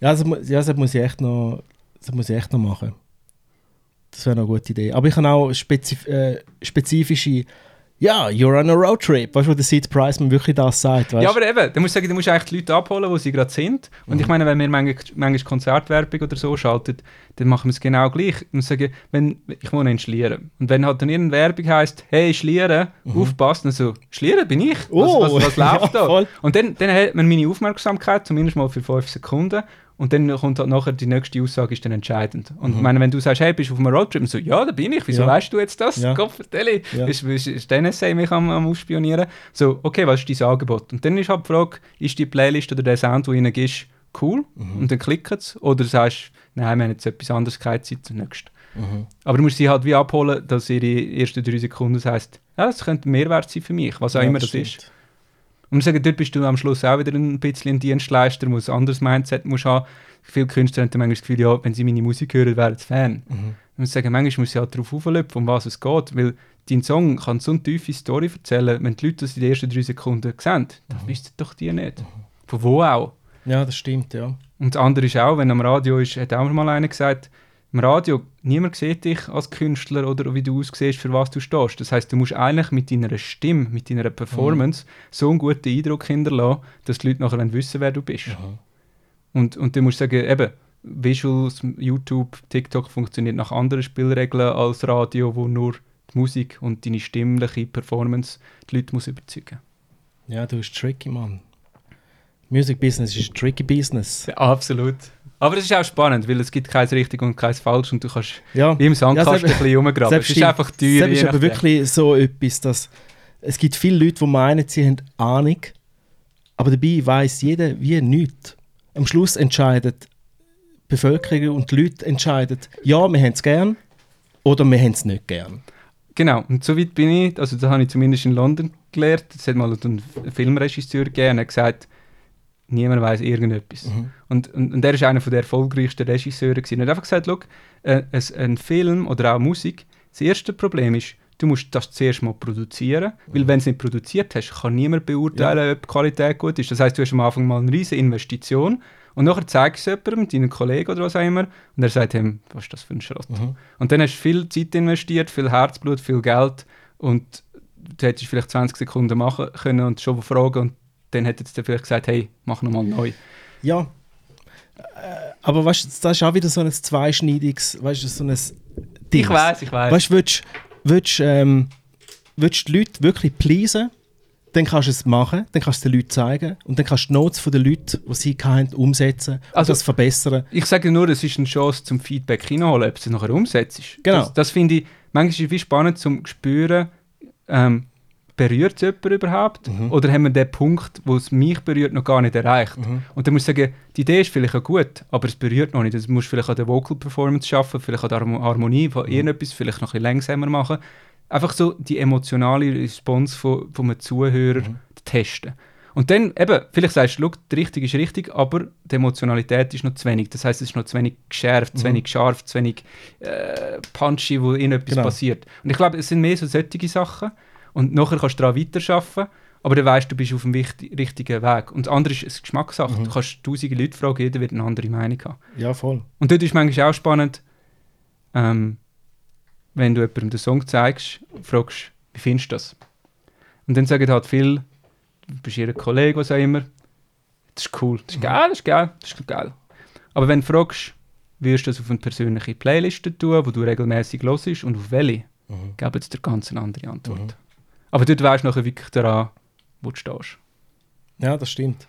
Ja, das, ja, das muss ich echt noch, das muss ich echt noch machen. Das wäre eine gute Idee. Aber ich habe auch spezif äh, spezifische, ja, you're on a road trip. Weißt du, wo der Sid Priceman wirklich das sagt? Weißt? Ja, aber eben, da musst du sagen, du musst eigentlich die Leute abholen, wo sie gerade sind. Und Mhm. ich meine, wenn wir manchmal, manchmal Konzertwerbung oder so schalten, dann machen wir es genau gleich. Ich muss sagen, wenn, ich wohne in Schlieren. Und wenn halt dann irgendeine Werbung heisst, hey Schlieren, aufpassen, dann so, Schlieren bin ich? Was, Mhm. Oh, was, was ja, läuft da? voll. Und dann, dann hat man meine Aufmerksamkeit, zumindest mal für fünf Sekunden. Und dann kommt halt nachher die nächste Aussage ist dann entscheidend. Und ich meine, wenn du sagst, hey, bist du auf einem Roadtrip? Und so, ja, da bin ich. Wieso Mhm. Ja. weißt du jetzt das? Ja. Vertell Ja. Ist, ist, ist der NSA mich am, am ausspionieren? So, okay, was ist dein Angebot? Und dann ist halt die Frage, ist die Playlist oder der Sound, der ihnen ist, cool? Mhm. Und dann klicken sie. Oder sagst nein, wir haben jetzt etwas anderes, keine Zeit zum nächsten. Mhm. Aber du musst sie halt wie abholen, dass ihre ersten drei Sekunden das heisst, ja, das könnte Mehrwert sein für mich, was auch immer das stimmt. ist. Und wir sagen, dort bist du am Schluss auch wieder ein bisschen ein Dienstleister, muss ein anderes Mindset musst haben. Viele Künstler haben dann manchmal das Gefühl, ja, wenn sie meine Musik hören, wären sie Fan. Mhm. Und sagen, manchmal muss ich halt darauf auflöpfen, um was es geht, weil dein Song kann so eine tiefe Story erzählen, wenn die Leute das in den ersten drei Sekunden sehen, dann Mhm. wissen doch die nicht. Von wo auch. Ja, das stimmt, ja. Und das andere ist auch, wenn am Radio ist, hat auch mal einer gesagt, im Radio, niemand sieht dich als Künstler oder wie du aussiehst, für was du stehst. Das heißt, du musst eigentlich mit deiner Stimme, mit deiner Performance so einen guten Eindruck hinterlassen, dass die Leute nachher wissen wer du bist. Und, und du musst sagen, eben, Visuals, YouTube, TikTok funktioniert nach anderen Spielregeln als Radio, wo nur die Musik und deine stimmliche Performance die Leute muss überzeugen Ja, du bist tricky, Mann. Music Business ist ein tricky Business. Ja, absolut. Aber es ist auch spannend, weil es gibt kein richtig und kein falsch und du kannst Ja, im Sandkasten selbst- ein bisschen rumgraben. Es ist einfach teuer. Das ist aber nachdem. wirklich so etwas, dass es gibt viele Leute, die meinen, sie haben Ahnung, aber dabei weiß jeder wie nichts. Am Schluss entscheidet die Bevölkerung und die Leute entscheiden, ja, wir haben es gern oder wir haben es nicht gern. Genau, und so weit bin ich, also das habe ich zumindest in London gelernt. Es hat mal einen Filmregisseur gegeben, der hat gesagt, niemand weiß irgendetwas. Und, und, und er ist einer der erfolgreichsten Regisseure. Gewesen. Er hat einfach gesagt, «Schau, äh, ein, ein Film oder auch Musik, das erste Problem ist, du musst das zuerst mal produzieren, weil wenn du es nicht produziert hast, kann niemand beurteilen, ob die Qualität gut ist. Das heißt, du hast am Anfang mal eine riesige Investition und nachher zeigst du es jemandem, deinen Kollegen oder was auch immer, und er sagt ihm, was ist das für ein Schrott? Und dann hast du viel Zeit investiert, viel Herzblut, viel Geld und du hättest vielleicht 20 Sekunden machen können und schon fragen und dann hätte dir vielleicht gesagt, hey, mach nochmal neu. Ja, äh, aber weißt du, das ist auch wieder so ein zweischneidiges, weißt du, so ein Ding. Ich weiß, ich weiß. Weißt du, willst, willst, ähm, willst die Leute wirklich pleasen, dann kannst du es machen, dann kannst du es den Leuten zeigen und dann kannst du die Notes von den Leuten, die sie hatten, umsetzen und Also- das verbessern. Ich sage nur, es ist eine Chance zum Feedback hineinholen, ob du es nachher umsetzt. Genau. Das, das finde ich, manchmal ist es spannend zum spüren, ähm, berührt es jemand überhaupt? Mhm. Oder haben wir den Punkt, wo es mich berührt, noch gar nicht erreicht? Mhm. Und dann musst du sagen, die Idee ist vielleicht auch gut, aber es berührt noch nicht. Du musst vielleicht an der Vocal Performance schaffen, vielleicht an der Harmo- Harmonie von Mhm. irgendetwas, vielleicht noch ein bisschen langsamer machen. Einfach so die emotionale Response von, von einem Zuhörer Mhm. testen. Und dann eben, vielleicht sagst du, «Schau, die Richtung ist richtig, aber die Emotionalität ist noch zu wenig. Das heißt, es ist noch zu wenig geschärft, zu wenig scharf, zu wenig äh, punchy, wo irgendetwas Genau. passiert. Und ich glaube, es sind mehr so solche Sachen. Und nachher kannst du daran weiterarbeiten, aber dann weißt du, du bist auf dem richtigen Weg. Und das andere ist eine Geschmackssache. Mhm. Du kannst tausende Leute fragen, jeder wird eine andere Meinung haben. Ja, voll. Und dort ist manchmal auch spannend, ähm, wenn du jemandem den Song zeigst, fragst, wie findest du das? Und dann sagen halt viele, du bist ihr Kollege, was auch immer, das ist cool, das ist geil, das ist geil, das ist geil. Aber wenn du fragst, wirst du das auf eine persönliche Playliste tun, wo du regelmäßig hörst und auf welche, Mhm. geben jetzt dir ganz eine andere Antwort. Aber dort weißt du nachher wirklich daran, wo du stehst. Ja, das stimmt.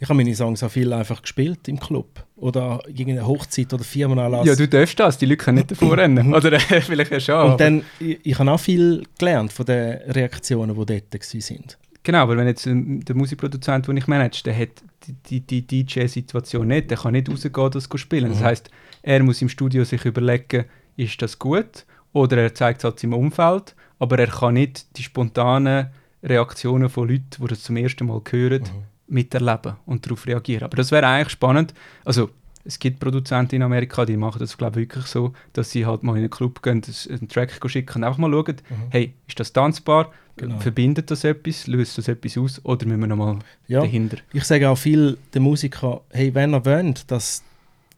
Ich habe meine Songs auch viel einfach gespielt im Club. Oder irgendeine Hochzeit oder Firmenanlass. Ja, du darfst das, die Leute können nicht davor rennen. Oder vielleicht ja schon. Und dann, ich, ich habe auch viel gelernt von den Reaktionen, die dort waren. Genau, aber wenn jetzt ähm, der Musikproduzent, den ich manage, der hat die, die, die DJ-Situation nicht, der kann nicht rausgehen, das zu spielen. Das heißt, er muss im Studio sich überlegen, ist das gut? Oder er zeigt es halt seinem Umfeld, aber er kann nicht die spontanen Reaktionen von Leuten, die das zum ersten Mal hören, miterleben und darauf reagieren. Aber das wäre eigentlich spannend. Also, es gibt Produzenten in Amerika, die machen das, glaube ich, wirklich so, dass sie halt mal in einen Club gehen, einen Track schicken und einfach mal schauen, hey, ist das tanzbar? Genau. Verbindet das etwas? Löst das etwas aus? Oder müssen wir nochmal Ja. dahinter? Ich sage auch viel den Musikern, hey, wenn ihr wollt, dass,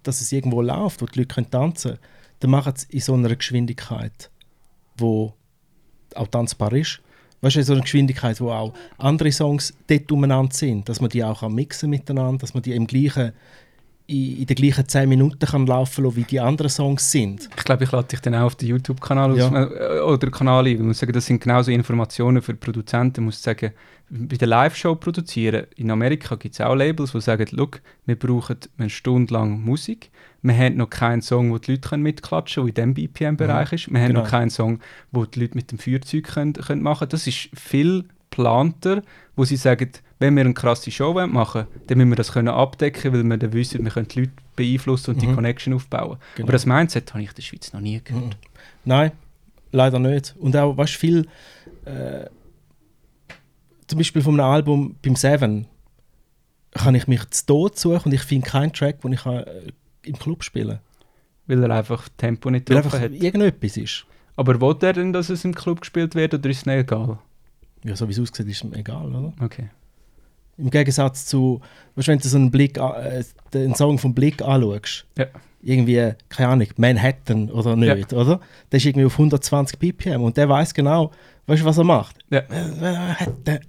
dass es irgendwo läuft, wo die Leute können tanzen können, dann macht es in so einer Geschwindigkeit, wo auch tanzbar ist. Weißt du, so einer Geschwindigkeit, wo auch andere Songs dort umeinander sind, dass man die auch kann mixen miteinander, dass man die im gleichen, in, den gleichen 10 Minuten kann laufen lassen, wie die anderen Songs sind. Ich glaube, ich lade dich dann auch auf den YouTube-Kanal Ja. äh, oder Kanal ein. Ich muss sagen, das sind genauso Informationen für Produzenten. Ich muss sagen, bei der Live-Show produzieren, in Amerika gibt es auch Labels, die sagen, «Look, wir brauchen eine Stunde lang Musik. Wir haben noch keinen Song, wo die Leute mitklatschen können, der in diesem BPM-Bereich ist. Wir haben Genau. noch keinen Song, wo die Leute mit dem Feuerzeug können, können machen können. Das ist viel geplanter, wo sie sagen, wenn wir eine krasse Show wollen machen dann müssen wir das können abdecken, weil wir dann wissen, wir können die Leute beeinflussen und die Connection aufbauen. Genau. Aber das Mindset habe ich in der Schweiz noch nie gehört. Nein, leider nicht. Und auch, weißt du, viel, äh, zum Beispiel von einem Album beim Seven, kann ich mich zu Tod suchen und ich finde keinen Track, den ich äh, im Club spielen Weil er einfach Tempo nicht Weil einfach hat. irgendetwas ist. Aber will er denn, dass es im Club gespielt wird oder ist es nicht egal? Ja, so wie es aussieht, ist es egal, oder? Okay. Im Gegensatz zu, weißt, du, wenn du so einen, Blick, äh, den Song vom Blick anschaust, Ja. irgendwie, keine Ahnung, Manhattan oder nicht, oder? Der ist irgendwie auf 120 BPM und der weiß genau, weißt du, was er macht? Ja.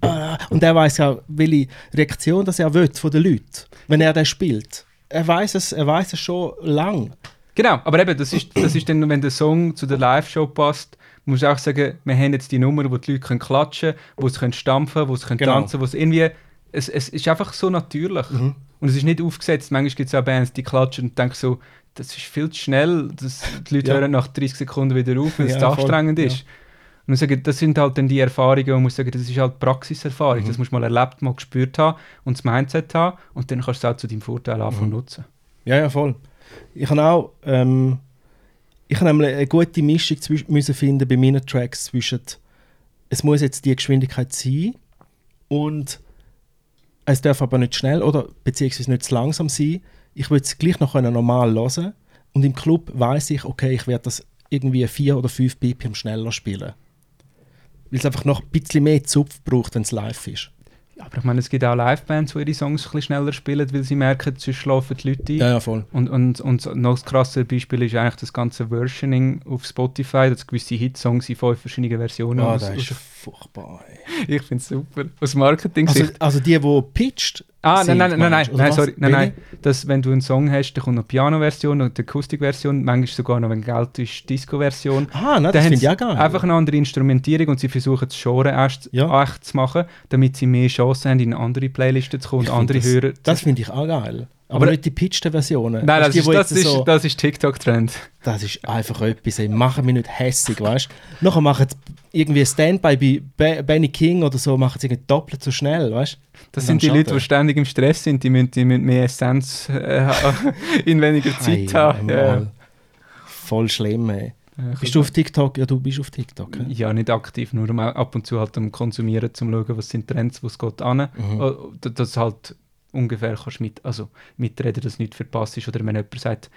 Ah. Und der weiß ja, welche Reaktion das er will von den Leuten, wenn er den spielt. Er weiß es, er weiß es schon lang. Genau, aber eben, das ist, das ist dann, wenn der Song zu der Live-Show passt, muss ich auch sagen, wir haben jetzt die Nummer, wo die Leute können klatschen können, wo sie können stampfen wo sie können Genau. tanzen wo es irgendwie, es, es ist einfach so natürlich. Mhm. Und es ist nicht aufgesetzt. Manchmal gibt es auch Bands, die klatschen und denken so, das ist viel zu schnell, das, die Leute Ja. hören nach 30 Sekunden wieder auf, weil es Ja, zu voll. anstrengend Ja. ist. Und ich sage, das sind halt dann die Erfahrungen, man muss sagen, das ist halt Praxiserfahrung. Mhm. Das musst du mal erlebt, mal gespürt haben und das Mindset haben und dann kannst du es auch zu deinem Vorteil anfangen Mhm. nutzen. Ja, ja, voll. Ich habe auch, ähm, ich habe nämlich eine gute Mischung müssen finden bei meinen Tracks zwischen, es muss jetzt die Geschwindigkeit sein und es darf aber nicht schnell oder beziehungsweise nicht zu langsam sein. Ich will es gleich noch normal hören und im Club weiß ich, okay, ich werde das irgendwie 4 oder 5 BPM schneller spielen. Weil es einfach noch ein bisschen mehr Zupf braucht, wenn es live ist. Ja, aber ich meine, es gibt auch Livebands, die ihre Songs ein bisschen schneller spielen, weil sie merken, sonst schlafen die Leute ein. Ja, ja, voll. Und, und, und noch das krasse Beispiel ist eigentlich das ganze Versioning auf Spotify, dass gewisse Hitsongs in fünf verschiedenen Versionen Ah, aus- aus- furchtbar. ey. Ich finde es super. Aus Marketing-Sicht. Also, also die, die pitcht, ah, nein, sind, nein, nein, nein, oder nein, sorry, nein, nein. Dass, wenn du einen Song hast, dann kommt noch Piano-Version und die Akustik-Version, manchmal sogar noch, wenn Geld ist, die Disco-Version. Ah, nein, Dann das finde ich auch geil. Einfach eine andere Instrumentierung und sie versuchen das Genre erst Ja. echt zu machen, damit sie mehr Chancen haben, in andere Playlisten zu kommen Ich und andere find hören. Das finde ich auch geil. Aber, Aber- nicht die pitchten Versionen. Nein, das ist, die, wo das, ist, so, das ist TikTok-Trend. das ist einfach etwas, ey, machen mich nicht hässig, weißt du? Nachher machen irgendwie ein Standby bei Be Benny King oder so, machen sie irgendwie doppelt so schnell, weißt du? Das sind die Leute, die ständig im Stress sind, die müssen, die müssen mehr Essenz äh, in weniger Zeit Hey, haben. Ja. Voll schlimm, ey. Ja, Bist du auf TikTok? Ja, du bist auf TikTok. hä? Ja, nicht aktiv, nur um ab und zu halt am Konsumieren, zum schauen, was sind Trends, wo es geht an. Mhm. Äh, d- Dass halt ungefähr kannst mit, also mitreden, dass du nicht verpasst ist. Oder wenn jemand sagt,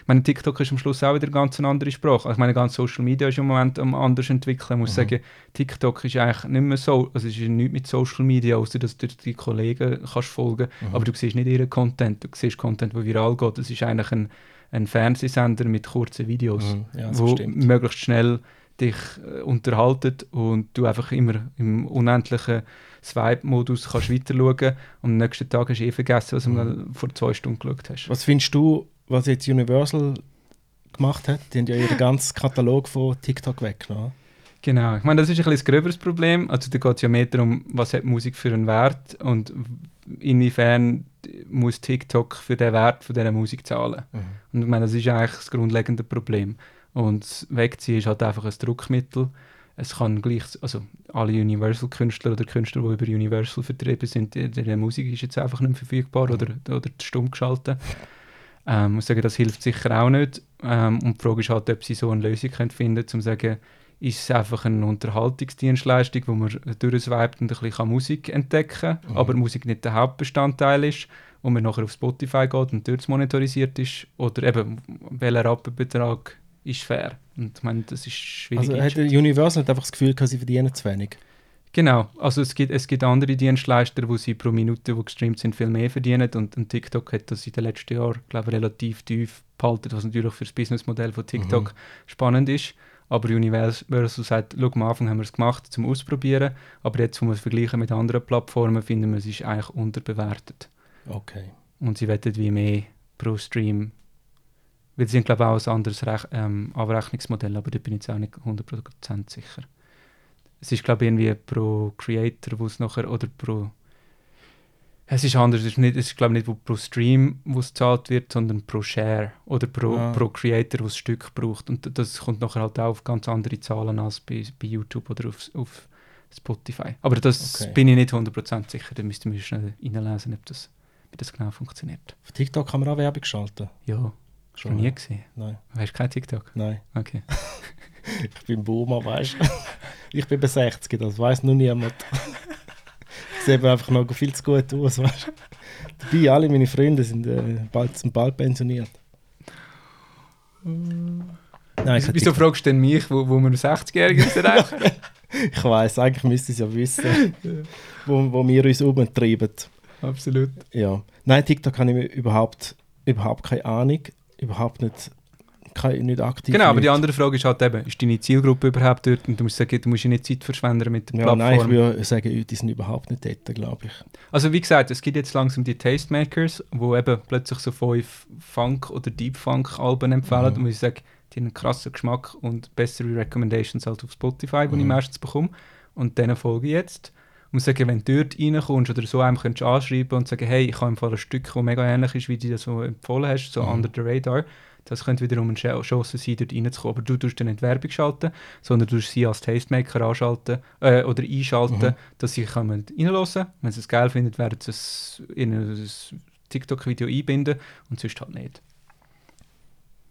ich meine, TikTok ist am Schluss auch wieder ganz eine andere Sprache. Ich meine, ganz Social Media ist im Moment am anders entwickeln. Ich muss Mhm. sagen, TikTok ist eigentlich nicht mehr so, also es ist nichts mit Social Media, außer dass du die Kollegen kannst folgen Mhm. aber du siehst nicht ihren Content, du siehst Content, der viral geht. Das ist eigentlich ein, ein Fernsehsender mit kurzen Videos, Mhm, ja, wo stimmt. möglichst schnell dich äh, unterhalten und du einfach immer im unendlichen Swipe-Modus kannst weiter schauen und am nächsten Tag hast du eh vergessen, was du mal vor zwei Stunden geschaut hast. Mhm. Was findest du, was jetzt Universal gemacht hat? Die haben ja ihren ganzen Katalog von TikTok weggenommen. Genau, ich meine, das ist ein bisschen ein gröberes Problem. Also da geht es ja mehr darum, was hat Musik für einen Wert und inwiefern muss TikTok für den Wert von dieser Musik zahlen. Und ich meine, das ist eigentlich das grundlegende Problem. Und das Wegziehen ist halt einfach ein Druckmittel. Es kann gleich, also alle Universal-Künstler oder Künstler, die über Universal vertrieben sind, deren Musik ist jetzt einfach nicht verfügbar oder, oder stumm geschaltet. Ähm, ich muss sagen, das hilft sicher auch nicht. Ähm, und die Frage ist halt, ob sie so eine Lösung können finden können, um zu sagen, ist es einfach eine Unterhaltungsdienstleistung, wo man durchswipet und ein bisschen Musik entdecken kann, aber Musik nicht der Hauptbestandteil ist und man nachher auf Spotify geht und dort monetarisiert ist oder eben, welcher Rappenbetrag ist fair. Und ich meine, das ist schwierig. Also hat Universal nicht einfach das Gefühl, sie verdienen zu wenig? Genau, also es gibt, es gibt andere Dienstleister, wo sie pro Minute, wo gestreamt sind, viel mehr verdienen und, und TikTok hat das in den letzten Jahren, glaube ich, relativ tief behalten, was natürlich für das Businessmodell von TikTok spannend ist. Aber Universal sagt, schau, am Anfang haben wir es gemacht, zum Ausprobieren, aber jetzt, wo wir es vergleichen mit anderen Plattformen, finden wir, es ist eigentlich unterbewertet. Okay. Und sie wettet wie mehr pro Stream. Weil sie sind, glaube ich, auch ein anderes Rech ähm, Abrechnungsmodell, aber da bin ich jetzt auch nicht 100% sicher. Es ist, glaube ich, irgendwie pro Creator, wo es nachher, oder pro... Es ist anders, es ist, nicht, es ist glaube ich, nicht wo pro Stream, wo es gezahlt wird, sondern pro Share oder pro, Ah. pro Creator, wo das Stück braucht. Und das kommt nachher halt auch auf ganz andere Zahlen als bei, bei YouTube oder auf, auf Spotify. Aber das Okay. bin ich nicht 100% sicher, da müssten wir schnell reinlesen, ob das, wie das genau funktioniert. Auf TikTok kann man auch Werbung schalten. Ja, schon nie gesehen. Nein, Hast du kein TikTok? nein. Okay. Ich bin Boomer, weißt du? ich bin bei 60, das weiß nur niemand. ich sehe einfach noch viel zu gut aus, weißt du? Dabei, alle meine Freunde sind, äh, bald, sind bald pensioniert. Nein, ich, Wieso fragst du denn mich, wo, wo wir 60-Jährige sind? eigentlich? ich weiß, eigentlich müsste ich es ja wissen, wo, wo wir uns umtreiben. Absolut. Ja. Nein, TikTok habe ich mir überhaupt, überhaupt keine Ahnung. Überhaupt nicht, keine, nicht aktiv. Genau, aber die mit. andere Frage ist halt eben, ist deine Zielgruppe überhaupt dort? Und du musst sagen, du musst ja nicht Zeit verschwenden mit der Ja, nein, ich Plattform. würde sagen, die sind überhaupt nicht dort, glaube ich. Also wie gesagt, es gibt jetzt langsam die Tastemakers, wo eben plötzlich so fünf Funk- oder Deep-Funk-Alben empfehlen. Mhm. Und ich sage, die haben einen krassen Geschmack und bessere Recommendations als auf Spotify, die ich Mhm. meistens bekomme. Und denen folge ich jetzt. Und sagen, wenn du dort reinkommst oder so einem könntest anschreiben und sagen, hey, ich habe im Fall ein Stück, das mega ähnlich ist, wie du das so empfohlen hast, so Mhm. under the radar. Das könnte wiederum eine Chance sein, dort reinzukommen. Aber du tust dann nicht Werbung schalten, sondern du sie als Tastemaker anschalten äh, oder einschalten, Mhm. dass sie kommen reinhören. Wenn sie es geil finden, werden sie es in ein TikTok-Video einbinden und sonst halt nicht.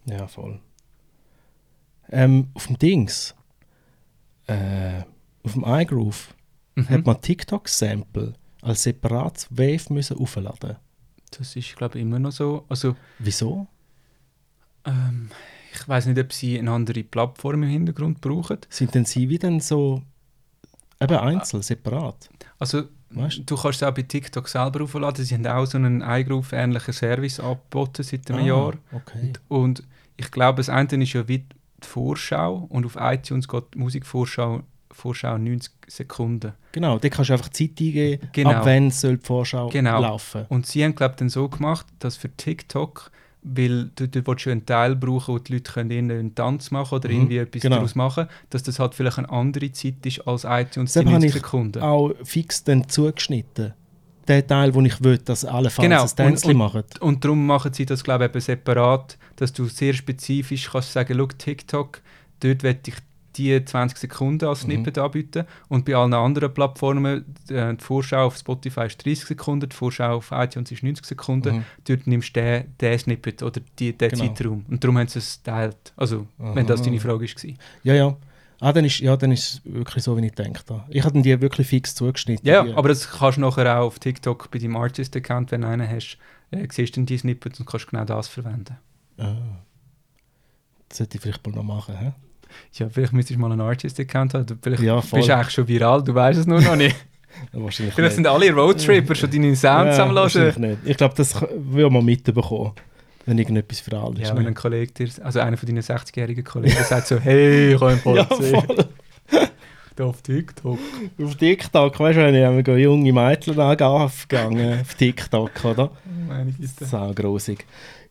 Ja, voll. Ähm, auf dem Dings, äh, auf dem iGroove, Mhm. hat man TikTok-Sample als separates Wave müssen aufladen. Das ist, glaube ich, immer noch so. Also, Wieso? ähm, ich weiß nicht, ob sie eine andere Plattform im Hintergrund brauchen. Sind denn sie wieder so eben einzeln, separat? Also, Weißt du? kannst es auch bei TikTok selber aufladen. Sie haben auch so einen iGroove-ähnlichen Service angeboten seit einem Ah, Jahr. Okay. Und ich glaube, das eine ist ja wie die Vorschau und auf iTunes geht die Musikvorschau Vorschau 90 Sekunden. Genau, da kannst du einfach Zeit eingeben, Genau. ab wann soll die Vorschau Genau. laufen. Und sie haben, glaube ich, dann so gemacht, dass für TikTok, weil du, du willst ja einen Teil brauchen, wo die Leute können einen Tanz machen oder Mhm, irgendwie etwas genau. daraus machen, dass das halt vielleicht eine andere Zeit ist als iTunes, die habe 90 ich Sekunden. Auch fix dann zugeschnitten. Der Teil, wo ich will, dass alle Fans Genau, ein Tänzchen und- machen. Und darum machen sie das, glaube ich, eben separat, dass du sehr spezifisch kannst sagen, schau, TikTok, dort will ich die 20 Sekunden als Mhm. Snippet anbieten. Und bei allen anderen Plattformen, äh, die Vorschau auf Spotify ist 30 Sekunden, die Vorschau auf iTunes ist 90 Sekunden. Mhm. Dort nimmst du den, den Snippet oder die, den Genau. Zeitraum. Und darum haben sie es geteilt. Also, wenn das deine Frage war. Ja, ja. Ah, dann ist, ja, dann ist es wirklich so, wie ich gedacht habe. Ich hatte die wirklich fix zugeschnitten. Ja, die, aber das kannst du nachher auch auf TikTok bei deinem Artist-Account, wenn du einen hast, äh, siehst du die Snippets und kannst genau das verwenden. Ah. Das sollte ich vielleicht mal noch machen. Hä? Ja, vielleicht müsstest du mal einen Artist-Account haben. Du- Vielleicht Ja, bist du eigentlich schon viral, du weißt es nur noch nicht. Wahrscheinlich vielleicht nicht. sind alle Roadtripper schon deine Sounds Ja, am nicht. Ich glaube, das würde man mitbekommen. wenn irgendetwas alle ist. Ja, wenn ein Kollege dir, also einer von deinen 60-jährigen Kollegen sagt so, hey, ich habe ja, voll ja, voll. da auf TikTok. Auf TikTok, weißt du, wenn ich junge Mädchen angegangen auf TikTok, oder? Meine Güte. So grusig.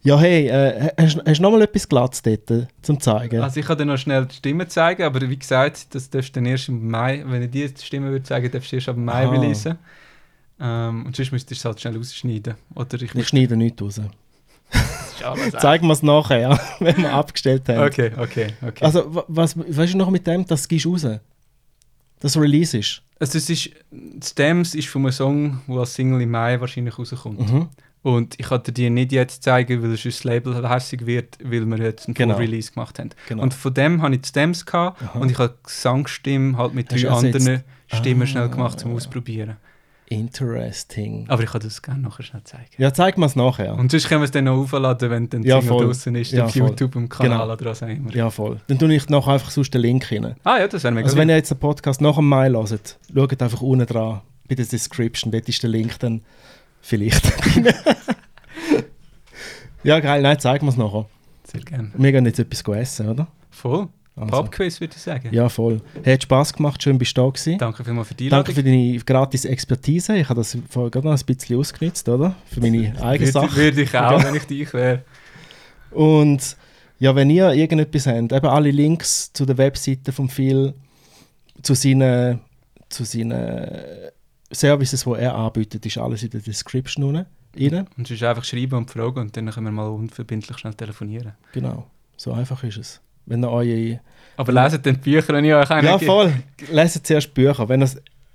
Ja, hey, äh, hast, du noch mal etwas Glatz dort äh, zum zeigen? Also ich kann dir noch schnell die Stimme zeigen, aber wie gesagt, das darfst du dann erst im Mai, wenn ich dir die Stimme würde zeigen, darfst du erst ab Mai Aha. releasen. Ähm, und sonst müsstest du es halt schnell ausschneiden. Oder ich ich schneide nichts raus. Zeigen wir es nachher, wenn wir abgestellt haben. Okay, okay, okay. Also, wa- was, weißt du noch mit dem, das du raus? Das Release ist? Also es ist, Stems ist von einem Song, der als Single im Mai wahrscheinlich rauskommt. Mhm. Und ich kann dir die nicht jetzt zeigen, weil sonst das Label hässig wird, weil wir jetzt einen Genau. Release gemacht haben. Genau. Und von dem habe ich die Stems gehabt Aha. und ich habe die Gesangsstimme halt mit Hast drei ersetzt? anderen Stimmen Ah. schnell gemacht zum Ausprobieren. Interesting. Aber ich kann das gerne nachher schnell zeigen. Ja, zeig mir es nachher. Und sonst können wir es dann noch aufladen, wenn dann Ja, Single draußen ist, Ja, auf. YouTube im Kanal Genau. oder was auch immer. Ja, voll. Dann tue ich nachher einfach sonst den Link rein. Ah ja, das wäre mega Also wenn ihr jetzt den Podcast nach dem Mai hört, schaut einfach unten dran, bei der Description, dort ist der Link dann vielleicht. ja, geil, nein, zeigen wir es nachher. Sehr gerne. Wir gehen jetzt etwas essen, oder? Voll. Also. Pubquiz würde ich sagen. Ja, voll. Hat Spass gemacht, schön bist du da gewesen. Danke vielmals für die Danke für deine gratis Expertise. Ich habe das vorher gerade noch ein bisschen ausgenutzt, oder? Für meine eigene Sache. würde ich auch, wenn ich dich wäre. Und ja, wenn ihr irgendetwas habt, eben alle Links zu der Webseite von Phil, zu seinen, zu seinen Services, die er anbietet, ist alles in der Description unten. Rein. Und sonst einfach schreiben und fragen und dann können wir mal unverbindlich schnell telefonieren. Genau. So einfach ist es. Wenn ihr eure Aber leset dann die Bücher, die ich euch Ja, gebe. voll. Leset zuerst Bücher. Wenn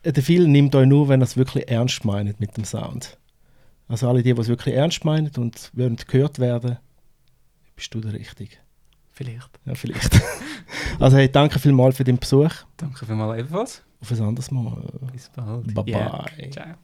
der Film nimmt euch nur, wenn ihr es wirklich ernst meint mit dem Sound. Also alle die, die es wirklich ernst meinen und wollen gehört werden, bist du der Richtige. Vielleicht. Ja, vielleicht. also hey, danke vielmals für den Besuch. Danke vielmals ebenfalls. Auf ein anderes Mal. Bis bald. Bye Yeah. bye. Ciao.